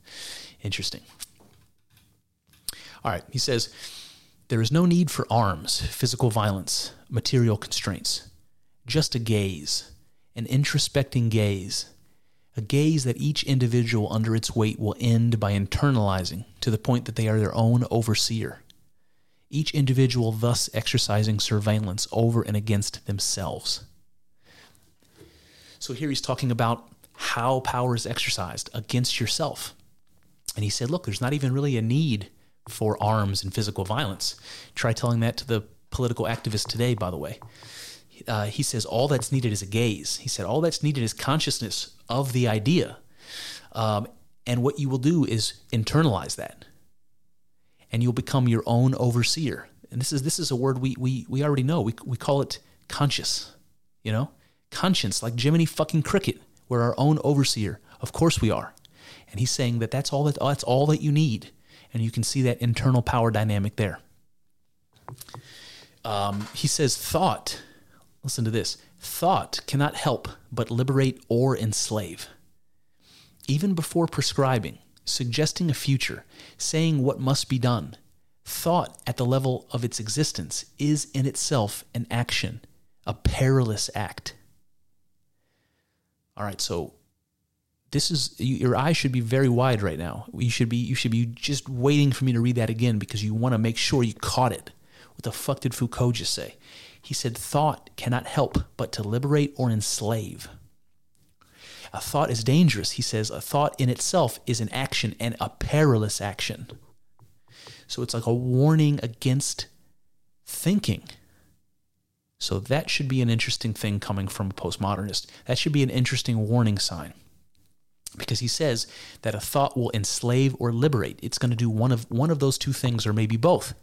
Interesting. All right, he says there is no need for arms, physical violence, material constraints, just a gaze, an introspecting gaze a gaze that each individual under its weight will end by internalizing to the point that they are their own overseer. Each individual thus exercising surveillance over and against themselves. So here he's talking about how power is exercised against yourself. And he said, look, there's not even really a need for arms and physical violence. Try telling that to the political activist today, by the way uh, he says all that's needed is a gaze. He said all that's needed is consciousness of the idea. Um, and what you will do is internalize that. And you'll become your own overseer. And this is this is a word we we we already know. We we call it conscious. You know? Conscience, like Jiminy fucking Cricket. We're our own overseer. Of course we are. And he's saying that that's all that that's all that you need. And you can see that internal power dynamic there. Um, he says, thought, listen to this thought cannot help but liberate or enslave. Even before prescribing, suggesting a future, saying what must be done, thought at the level of its existence is in itself an action, a perilous act. All right, so this is your eyes should be very wide right now. You should be you should be just waiting for me to read that again because you want to make sure you caught it. What the fuck did Foucault just say? He said thought cannot help but to liberate or enslave. A thought is dangerous. He says a thought in itself is an action and a perilous action. So it's like a warning against thinking. So that should be an interesting thing coming from a postmodernist. That should be an interesting warning sign. Because he says that a thought will enslave or liberate. It's going to do one of one of those two things or maybe both.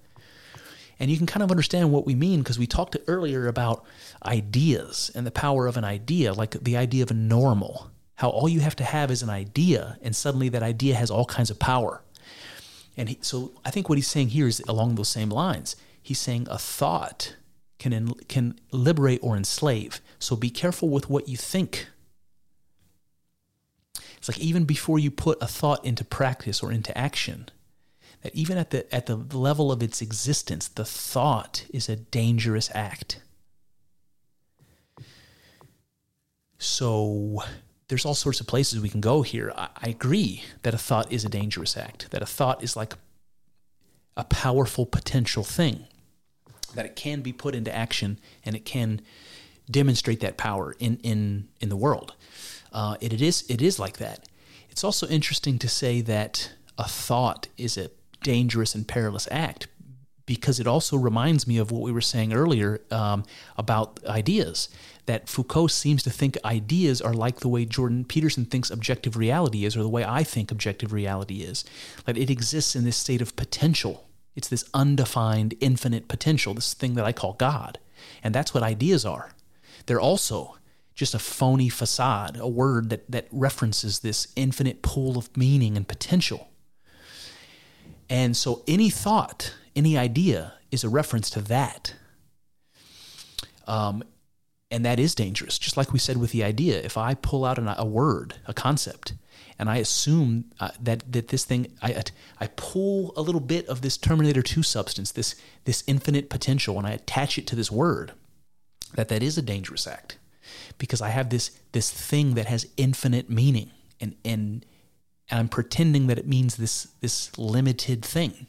And you can kind of understand what we mean because we talked earlier about ideas and the power of an idea, like the idea of a normal. How all you have to have is an idea, and suddenly that idea has all kinds of power. And he, so I think what he's saying here is along those same lines. He's saying a thought can can liberate or enslave. So be careful with what you think. It's like even before you put a thought into practice or into action, that even at the at the level of its existence, the thought is a dangerous act. So there's all sorts of places we can go here. I, I agree that a thought is a dangerous act, that a thought is like a powerful potential thing that it can be put into action and it can demonstrate that power in in in the world. Uh, it, it is it is like that. It's also interesting to say that a thought is a dangerous and perilous act because it also reminds me of what we were saying earlier um, about ideas. That Foucault seems to think ideas are like the way Jordan Peterson thinks objective reality is, or the way I think objective reality is. That it exists in this state of potential it's this undefined, infinite potential, this thing that I call God. And that's what ideas are. They're also just a phony facade, a word that, that references this infinite pool of meaning and potential. And so any thought, any idea is a reference to that. Um, and that is dangerous. Just like we said with the idea, if I pull out an, a word, a concept, and I assume uh, that that this thing I I pull a little bit of this Terminator 2 substance, this this infinite potential, and I attach it to this word. That that is a dangerous act, because I have this this thing that has infinite meaning, and and, and I'm pretending that it means this this limited thing.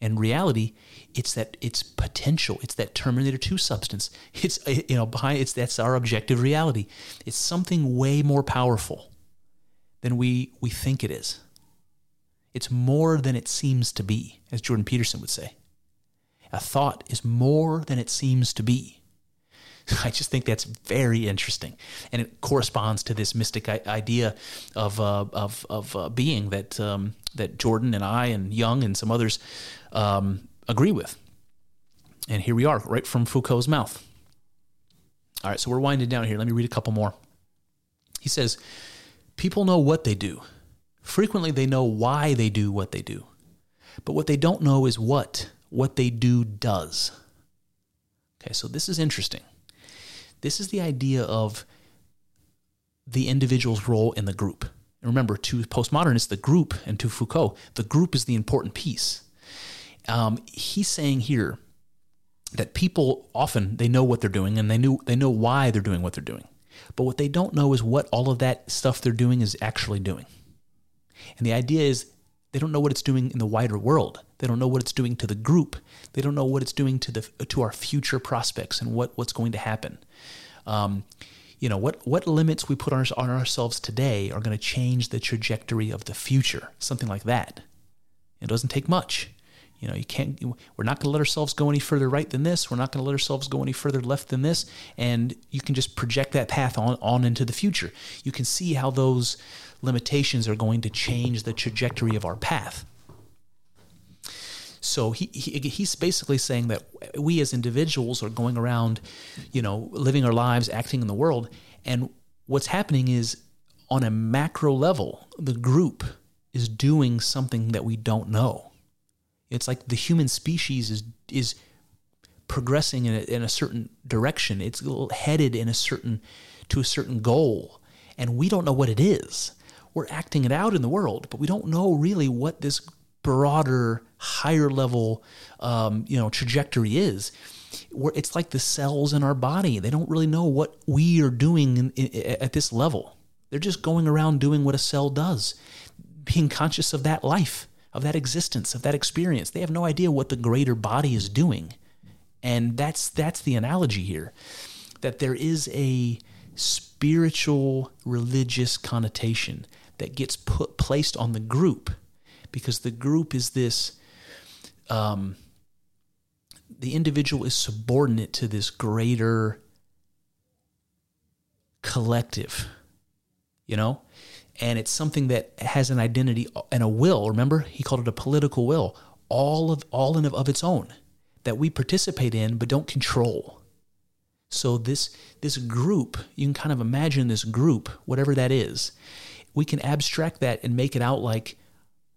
In reality, it's that it's potential. It's that Terminator 2 substance. It's you know behind it's that's our objective reality. It's something way more powerful than we, we think it is. It's more than it seems to be, as Jordan Peterson would say. A thought is more than it seems to be. I just think that's very interesting, and it corresponds to this mystic idea of uh, of of uh, being that um, that Jordan and I and Jung and some others um, agree with. And here we are, right from Foucault's mouth. All right, so we're winding down here. Let me read a couple more. He says, People know what they do. Frequently, they know why they do what they do. But what they don't know is what what they do does. Okay, so this is interesting. This is the idea of the individual's role in the group. And remember, to postmodernists, the group, and to Foucault, the group is the important piece. Um, he's saying here that people often they know what they're doing and they knew they know why they're doing what they're doing. But what they don't know is what all of that stuff they're doing is actually doing. And the idea is they don't know what it's doing in the wider world. They don't know what it's doing to the group. They don't know what it's doing to the to our future prospects and what, what's going to happen. Um, you know what what limits we put on, on ourselves today are going to change the trajectory of the future. Something like that. It doesn't take much. You know, you can't. We're not going to let ourselves go any further right than this. We're not going to let ourselves go any further left than this. And you can just project that path on on into the future. You can see how those limitations are going to change the trajectory of our path. So he, he he's basically saying that we as individuals are going around, you know, living our lives, acting in the world, and what's happening is on a macro level, the group is doing something that we don't know It's like the human species is is progressing in a, in a certain direction. It's headed in a certain to a certain goal, and we don't know what it is. We're acting it out in the world, but we don't know really what this broader, higher level, um, you know, trajectory is. Where it's like the cells in our body; they don't really know what we are doing in, in, at this level. They're just going around doing what a cell does, being conscious of that life, of that existence, of that experience. They have no idea what the greater body is doing. And that's that's the analogy here. That there is a spiritual religious connotation that gets put placed on the group because the group is this um, the individual is subordinate to this greater collective you know and it's something that has an identity and a will. Remember he called it a political will all of all in of, its own that we participate in but don't control. So this this group you can kind of imagine this group whatever that is. We can abstract that and make it out like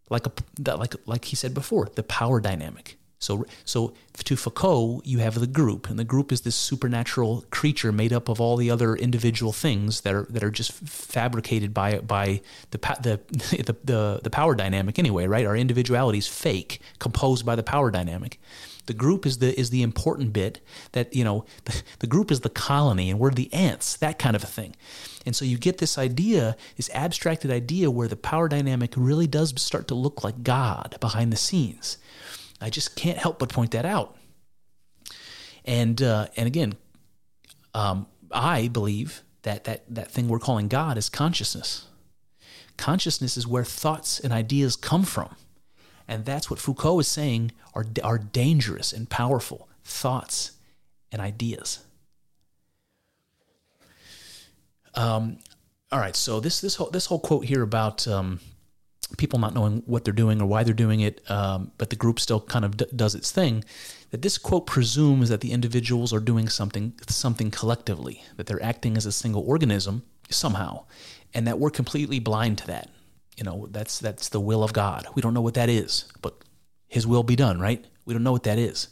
like a like like he said before the power dynamic so, so to Foucault, you have the group, and the group is this supernatural creature made up of all the other individual things that are that are just fabricated by by the the the the, the power dynamic anyway, right? Our individuality is fake, composed by the power dynamic. The group is the is the important bit that you know. The, the group is the colony, and we're the ants, that kind of a thing. And so you get this idea, this abstracted idea, where the power dynamic really does start to look like God behind the scenes I just can't help but point that out. And uh, and again, um, I believe that that that thing we're calling God is consciousness. Consciousness is where thoughts and ideas come from, and that's what Foucault is saying are are dangerous and powerful thoughts and ideas. Um, all right, so this this whole this whole quote here about um, people not knowing what they're doing or why they're doing it, um, but the group still kind of d- does its thing. That this quote presumes that the individuals are doing something something collectively, that they're acting as a single organism somehow, and that we're completely blind to that. You know, that's that's the will of God. We don't know what that is, but His will be done, right? We don't know what that is.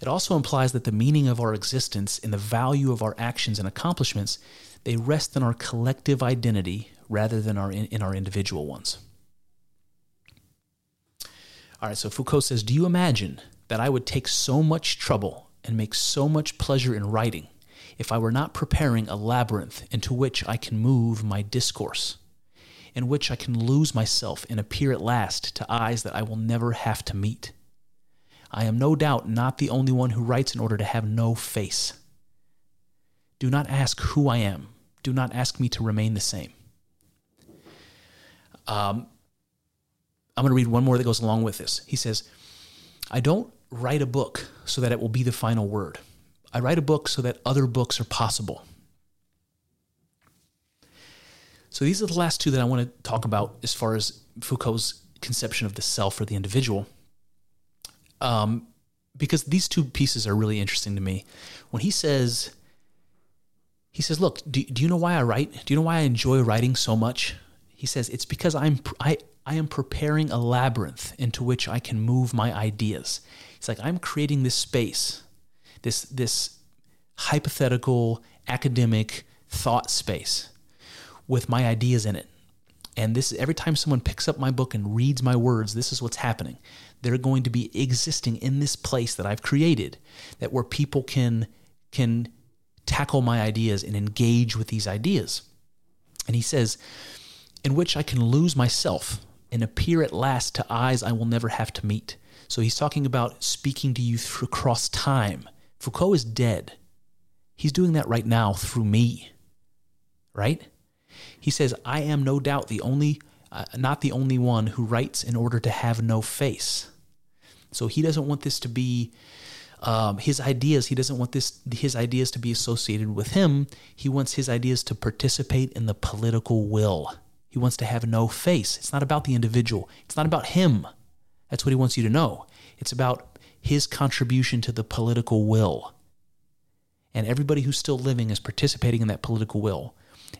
It also implies that the meaning of our existence and the value of our actions and accomplishments they rest in our collective identity rather than our in, in our individual ones. All right, so Foucault says, Do you imagine that I would take so much trouble and make so much pleasure in writing if I were not preparing a labyrinth into which I can move my discourse, in which I can lose myself and appear at last to eyes that I will never have to meet? I am no doubt not the only one who writes in order to have no face. Do not ask who I am. Do not ask me to remain the same. Um, I'm going to read one more that goes along with this. He says, I don't write a book so that it will be the final word. I write a book so that other books are possible. So these are the last two that I want to talk about as far as Foucault's conception of the self or the individual. Um, because these two pieces are really interesting to me. When he says, he says, look, do, do you know why I write? Do you know why I enjoy writing so much? He says, it's because I'm, I, I am preparing a labyrinth into which I can move my ideas. It's like I'm creating this space, this this hypothetical academic thought space with my ideas in it. And this every time someone picks up my book and reads my words, this is what's happening. They're going to be existing in this place that I've created, that where people can can tackle my ideas and engage with these ideas. And he says, in which I can lose myself and appear at last to eyes I will never have to meet. So he's talking about speaking to you through across time. Foucault is dead. He's doing that right now through me. Right? He says, I am no doubt the only, uh, not the only one who writes in order to have no face. So he doesn't want this to be um, his ideas. He doesn't want this his ideas to be associated with him. He wants his ideas to participate in the political will. He wants to have no face. It's not about the individual, it's not about him. That's what he wants you to know. It's about his contribution to the political will. And everybody who's still living is participating in that political will.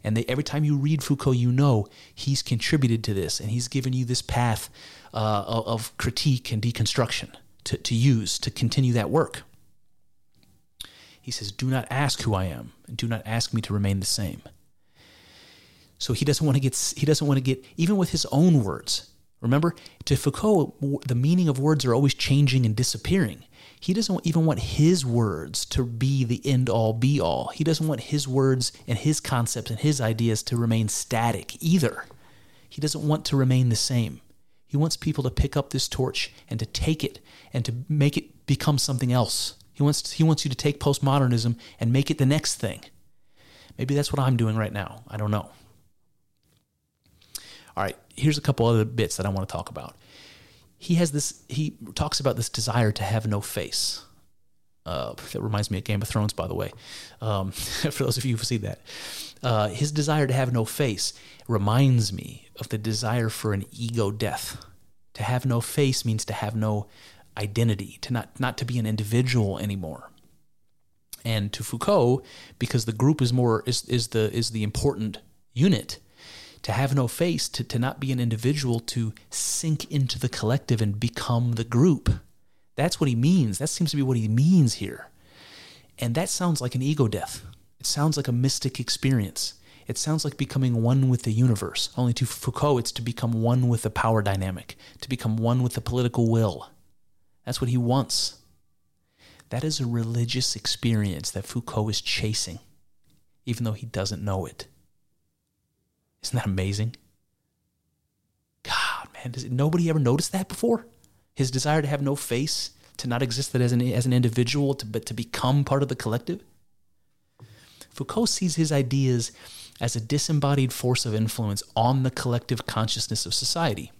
And they, every time you read Foucault, you know he's contributed to this and he's given you this path uh, of critique and deconstruction to, to use to continue that work. He says, Do not ask who I am, and do not ask me to remain the same. So he doesn't want to get, he doesn't want to get, even with his own words. Remember, to Foucault, the meaning of words are always changing and disappearing. He doesn't even want his words to be the end all be all. He doesn't want his words and his concepts and his ideas to remain static either. He doesn't want to remain the same. He wants people to pick up this torch and to take it and to make it become something else. He wants he wants you to take postmodernism and make it the next thing. Maybe that's what I'm doing right now. I don't know. All right, here's a couple other bits that I want to talk about. He has this. He talks about this desire to have no face. Uh, that reminds me of Game of Thrones, by the way. Um, for those of you who see that, uh, his desire to have no face reminds me of the desire for an ego death. To have no face means to have no identity, to not not to be an individual anymore. And to Foucault, because the group is more is is the is the important unit, to have no face, to, to not be an individual, to sink into the collective and become the group. That's what he means. That seems to be what he means here. And that sounds like an ego death. It sounds like a mystic experience. It sounds like becoming one with the universe. Only to Foucault, it's to become one with the power dynamic, to become one with the political will. That's what he wants. That is a religious experience that Foucault is chasing, even though he doesn't know it. Isn't that amazing? God, man, does nobody ever noticed that before? His desire to have no face, to not exist as an, as an individual, to, but to become part of the collective? Foucault sees his ideas as a disembodied force of influence on the collective consciousness of society.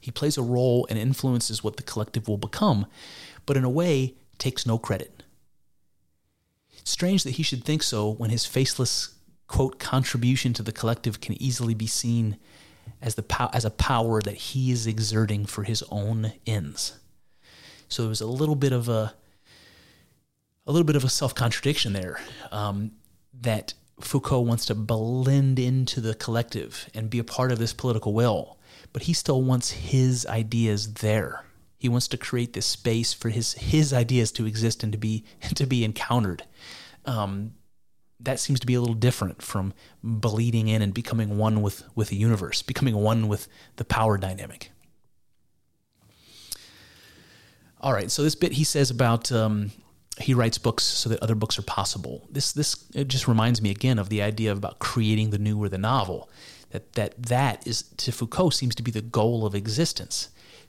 He plays a role and influences what the collective will become, but in a way takes no credit. Strange that he should think so when his faceless quote contribution to the collective can easily be seen as the pow- as a power that he is exerting for his own ends. So there's a little bit of a a little bit of a self contradiction there um, that Foucault wants to blend into the collective and be a part of this political will, but he still wants his ideas there. He wants to create this space for his his ideas to exist and to be to be encountered. Um, that seems to be a little different from bleeding in and becoming one with with the universe, becoming one with the power dynamic. All right, so this bit he says about um, he writes books so that other books are possible. This this just reminds me again of the idea about creating the new or the novel. That that that is to Foucault seems to be the goal of existence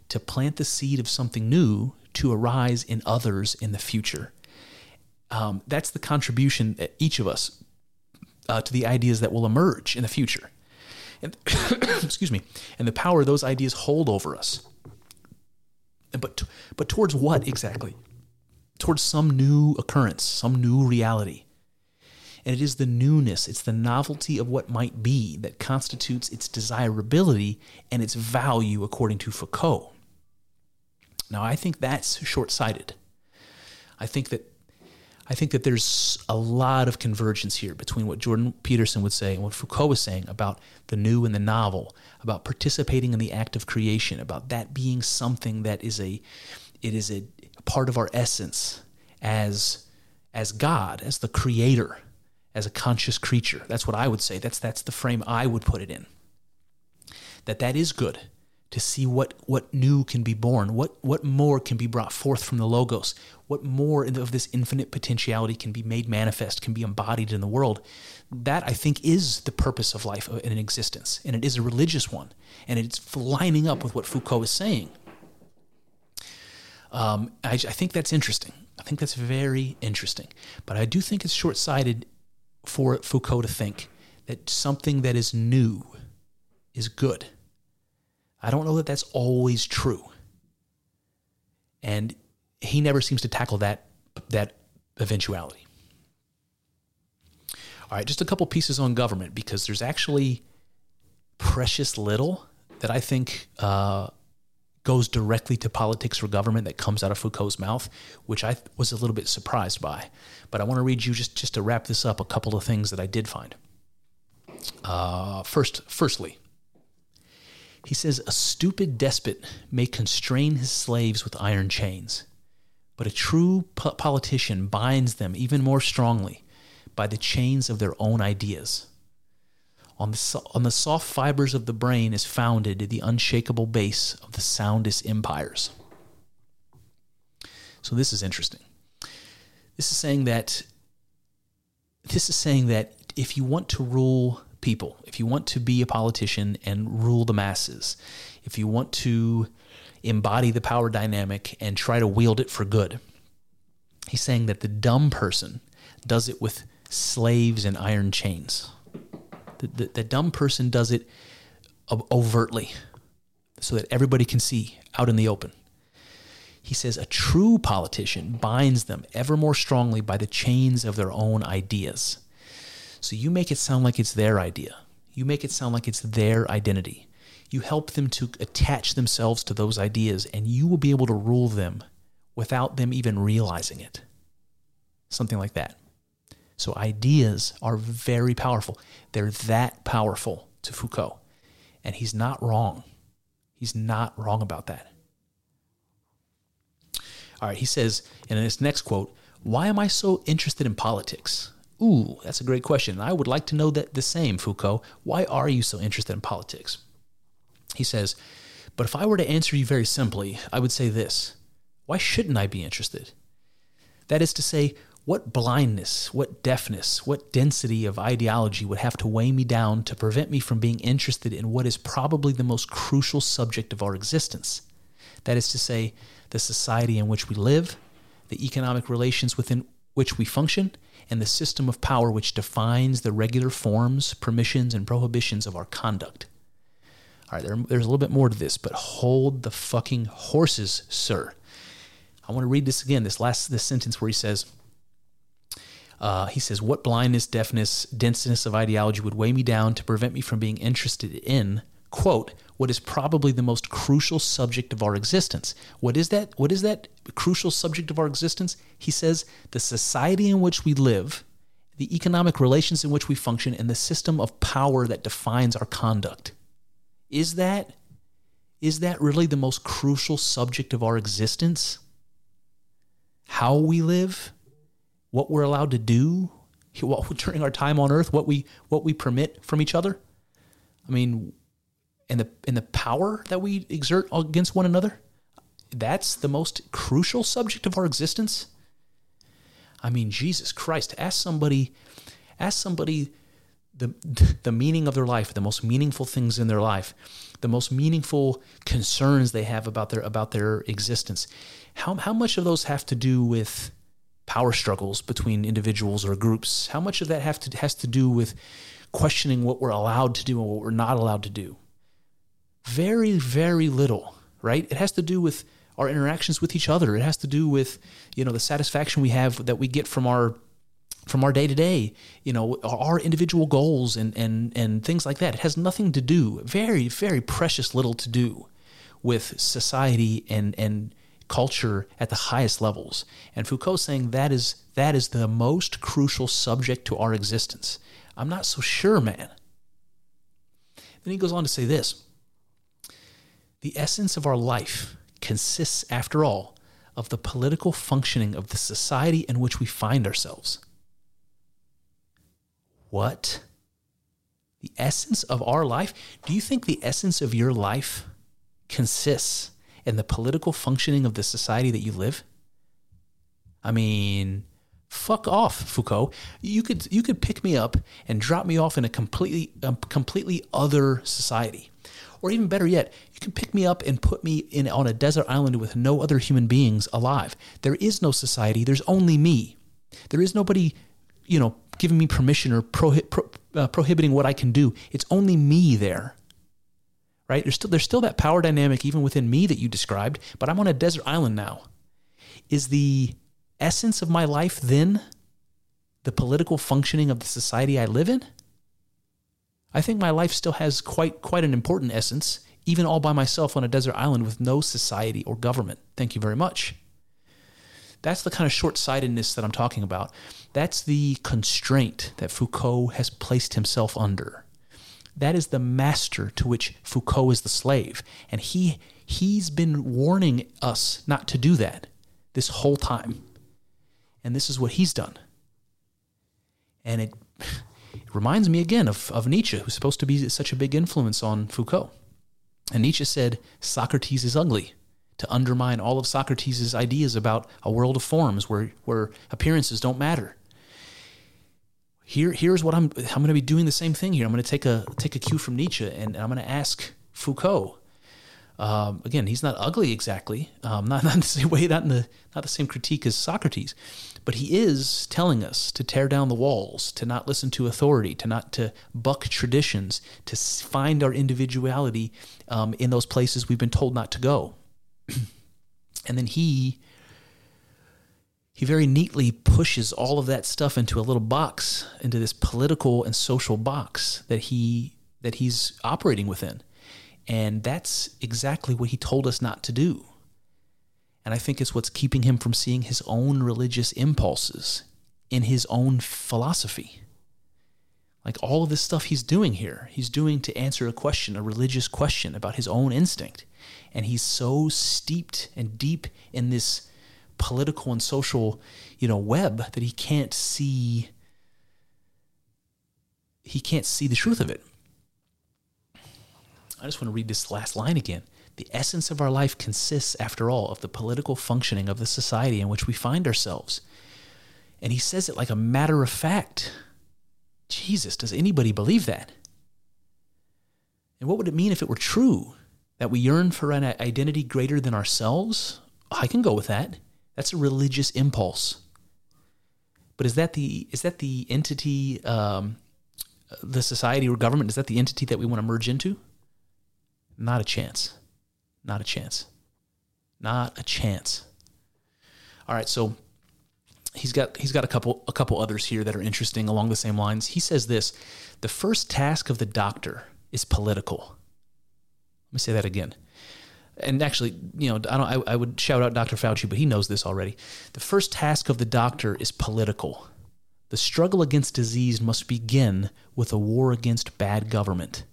to plant the seed of something new to arise in others in the future. Um, that's the contribution that each of us uh, to the ideas that will emerge in the future. And, excuse me, and the power those ideas hold over us. But but towards what exactly? Towards some new occurrence, some new reality. And it is the newness, it's the novelty of what might be that constitutes its desirability and its value according to Foucault. Now, I think that's short sighted. I think that I think that there's a lot of convergence here between what Jordan Peterson would say and what Foucault was saying about the new and the novel, about participating in the act of creation, about that being something that is a it is a part of our essence as as God, as the creator, as a conscious creature. That's what I would say. That's that's the frame I would put it in. That that is good to see what what new can be born, what what more can be brought forth from the logos, what more of this infinite potentiality can be made manifest, can be embodied in the world. That I think is the purpose of life in existence, and it is a religious one, and it's lining up with what Foucault is saying. Um, I, I think that's interesting. I think that's very interesting, but I do think it's short-sighted for Foucault to think that something that is new is good I don't know that that's always true. And he never seems to tackle that that eventuality. All right, just a couple pieces on government because there's actually precious little that I think uh, goes directly to politics or government that comes out of Foucault's mouth, which I was a little bit surprised by. But I want to read you just just to wrap this up a couple of things that I did find. Uh, first, firstly, he says a stupid despot may constrain his slaves with iron chains, but a true po- politician binds them even more strongly by the chains of their own ideas. On the, so- on the soft fibers of the brain is founded the unshakable base of the soundest empires. So this is interesting. This is saying that this is saying that if you want to rule people, if you want to be a politician and rule the masses, if you want to embody the power dynamic and try to wield it for good, he's saying that the dumb person does it with slaves and iron chains. The, the, the dumb person does it overtly so that everybody can see out in the open. He says a true politician binds them ever more strongly by the chains of their own ideas. So you make it sound like it's their idea. You make it sound like it's their identity. You help them to attach themselves to those ideas, and you will be able to rule them without them even realizing it. Something like that. So ideas are very powerful. They're that powerful to Foucault. And he's not wrong. He's not wrong about that. All right, he says in this next quote, Why am I so interested in politics? Ooh, that's a great question. I would like to know that the same, Foucault. Why are you so interested in politics? He says, But if I were to answer you very simply, I would say this Why shouldn't I be interested? That is to say, what blindness, what deafness, what density of ideology would have to weigh me down to prevent me from being interested in what is probably the most crucial subject of our existence? That is to say, the society in which we live, the economic relations within which we function, and the system of power which defines the regular forms, permissions, and prohibitions of our conduct. All right, there, there's a little bit more to this, but hold the fucking horses, sir. I want to read this again. This last this sentence where he says, uh, he says, "What blindness, deafness, denseness of ideology would weigh me down to prevent me from being interested in quote what is probably the most crucial subject of our existence. What is that? What is that crucial subject of our existence? He says the society in which we live, the economic relations in which we function, and the system of power that defines our conduct. Is that is that really the most crucial subject of our existence? How we live, what we're allowed to do during our time on earth, what we what we permit from each other? I mean, and the and the power that we exert against one another that's the most crucial subject of our existence. I mean jesus christ ask somebody ask somebody the the meaning of their life the most meaningful things in their life the most meaningful concerns they have about their about their existence. How how much of those have to do with power struggles between individuals or groups? How much of that have to has to do with questioning what we're allowed to do and what we're not allowed to do very, very little, right? It has to do with our interactions with each other. It has to do with, you know, the satisfaction we have that we get from our from our day to day, you know, our individual goals and and and things like that. It has nothing to do, very, very precious little to do with society and and culture at the highest levels. And Foucault's saying that is that is the most crucial subject to our existence. I'm not so sure, man. Then he goes on to say this. The essence of our life consists, after all, of the political functioning of the society in which we find ourselves. What? The essence of our life? Do you think the essence of your life consists in the political functioning of the society that you live? I mean, fuck off, Foucault. You could you could pick me up and drop me off in a completely a completely other society. Or even better yet, you can pick me up and put me in on a desert island with no other human beings alive. There is no society. There's only me. There is nobody, you know, giving me permission or prohi- pro, uh, prohibiting what I can do. It's only me there. Right? There's still there's still that power dynamic even within me that you described, but I'm on a desert island now. Is the essence of my life then the political functioning of the society I live in? I think my life still has quite quite an important essence, even all by myself on a desert island with no society or government. Thank you very much. That's the kind of short sightedness that I'm talking about. That's the constraint that Foucault has placed himself under. that is the master to which Foucault is the slave. And he he's been warning us not to do that this whole time. And this is what he's done. And it, it reminds me again of, of Nietzsche, who's supposed to be such a big influence on Foucault. And Nietzsche said Socrates is ugly to undermine all of Socrates' ideas about a world of forms where, where appearances don't matter. Here, here's what I'm I'm going to be doing the same thing here. I'm going to take a take a cue from Nietzsche and I'm going to ask Foucault. Um, again, he's not ugly exactly, um, not, not in the same way, not in the not the same critique as Socrates, but he is telling us to tear down the walls, to not listen to authority, to not to buck traditions, to find our individuality um, in those places we've been told not to go. and then he he very neatly pushes all of that stuff into a little box, into this political and social box that he that he's operating within. And that's exactly what he told us not to do. And I think it's what's keeping him from seeing his own religious impulses in his own philosophy. Like all of this stuff he's doing here, he's doing to answer a question, a religious question about his own instinct. And he's so steeped and deep in this political and social, you know, web that he can't see he can't see the truth of it. I just want to read this last line again. The essence of our life consists, after all, of the political functioning of the society in which we find ourselves. And he says it like a matter of fact. Jesus, does anybody believe that? And what would it mean if it were true that we yearn for an identity greater than ourselves? I can go with that. That's a religious impulse. But is that the is that the entity, um, the society or government? Is that the entity that we want to merge into? Not a chance. Not a chance. Not a chance. All right, so he's got he's got a couple a couple others here that are interesting along the same lines. He says this: the first task of the doctor is political. Let me say that again. And actually, you know, I don't. I, I would shout out Dr. Fauci, but he knows this already. The first task of the doctor is political. The struggle against disease must begin with a war against bad government.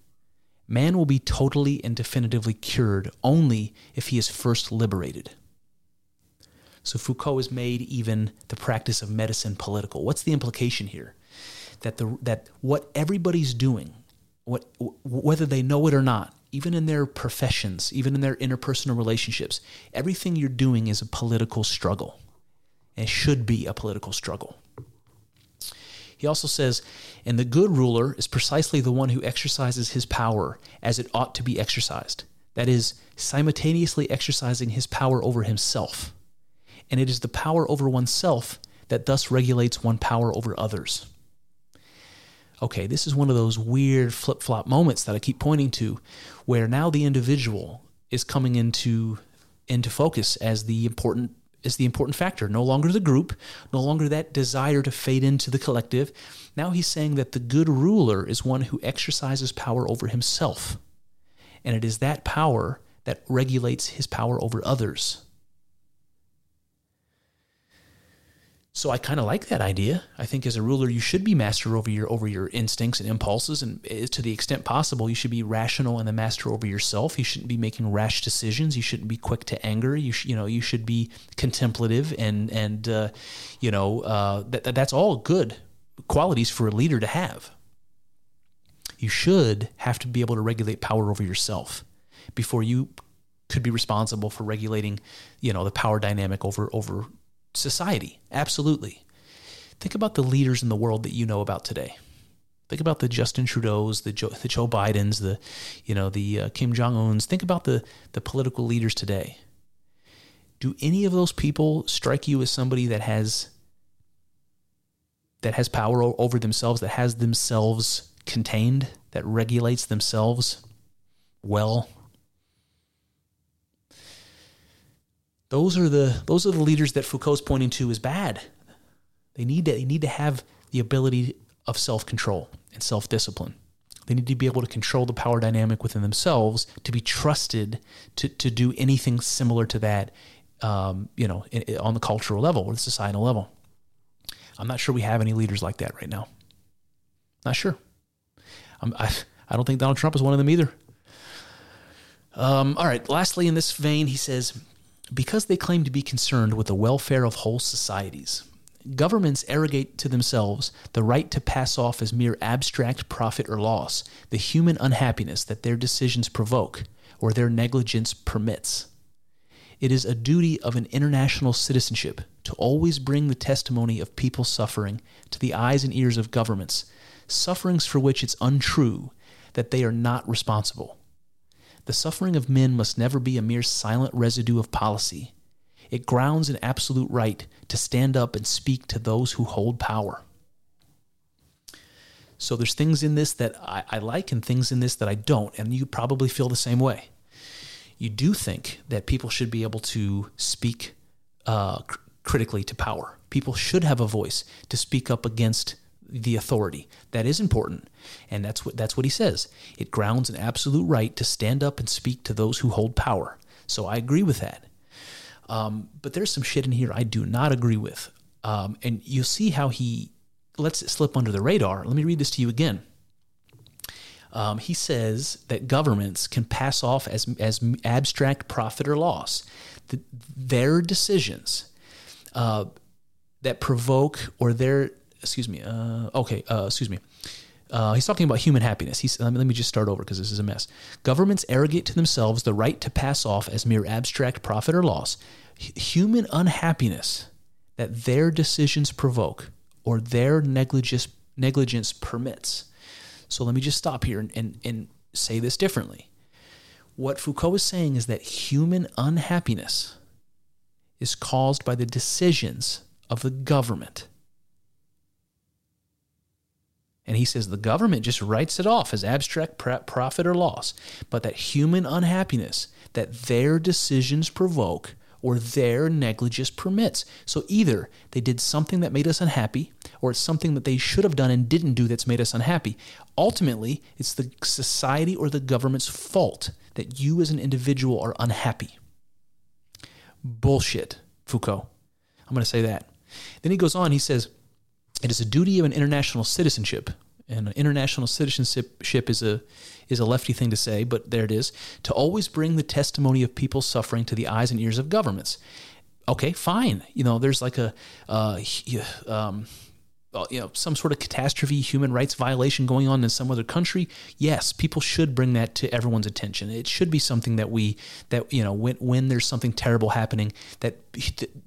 Man will be totally and definitively cured only if he is first liberated. So Foucault has made even the practice of medicine political. What's the implication here? That the that what everybody's doing, what whether they know it or not, even in their professions, even in their interpersonal relationships, everything you're doing is a political struggle. It should be a political struggle. He also says, and the good ruler is precisely the one who exercises his power as it ought to be exercised. That is, simultaneously exercising his power over himself. And it is the power over oneself that thus regulates one power over others. Okay, this is one of those weird flip flop moments that I keep pointing to, where now the individual is coming into into focus as the important is the important factor. No longer the group, no longer that desire to fade into the collective. Now he's saying that the good ruler is one who exercises power over himself. And it is that power that regulates his power over others. So I kind of like that idea. I think as a ruler, you should be master over your over your instincts and impulses, and to the extent possible, you should be rational and the master over yourself. You shouldn't be making rash decisions. You shouldn't be quick to anger. You sh- you know you should be contemplative and and uh, you know uh, that that's all good qualities for a leader to have. You should have to be able to regulate power over yourself before you could be responsible for regulating, you know, the power dynamic over over society. Absolutely. Think about the leaders in the world that you know about today. Think about the Justin Trudeau's, the Joe, the Joe Bidens, the you know the uh, Kim Jong Un's. Think about the the political leaders today. Do any of those people strike you as somebody that has that has power over themselves, that has themselves contained, that regulates themselves well? Those are the those are the leaders that Foucault's pointing to as bad. They need to they need to have the ability of self-control and self-discipline. They need to be able to control the power dynamic within themselves to be trusted to, to do anything similar to that, um, you know, on the cultural level or the societal level. I'm not sure we have any leaders like that right now. Not sure. I'm, I, I don't think Donald Trump is one of them either. Um, all right. Lastly, in this vein, he says, because they claim to be concerned with the welfare of whole societies, governments arrogate to themselves the right to pass off as mere abstract profit or loss the human unhappiness that their decisions provoke or their negligence permits. It is a duty of an international citizenship to always bring the testimony of people suffering to the eyes and ears of governments, sufferings for which it's untrue that they are not responsible. The suffering of men must never be a mere silent residue of policy. It grounds an absolute right to stand up and speak to those who hold power. So there's things in this that I, I, like and things in this that I don't, and you probably feel the same way. You do think that people should be able to speak uh, cr- critically to power. People should have a voice to speak up against the authority. That is important, and that's what that's what he says. It grounds an absolute right to stand up and speak to those who hold power. So I agree with that. Um, but there's some shit in here I do not agree with, um, and you'll see how he lets it slip under the radar. Let me read this to you again. Um, he says that governments can pass off as as abstract profit or loss the, their decisions uh, that provoke or their excuse me. Uh, okay, uh, excuse me. Uh, he's talking about human happiness. He's, let, me, let me just start over because this is a mess. Governments arrogate to themselves the right to pass off as mere abstract profit or loss H- human unhappiness that their decisions provoke or their negligence, negligence permits. So let me just stop here and, and, and say this differently. What Foucault is saying is that human unhappiness is caused by the decisions of the government and he says the government just writes it off as abstract profit or loss, but that human unhappiness that their decisions provoke or their negligence permits. So either they did something that made us unhappy, or it's something that they should have done and didn't do that's made us unhappy. Ultimately, it's the society or the government's fault that you as an individual are unhappy. Bullshit, Foucault. I'm going to say that. Then he goes on, he says, it is a duty of an international citizenship, and an international citizenship is a is a lefty thing to say, but there it is, to always bring the testimony of people suffering to the eyes and ears of governments. Okay, fine. You know, there's like a uh, um, Uh, you know some sort of catastrophe human rights violation going on in some other country yes people should bring that to everyone's attention. It should be something that we that you know when when there's something terrible happening that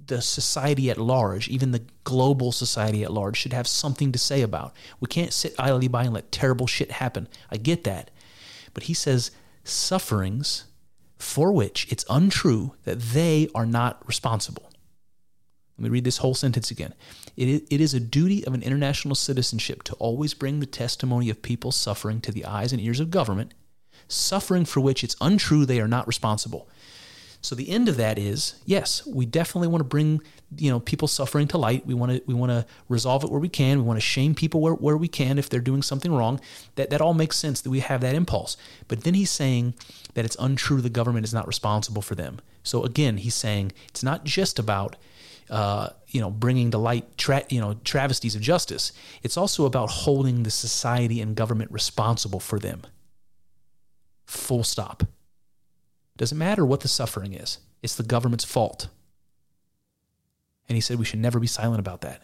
the society at large even the global society at large should have something to say about. We can't sit idly by and let terrible shit happen. I get that. But he says sufferings for which it's untrue that they are not responsible. Let me read this whole sentence again. It is a duty of an international citizenship to always bring the testimony of people suffering to the eyes and ears of government, suffering for which it's untrue they are not responsible. So the end of that is yes, we definitely want to bring you know people suffering to light. We want to we want to resolve it where we can. We want to shame people where, where we can if they're doing something wrong. That that all makes sense that we have that impulse. But then he's saying that it's untrue the government is not responsible for them. So again, he's saying it's not just about uh, you know, bringing to light, tra- you know, travesties of justice. It's also about holding the society and government responsible for them. Full stop. Doesn't matter what the suffering is. It's the government's fault. And he said we should never be silent about that.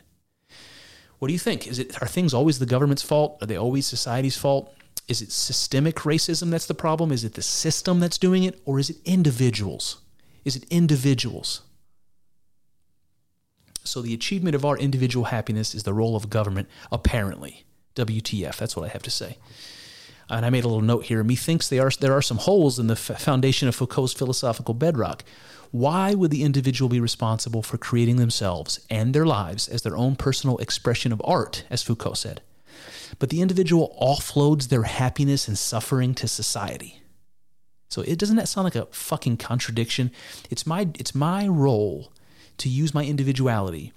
What do you think? Is it are things always the government's fault? Are they always society's fault? Is it systemic racism that's the problem? Is it the system that's doing it? Or is it individuals? Is it individuals? So the achievement of our individual happiness is the role of government, apparently. WTF, that's what I have to say. And I made a little note here. Methinks there are, there are some holes in the f- foundation of Foucault's philosophical bedrock. Why would the individual be responsible for creating themselves and their lives as their own personal expression of art, as Foucault said? But the individual offloads their happiness and suffering to society. So it doesn't that sound like a fucking contradiction? It's my it's my role to use my individuality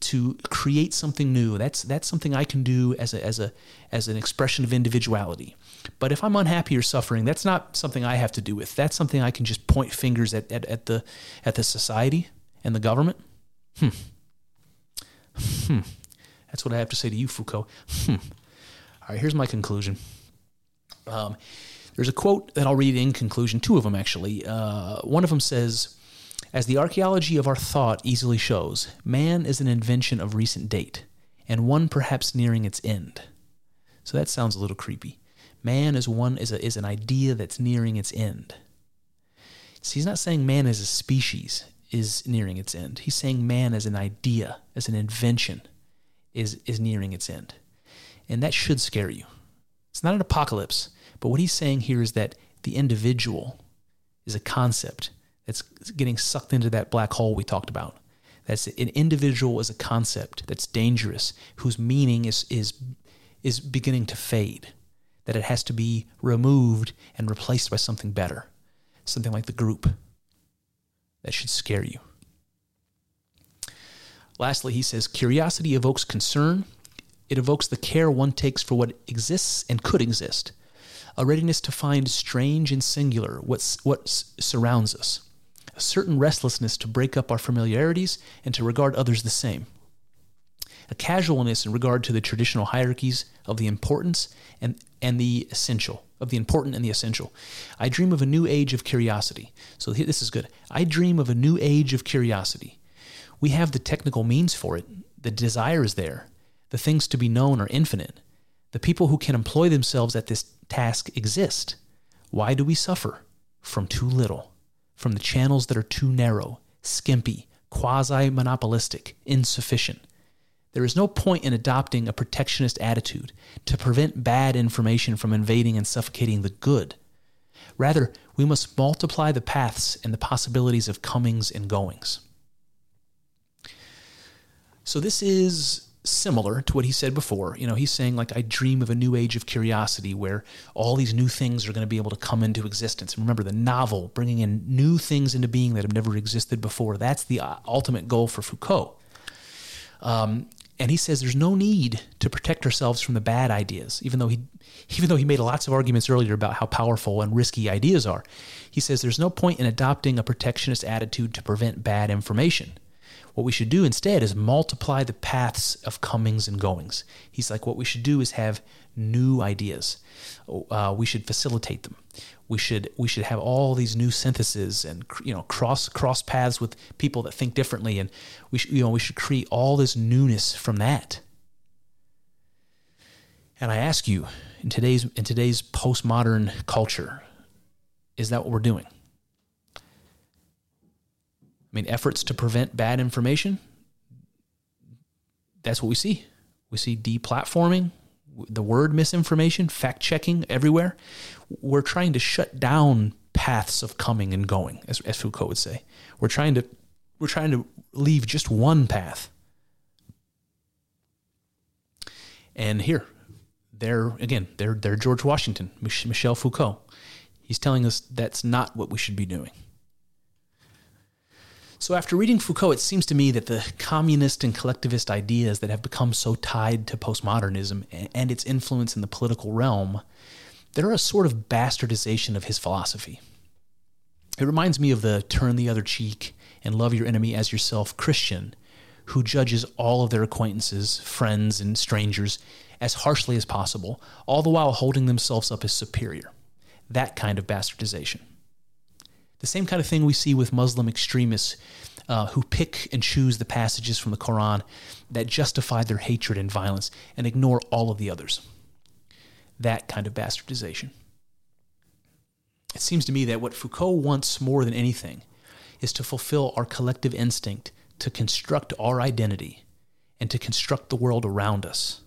to create something new. That's that's something I can do as a as a as an expression of individuality. But if I'm unhappy or suffering, that's not something I have to do with. That's something I can just point fingers at at, at the at the society and the government. Hmm. Hmm. That's what I have to say to you, Foucault. Hmm. All right, here's my conclusion. Um, there's a quote that I'll read in conclusion, two of them actually. Uh, one of them says, As the archaeology of our thought easily shows, man is an invention of recent date, and one perhaps nearing its end. So that sounds a little creepy. Man is one is, a, is an idea that's nearing its end. See, he's not saying man as a species is nearing its end. He's saying man as an idea, as an invention, is, is nearing its end. And that should scare you. It's not an apocalypse, but what he's saying here is that the individual is a concept that's getting sucked into that black hole we talked about. That's an individual as a concept that's dangerous, whose meaning is is is beginning to fade. That it has to be removed and replaced by something better, something like the group. That should scare you. Lastly, he says curiosity evokes concern. It evokes the care one takes for what exists and could exist, a readiness to find strange and singular what's, what surrounds us, a certain restlessness to break up our familiarities and to regard others the same, a casualness in regard to the traditional hierarchies of the importance and, and the essential, of the important and the essential. I dream of a new age of curiosity. So this is good. I dream of a new age of curiosity. We have the technical means for it. The desire is there. The things to be known are infinite. The people who can employ themselves at this task exist. Why do we suffer? From too little. From the channels that are too narrow, skimpy, quasi monopolistic, insufficient. There is no point in adopting a protectionist attitude to prevent bad information from invading and suffocating the good. Rather, we must multiply the paths and the possibilities of comings and goings. So, this is similar to what he said before. You know, he's saying, like, I dream of a new age of curiosity where all these new things are going to be able to come into existence. And remember, the novel, bringing in new things into being that have never existed before, that's the uh, ultimate goal for Foucault. Um, and he says there's no need to protect ourselves from the bad ideas, even though he, even though he made lots of arguments earlier about how powerful and risky ideas are. He says there's no point in adopting a protectionist attitude to prevent bad information. What we should do instead is multiply the paths of comings and goings. He's like, what we should do is have new ideas. Uh, we should facilitate them. We should we should have all these new syntheses and you know cross cross paths with people that think differently, and we should, you know we should create all this newness from that. And I ask you, in today's in today's postmodern culture, is that what we're doing? I mean, efforts to prevent bad information. That's what we see. We see deplatforming, the word misinformation, fact checking everywhere. We're trying to shut down paths of coming and going, as, as Foucault would say. We're trying to we're trying to leave just one path. And here, there again, they're, they're George Washington, Michel Foucault. He's telling us that's not what we should be doing. So, after reading Foucault, it seems to me that the communist and collectivist ideas that have become so tied to postmodernism and its influence in the political realm, they're a sort of bastardization of his philosophy. It reminds me of the turn the other cheek and love your enemy as yourself Christian, who judges all of their acquaintances, friends, and strangers as harshly as possible, all the while holding themselves up as superior. That kind of bastardization. The same kind of thing we see with Muslim extremists uh, who pick and choose the passages from the Quran that justify their hatred and violence and ignore all of the others. That kind of bastardization. It seems to me that what Foucault wants more than anything is to fulfill our collective instinct to construct our identity and to construct the world around us.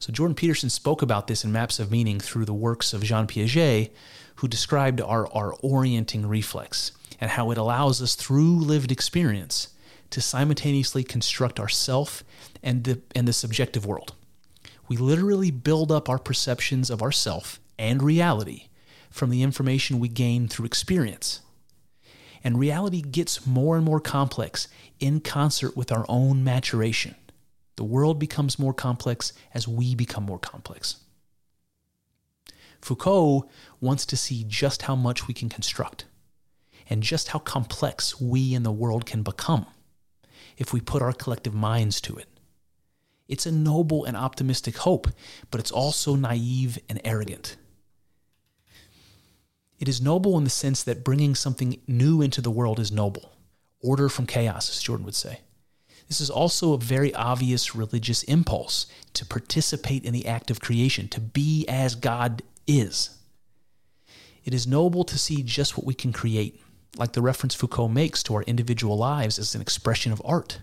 So Jordan Peterson spoke about this in Maps of Meaning through the works of Jean Piaget, who described our, our orienting reflex and how it allows us through lived experience to simultaneously construct ourself and the, and the subjective world. We literally build up our perceptions of ourself and reality from the information we gain through experience. And reality gets more and more complex in concert with our own maturation. The world becomes more complex as we become more complex. Foucault wants to see just how much we can construct and just how complex we and the world can become if we put our collective minds to it. It's a noble and optimistic hope, but it's also naive and arrogant. It is noble in the sense that bringing something new into the world is noble. Order from chaos, as Jordan would say. This is also a very obvious religious impulse to participate in the act of creation, to be as God is. It is noble to see just what we can create, like the reference Foucault makes to our individual lives as an expression of art.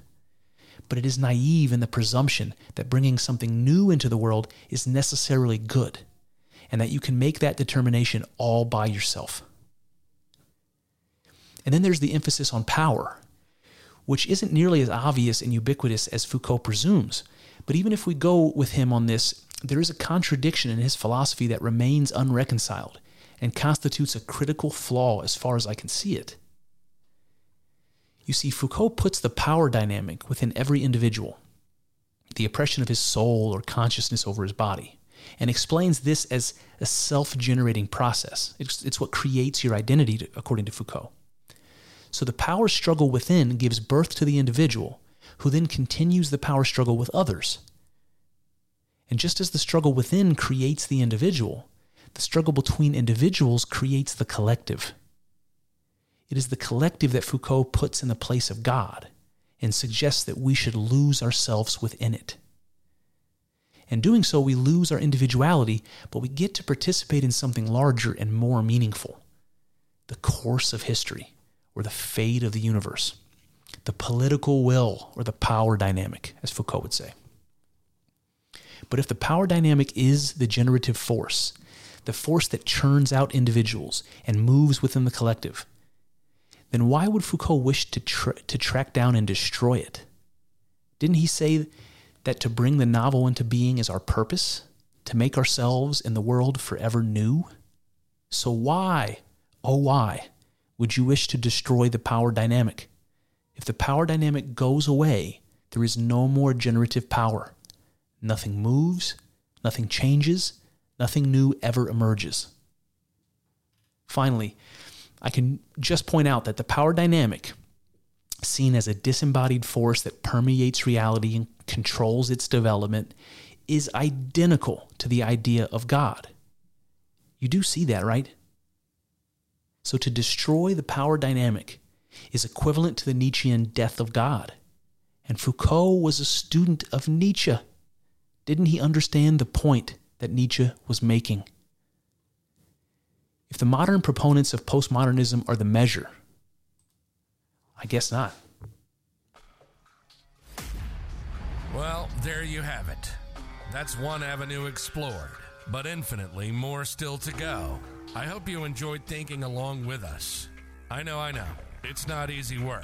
But it is naive in the presumption that bringing something new into the world is necessarily good, and that you can make that determination all by yourself. And then there's the emphasis on power, which isn't nearly as obvious and ubiquitous as Foucault presumes. But even if we go with him on this, there is a contradiction in his philosophy that remains unreconciled and constitutes a critical flaw as far as I can see it. You see, Foucault puts the power dynamic within every individual, the oppression of his soul or consciousness over his body, and explains this as a self generating process. It's, it's, what creates your identity, according to Foucault. So the power struggle within gives birth to the individual, who then continues the power struggle with others. And just as the struggle within creates the individual, the struggle between individuals creates the collective. It is the collective that Foucault puts in the place of God and suggests that we should lose ourselves within it. In doing so, we lose our individuality, but we get to participate in something larger and more meaningful the course of history, or the fate of the universe, the political will, or the power dynamic, as Foucault would say. But if the power dynamic is the generative force, the force that churns out individuals and moves within the collective, then why would Foucault wish to, tra- to track down and destroy it? Didn't he say that to bring the novel into being is our purpose? To make ourselves and the world forever new? So why, oh why, would you wish to destroy the power dynamic? If the power dynamic goes away, there is no more generative power. Nothing moves, nothing changes, Nothing new ever emerges. Finally, I can just point out that the power dynamic, seen as a disembodied force that permeates reality and controls its development, is identical to the idea of God. You do see that, right? So to destroy the power dynamic is equivalent to the Nietzschean death of God. And Foucault was a student of Nietzsche. Didn't he understand the point that Nietzsche was making. If the modern proponents of postmodernism are the measure, I guess not. Well, there you have it. That's one avenue explored, but infinitely more still to go. I hope you enjoyed thinking along with us. I know, I know. It's not easy work